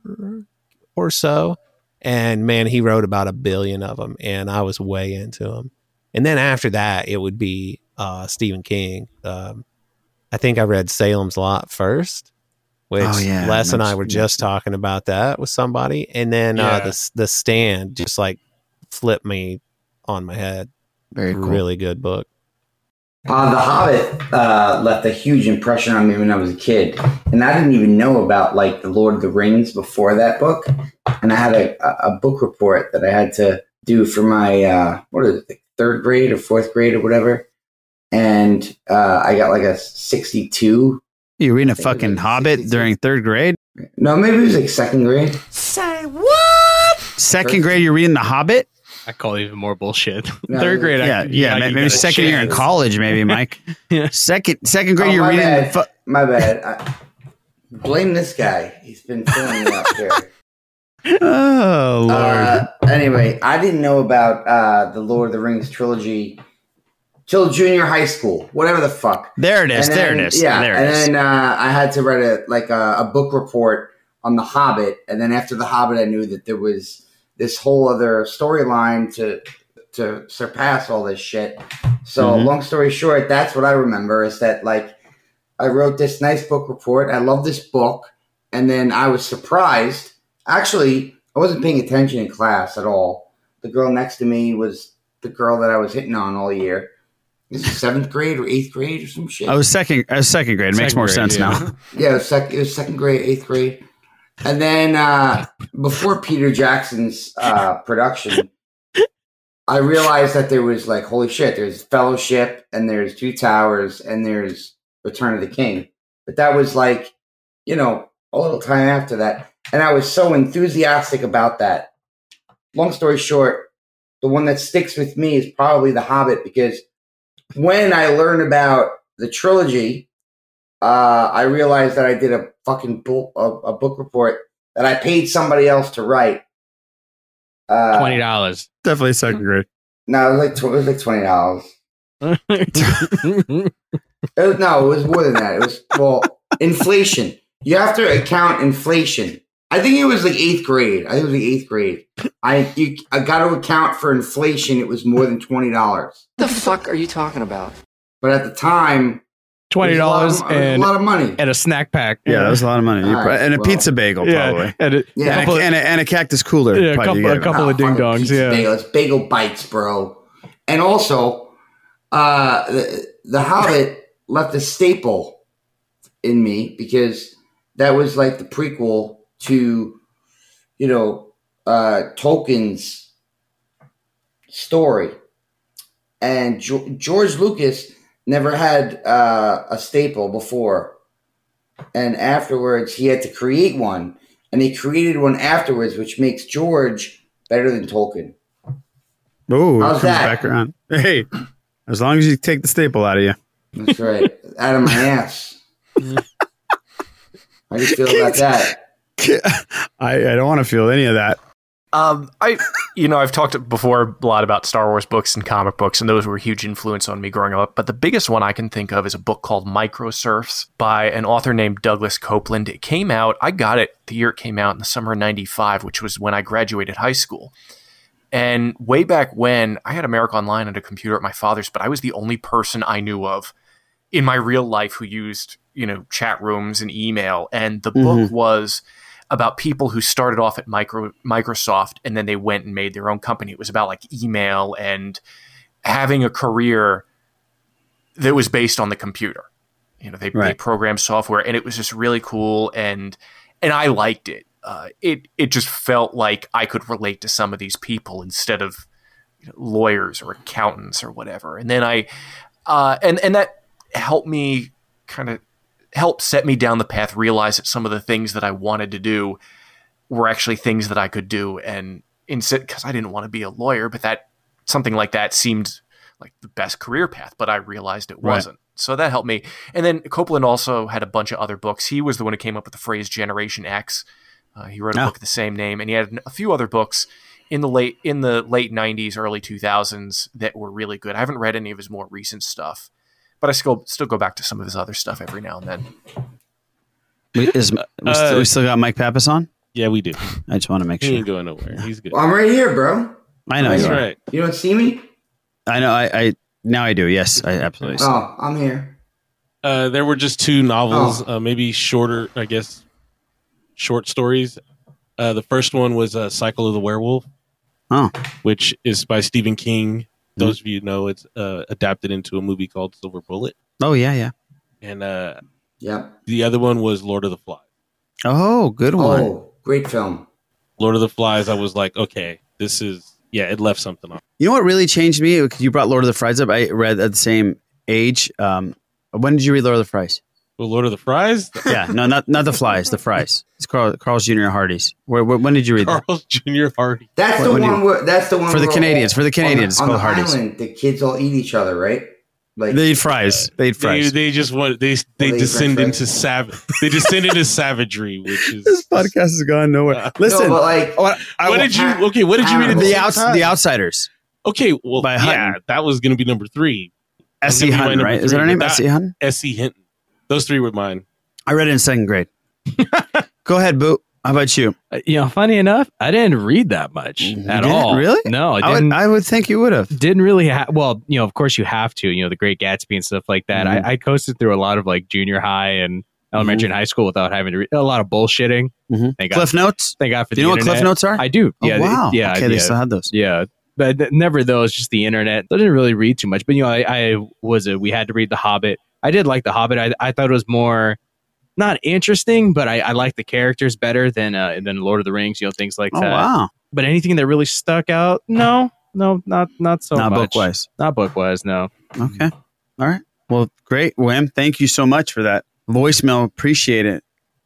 Speaker 10: or so. And man, he wrote about a billion of them, and I was way into them. And then after that, it would be uh, Stephen King. Um, I think I read Salem's Lot first, which
Speaker 7: Oh, yeah,
Speaker 10: Les and I were just talking about that with somebody. And then uh, the the Stand just like flipped me on my head.
Speaker 7: Very cool.
Speaker 10: really good book.
Speaker 11: Uh, the Hobbit uh, left a huge impression on me when I was a kid, and I didn't even know about like the Lord of the Rings before that book. And I had a, a a book report that I had to do for my uh, what is it, like third grade or fourth grade or whatever, and uh, I got like a sixty-two.
Speaker 7: You reading a fucking Hobbit during third grade?
Speaker 11: No, maybe it was like second grade.
Speaker 1: Say what?
Speaker 7: Second grade, you're reading The Hobbit?
Speaker 8: I call it even more bullshit.
Speaker 11: No,
Speaker 8: Third grade,
Speaker 7: yeah,
Speaker 8: I,
Speaker 7: yeah,
Speaker 8: I
Speaker 7: maybe
Speaker 8: got a
Speaker 7: second year in college, maybe Mike. Second, second grade,
Speaker 11: Oh,
Speaker 7: you're reading.
Speaker 11: bad.
Speaker 7: The fu-
Speaker 11: my bad. I, blame this guy. He's been filling me up here.
Speaker 7: oh lord!
Speaker 11: Uh, anyway, I didn't know about uh, the Lord of the Rings trilogy till junior high school, whatever the fuck.
Speaker 7: there it is.
Speaker 11: And
Speaker 7: there it is.
Speaker 11: Yeah,
Speaker 7: there
Speaker 11: and then uh, I had to write a like a, a book report on the Hobbit, and then after the Hobbit, I knew that there was this whole other storyline to to surpass all this shit. So,
Speaker 7: Mhm.
Speaker 11: long story short, that's what I remember is that like I wrote this nice book report. I love this book, and then I was surprised. Actually, I wasn't paying attention in class at all. The girl next to me was the girl that I was hitting on all year. This is seventh grade or eighth grade or some shit.
Speaker 7: I was second. I was second grade. It makes more
Speaker 9: grade,
Speaker 7: sense
Speaker 9: yeah.
Speaker 7: now.
Speaker 11: Yeah, it was, sec- it was second grade, eighth grade. And then uh, before Peter Jackson's uh, production, I realized that there was like, holy shit, there's Fellowship and there's Two Towers and there's Return of the King. But that was like, you know, a little time after that. And I was so enthusiastic about that. Long story short, the one that sticks with me is probably The Hobbit because when I learned about the trilogy, uh, I realized that I did a fucking book, a, a book report that I paid somebody else to write. Uh,
Speaker 8: Twenty dollars.
Speaker 7: Definitely second grade.
Speaker 11: No, it was like tw- it was like twenty dollars. It was, no, it was more than that. It was well, inflation. You have to account inflation. I think it was like eighth grade. I think it was like eighth grade. I you, I got to account for inflation. It was more than twenty dollars.
Speaker 17: What the fuck are you talking about?
Speaker 11: But at the time,
Speaker 8: Twenty
Speaker 11: it was a lot
Speaker 8: dollars
Speaker 11: of- it was
Speaker 8: and
Speaker 11: a lot of money.
Speaker 8: and a snack pack.
Speaker 7: Yeah, that was a lot of money. You
Speaker 11: All
Speaker 7: and a
Speaker 11: well,
Speaker 7: pizza bagel,
Speaker 8: Yeah,
Speaker 7: probably.
Speaker 8: and a,
Speaker 11: Yeah.
Speaker 7: And, a, and, a, and a cactus cooler.
Speaker 8: Yeah, a couple- a couple
Speaker 7: him.
Speaker 8: of ding dongs,
Speaker 11: pizza
Speaker 8: yeah.
Speaker 11: bagel. It's bagel bites, bro. And also, uh, the, the Hobbit left a staple in me because that was like the prequel to, you know, uh, Tolkien's story. And jo- George Lucas never had uh, a staple before. And afterwards, he had to create one. And he created one afterwards, which makes George better than Tolkien.
Speaker 7: Oh,
Speaker 11: How's
Speaker 7: comes
Speaker 11: that?
Speaker 7: back around. Hey, as long as you take the staple out of you.
Speaker 11: That's right. Out of my ass. How do you feel about that?
Speaker 7: I, I don't want to feel any of that.
Speaker 4: Um, I, you know, I've talked before a lot about Star Wars books and comic books, and those were a huge influence on me growing up. But the biggest one I can think of is a book called Microserfs by an author named Douglas Coupland. It came out, I got it the year it came out in the summer of 95, which was when I graduated high school. And way back when, I had America Online and a computer at my father's, but I was the only person I knew of in my real life who used, you know, chat rooms and email. And the book
Speaker 7: Mhm.
Speaker 4: was about people who started off at micro, Microsoft and then they went and made their own company. It was about like email and having a career that was based on the computer. You know, they, they programmed software and it was just really cool and and I liked it. Uh, it it just felt like I could relate to some of these people instead of you know, lawyers or accountants or whatever. And then I uh, and and that helped me kind of help set me down the path. Realize that some of the things that I wanted to do were actually things that I could do, and instead because I didn't want to be a lawyer, but that something like that seemed like the best career path. But I realized it
Speaker 7: Right.
Speaker 4: wasn't. So that helped me. And then Coupland also had a bunch of other books. He was the one who came up with the phrase Generation X. Uh, he wrote a
Speaker 7: Oh.
Speaker 4: book of the same name, and he had a few other books in the late in the late '90s, early 2000s that were really good. I haven't read any of his more recent stuff, but I still still go back to some of his other stuff every now and then.
Speaker 7: We, is, we, still,
Speaker 9: Uh,
Speaker 7: we still got Mike Pappas on?
Speaker 9: Yeah, we do.
Speaker 7: I just want to make
Speaker 9: He
Speaker 7: sure.
Speaker 9: ain't going nowhere. He's good.
Speaker 11: Well, I'm right here, bro.
Speaker 7: I know
Speaker 9: That's
Speaker 7: you are.
Speaker 9: right.
Speaker 11: You don't see me?
Speaker 7: I know. I, I now I do. Yes, I absolutely. see.
Speaker 11: Oh, I'm here.
Speaker 9: Uh, there were just two novels, uh, maybe shorter, I guess, short stories. Uh, the first one was uh, "Cycle of the Werewolf,"
Speaker 7: Oh,
Speaker 9: which is by Stephen King. Those of you know, it's uh, adapted into a movie called Silver Bullet,
Speaker 7: oh yeah, yeah.
Speaker 9: and uh,
Speaker 11: Yep.
Speaker 9: the other one was Lord of the Flies.
Speaker 7: Oh, good one.
Speaker 11: Oh, great film.
Speaker 9: Lord of the Flies, I was like, okay, this is yeah, it left something off.
Speaker 7: You know what really changed me? Because you brought Lord of the Fries up. I read at the same age. Um, when did you read Lord of the Fries?
Speaker 9: Well, Lord of the Fries,
Speaker 7: Yeah, no, not not the flies, the fries. It's Carl, Carl's Jr. Hardee's. Where, where, when did you read that?
Speaker 9: Carl's Jr. Hardy.
Speaker 11: That's
Speaker 7: What-
Speaker 11: the
Speaker 7: what
Speaker 11: one
Speaker 7: you-
Speaker 11: where that's the one
Speaker 7: For the Canadians,
Speaker 11: all-
Speaker 7: for the Canadians, it's
Speaker 11: on,
Speaker 7: called
Speaker 11: on the
Speaker 7: Hardee's.
Speaker 11: island, the kids all eat each other, right? Like
Speaker 7: They eat fries. They eat fries.
Speaker 9: they just want they oh, they
Speaker 11: they eat
Speaker 9: descend into sav they descend into savagery, which is
Speaker 7: this podcast has gone nowhere. Listen,
Speaker 11: no, like
Speaker 7: what, I,
Speaker 9: what did you okay? What did you read?
Speaker 7: The
Speaker 9: the
Speaker 7: outs, the outsiders.
Speaker 9: Okay, well,
Speaker 7: by
Speaker 9: yeah, that was going to be number three. That was
Speaker 7: S.E.
Speaker 9: gonna be
Speaker 7: Hutton, right? Is that her name?
Speaker 9: but
Speaker 7: S.E. Hutton?
Speaker 9: S.E. Hinton. Those three were mine.
Speaker 7: I read it in second grade. Go ahead, Boo. How about you?
Speaker 8: Uh, You know, funny enough, I didn't read that much at
Speaker 7: didn't?
Speaker 8: all.
Speaker 7: Really?
Speaker 8: No, I
Speaker 7: I would,
Speaker 8: didn't.
Speaker 7: I would think you would have.
Speaker 8: didn't really have. Well, you know, of course you have to. You know, the Great Gatsby and stuff like that.
Speaker 7: Mhm.
Speaker 8: I, I coasted through a lot of like junior high and elementary
Speaker 7: Mhm.
Speaker 8: and high school without having to read a lot of bullshitting.
Speaker 7: Mhm.
Speaker 8: Thank God.
Speaker 7: Cliff Notes?
Speaker 8: Thank God for
Speaker 7: Do you
Speaker 8: the
Speaker 7: know what Cliff. Notes are?
Speaker 8: I do.
Speaker 7: Oh,
Speaker 8: Yeah.
Speaker 7: wow.
Speaker 8: Yeah.
Speaker 7: Okay, they still had those.
Speaker 8: Yeah. but never those. Just the internet. I didn't really read too much, but you know, I, I was a, we had to read The Hobbit. I did like The Hobbit. I, I thought it was more not interesting, but I, I like the characters better than uh, than Lord of the Rings. You know, things like
Speaker 7: Oh,
Speaker 8: that.
Speaker 7: wow.
Speaker 8: But anything that really stuck out, no, no, not not so
Speaker 7: Not
Speaker 8: much.
Speaker 7: book-wise.
Speaker 8: Not book wise. No.
Speaker 7: Okay. All right. Well, great, Wim. Thank you so much for that voicemail. Appreciate it.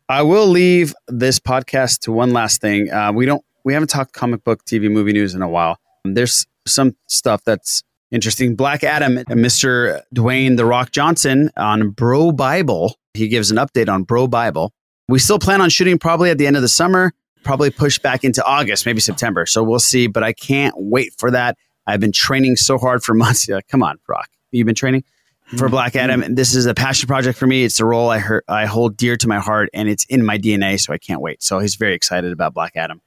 Speaker 7: I will leave this podcast to one last thing. Uh, we don't, we haven't talked comic book, TV, movie news in a while. There's some stuff that's interesting. Black Adam Mr. Dwayne the Rock Johnson on BroBible. He gives an update on BroBible. We still plan on shooting probably at the end of the summer, probably push back into August, maybe September. So we'll see. But I can't wait for that. I've been training so hard for months. You're Come on, Rock. You've been training for mm-hmm. Black Adam. And This is a passion project for me. It's a role I heard, I hold dear to my heart, and it's in my DNA. So I can't wait. So he's very excited about Black Adam.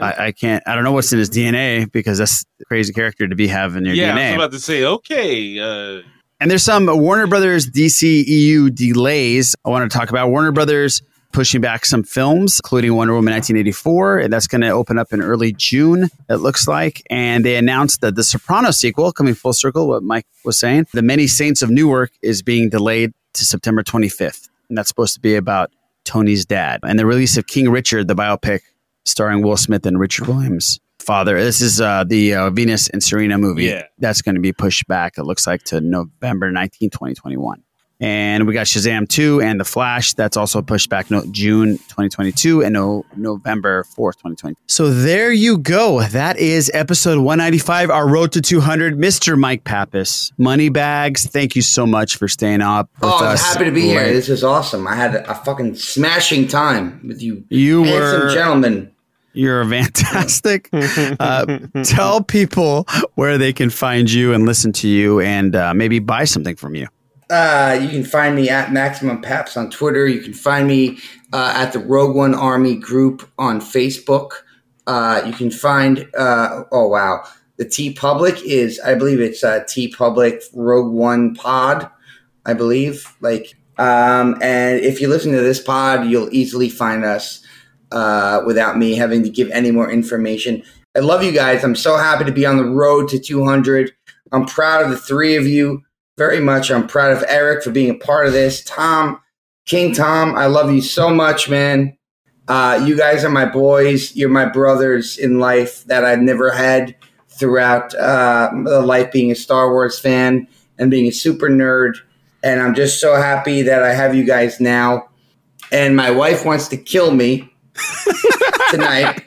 Speaker 7: I, I can't. I don't know what's in his DNA because that's a crazy character to be having in your
Speaker 9: yeah, I
Speaker 7: DNA.
Speaker 9: was about to say, okay. Uh,
Speaker 7: And there's some Warner Brothers DCEU delays I want to talk about. Warner Brothers pushing back some films, including Wonder Woman 1984. And that's going to open up in early June, it looks like. And they announced that the Soprano sequel, coming full circle, what Mike was saying, The Many Saints of Newark is being delayed to September 25th. And that's supposed to be about Tony's dad. And the release of King Richard, the biopic starring Will Smith and Richard Williams. Father, this is uh, the uh, Venus and Serena movie.
Speaker 9: Yeah.
Speaker 7: That's going to be pushed back, it looks like, to November 19, 2021. And we got Shazam 2 and The Flash. That's also pushed back no, June 2022 and no, November 4th, 2020. So there you go. That is episode 195, our road to 200. Mr. Mike Pappas, Moneybags, thank you so much for staying up with
Speaker 11: Oh, I'm
Speaker 7: us.
Speaker 11: happy to be here.
Speaker 7: late.
Speaker 11: This is awesome. I had a, a fucking smashing time with you,
Speaker 7: You
Speaker 11: handsome
Speaker 7: were-
Speaker 11: gentlemen.
Speaker 7: You're fantastic. uh, tell people where they can find you and listen to you and uh, maybe buy something from you.
Speaker 11: Uh, you can find me at Maximum Paps on Twitter. You can find me uh, at the Rogue Won Army group on Facebook. Uh, you can find, uh, oh wow, the TeePublic is, I believe it's TeePublic Rogue Won Pod, I believe. Like, um, and if you listen to this pod, you'll easily find us uh, without me having to give any more information. I love you guys. I'm so happy to be on the road to 200. I'm proud of the three of you very much. I'm proud of Eric for being a part of this. Tom, King Tom, I love you so much, man. Uh, you guys are my boys. You're my brothers in life that I've never had throughout uh, the life being a Star Wars fan and being a super nerd. And I'm just so happy that I have you guys now. And my wife wants to kill me tonight.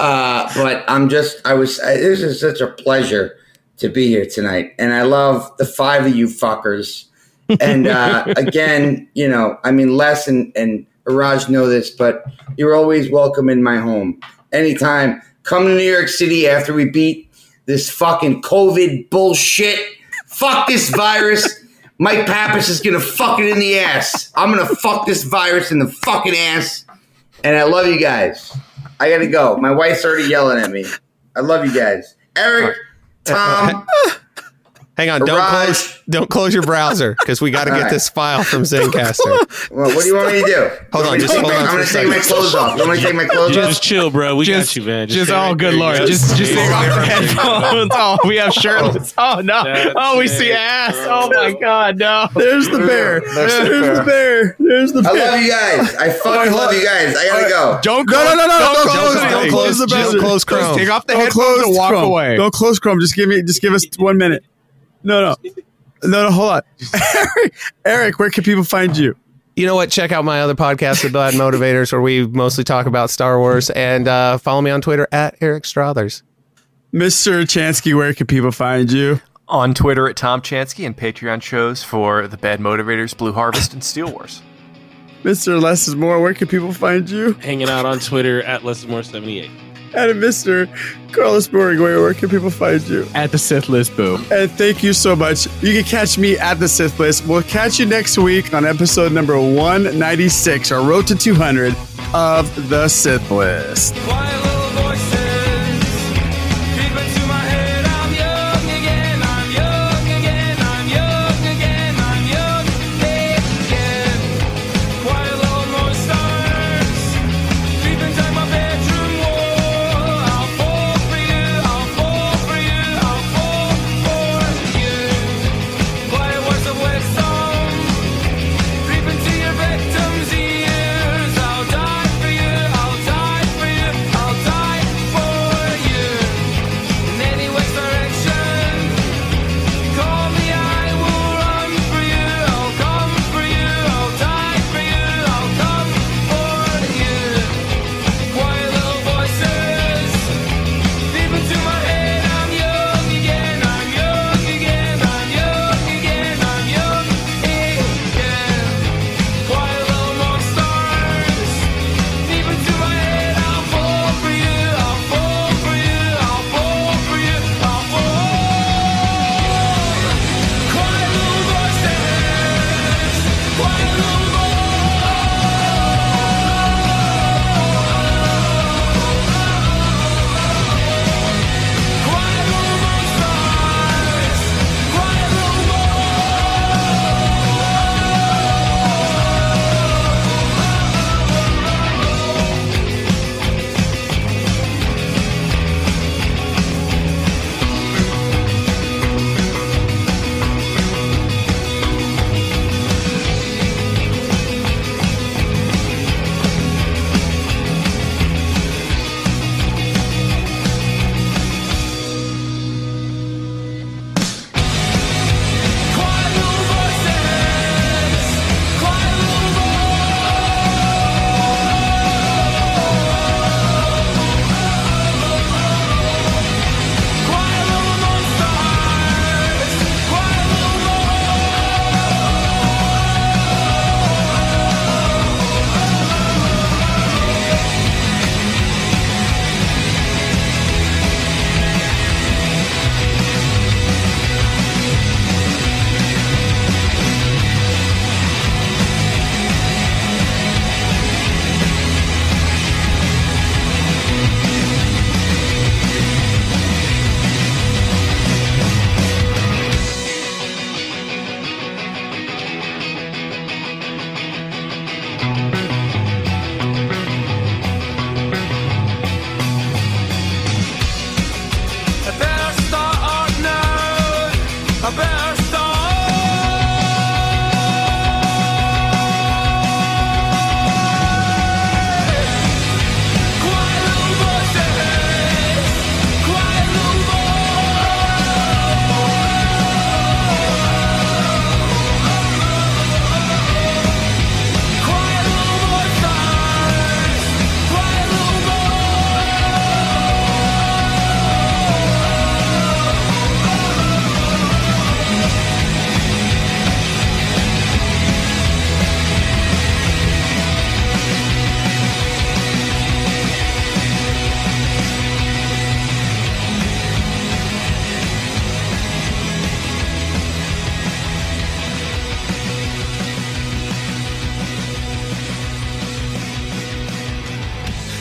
Speaker 11: Uh, but I'm just, I was, I, this is such a pleasure to be here tonight. And I love the five of you fuckers. And uh, again, you know, I mean, Les and, and Raj know this, but you're always welcome in my home. Anytime. Come to New York City after we beat this fucking COVID bullshit. Fuck this virus. Mike Pappas is gonna fuck it in the ass. I'm gonna fuck this virus in the fucking ass. And I love you guys. I gotta go. My wife's already yelling at me. I love you guys. Eric, Tom,
Speaker 10: Hang on, don't
Speaker 11: Raj.
Speaker 10: close, don't close your browser because we got to get
Speaker 11: right.
Speaker 10: this file from Zencastr.
Speaker 11: well, what do you want me to do?
Speaker 10: Hold on,
Speaker 11: You want me to
Speaker 10: just hold on
Speaker 11: I'm gonna take my clothes off. You want me to take my clothes off.
Speaker 9: just chill, bro. We
Speaker 8: Just-
Speaker 9: got you, man.
Speaker 8: Just
Speaker 9: stay
Speaker 8: all
Speaker 9: right
Speaker 8: good,
Speaker 9: there.
Speaker 8: Lord. Just, just take off
Speaker 9: right
Speaker 8: the headphones. Oh, we have shirtless. Oh. oh no!
Speaker 9: That's
Speaker 8: Oh, we see
Speaker 9: it,
Speaker 8: ass. Oh my God, no!
Speaker 7: There's the bear. There's the bear. There's the bear.
Speaker 11: I love you guys. I oh, fucking love you guys. I gotta go.
Speaker 8: Don't
Speaker 7: No, no, no, no,
Speaker 8: Don't
Speaker 7: don't
Speaker 8: close
Speaker 7: close,
Speaker 8: it.
Speaker 7: don't close the browser.
Speaker 10: close Chrome.
Speaker 8: Take off the headphones and walk away.
Speaker 7: Don't close Chrome. Just give me, just give us one minute. No, no, no, no. Hold on, Eric. Eric, where can people find you?
Speaker 10: You know what? Check out my other podcast, The Bad Motivators, where we mostly talk about Star Wars. And uh, follow me on Twitter at Eric Struthers.
Speaker 7: Mr. Chansky, where can people find you?
Speaker 4: On Twitter at Tom Chansky and Patreon shows for The Bad Motivators, Blue Harvest, and Steel Wars.
Speaker 7: Mr. Less is More, where can people find you?
Speaker 9: Hanging out on Twitter at lessmore78.
Speaker 7: And Mr. Carlos Boring, where, where can people find you?
Speaker 8: At the Sith List Boo.
Speaker 7: And thank you so much. You can catch me at the Sith List. We'll catch you next week on episode number 196, our road to 200 of the Sith List.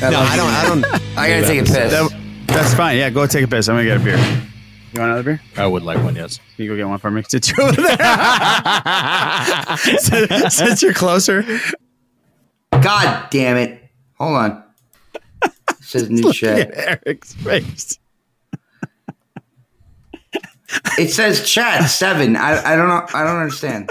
Speaker 11: I
Speaker 10: no, I don't. I don't.
Speaker 11: I gotta take a piss.
Speaker 7: That- that's fine. Yeah, go take a piss. I'm gonna get a beer. You want another beer?
Speaker 8: I would like one, yes.
Speaker 7: Can you go get one for me? Since you're over there. since, since you're closer.
Speaker 11: God damn it! Hold on. It says new
Speaker 7: Look
Speaker 11: chat.
Speaker 7: at Eric's face.
Speaker 11: It says chat seven. I, I don't know. I don't understand.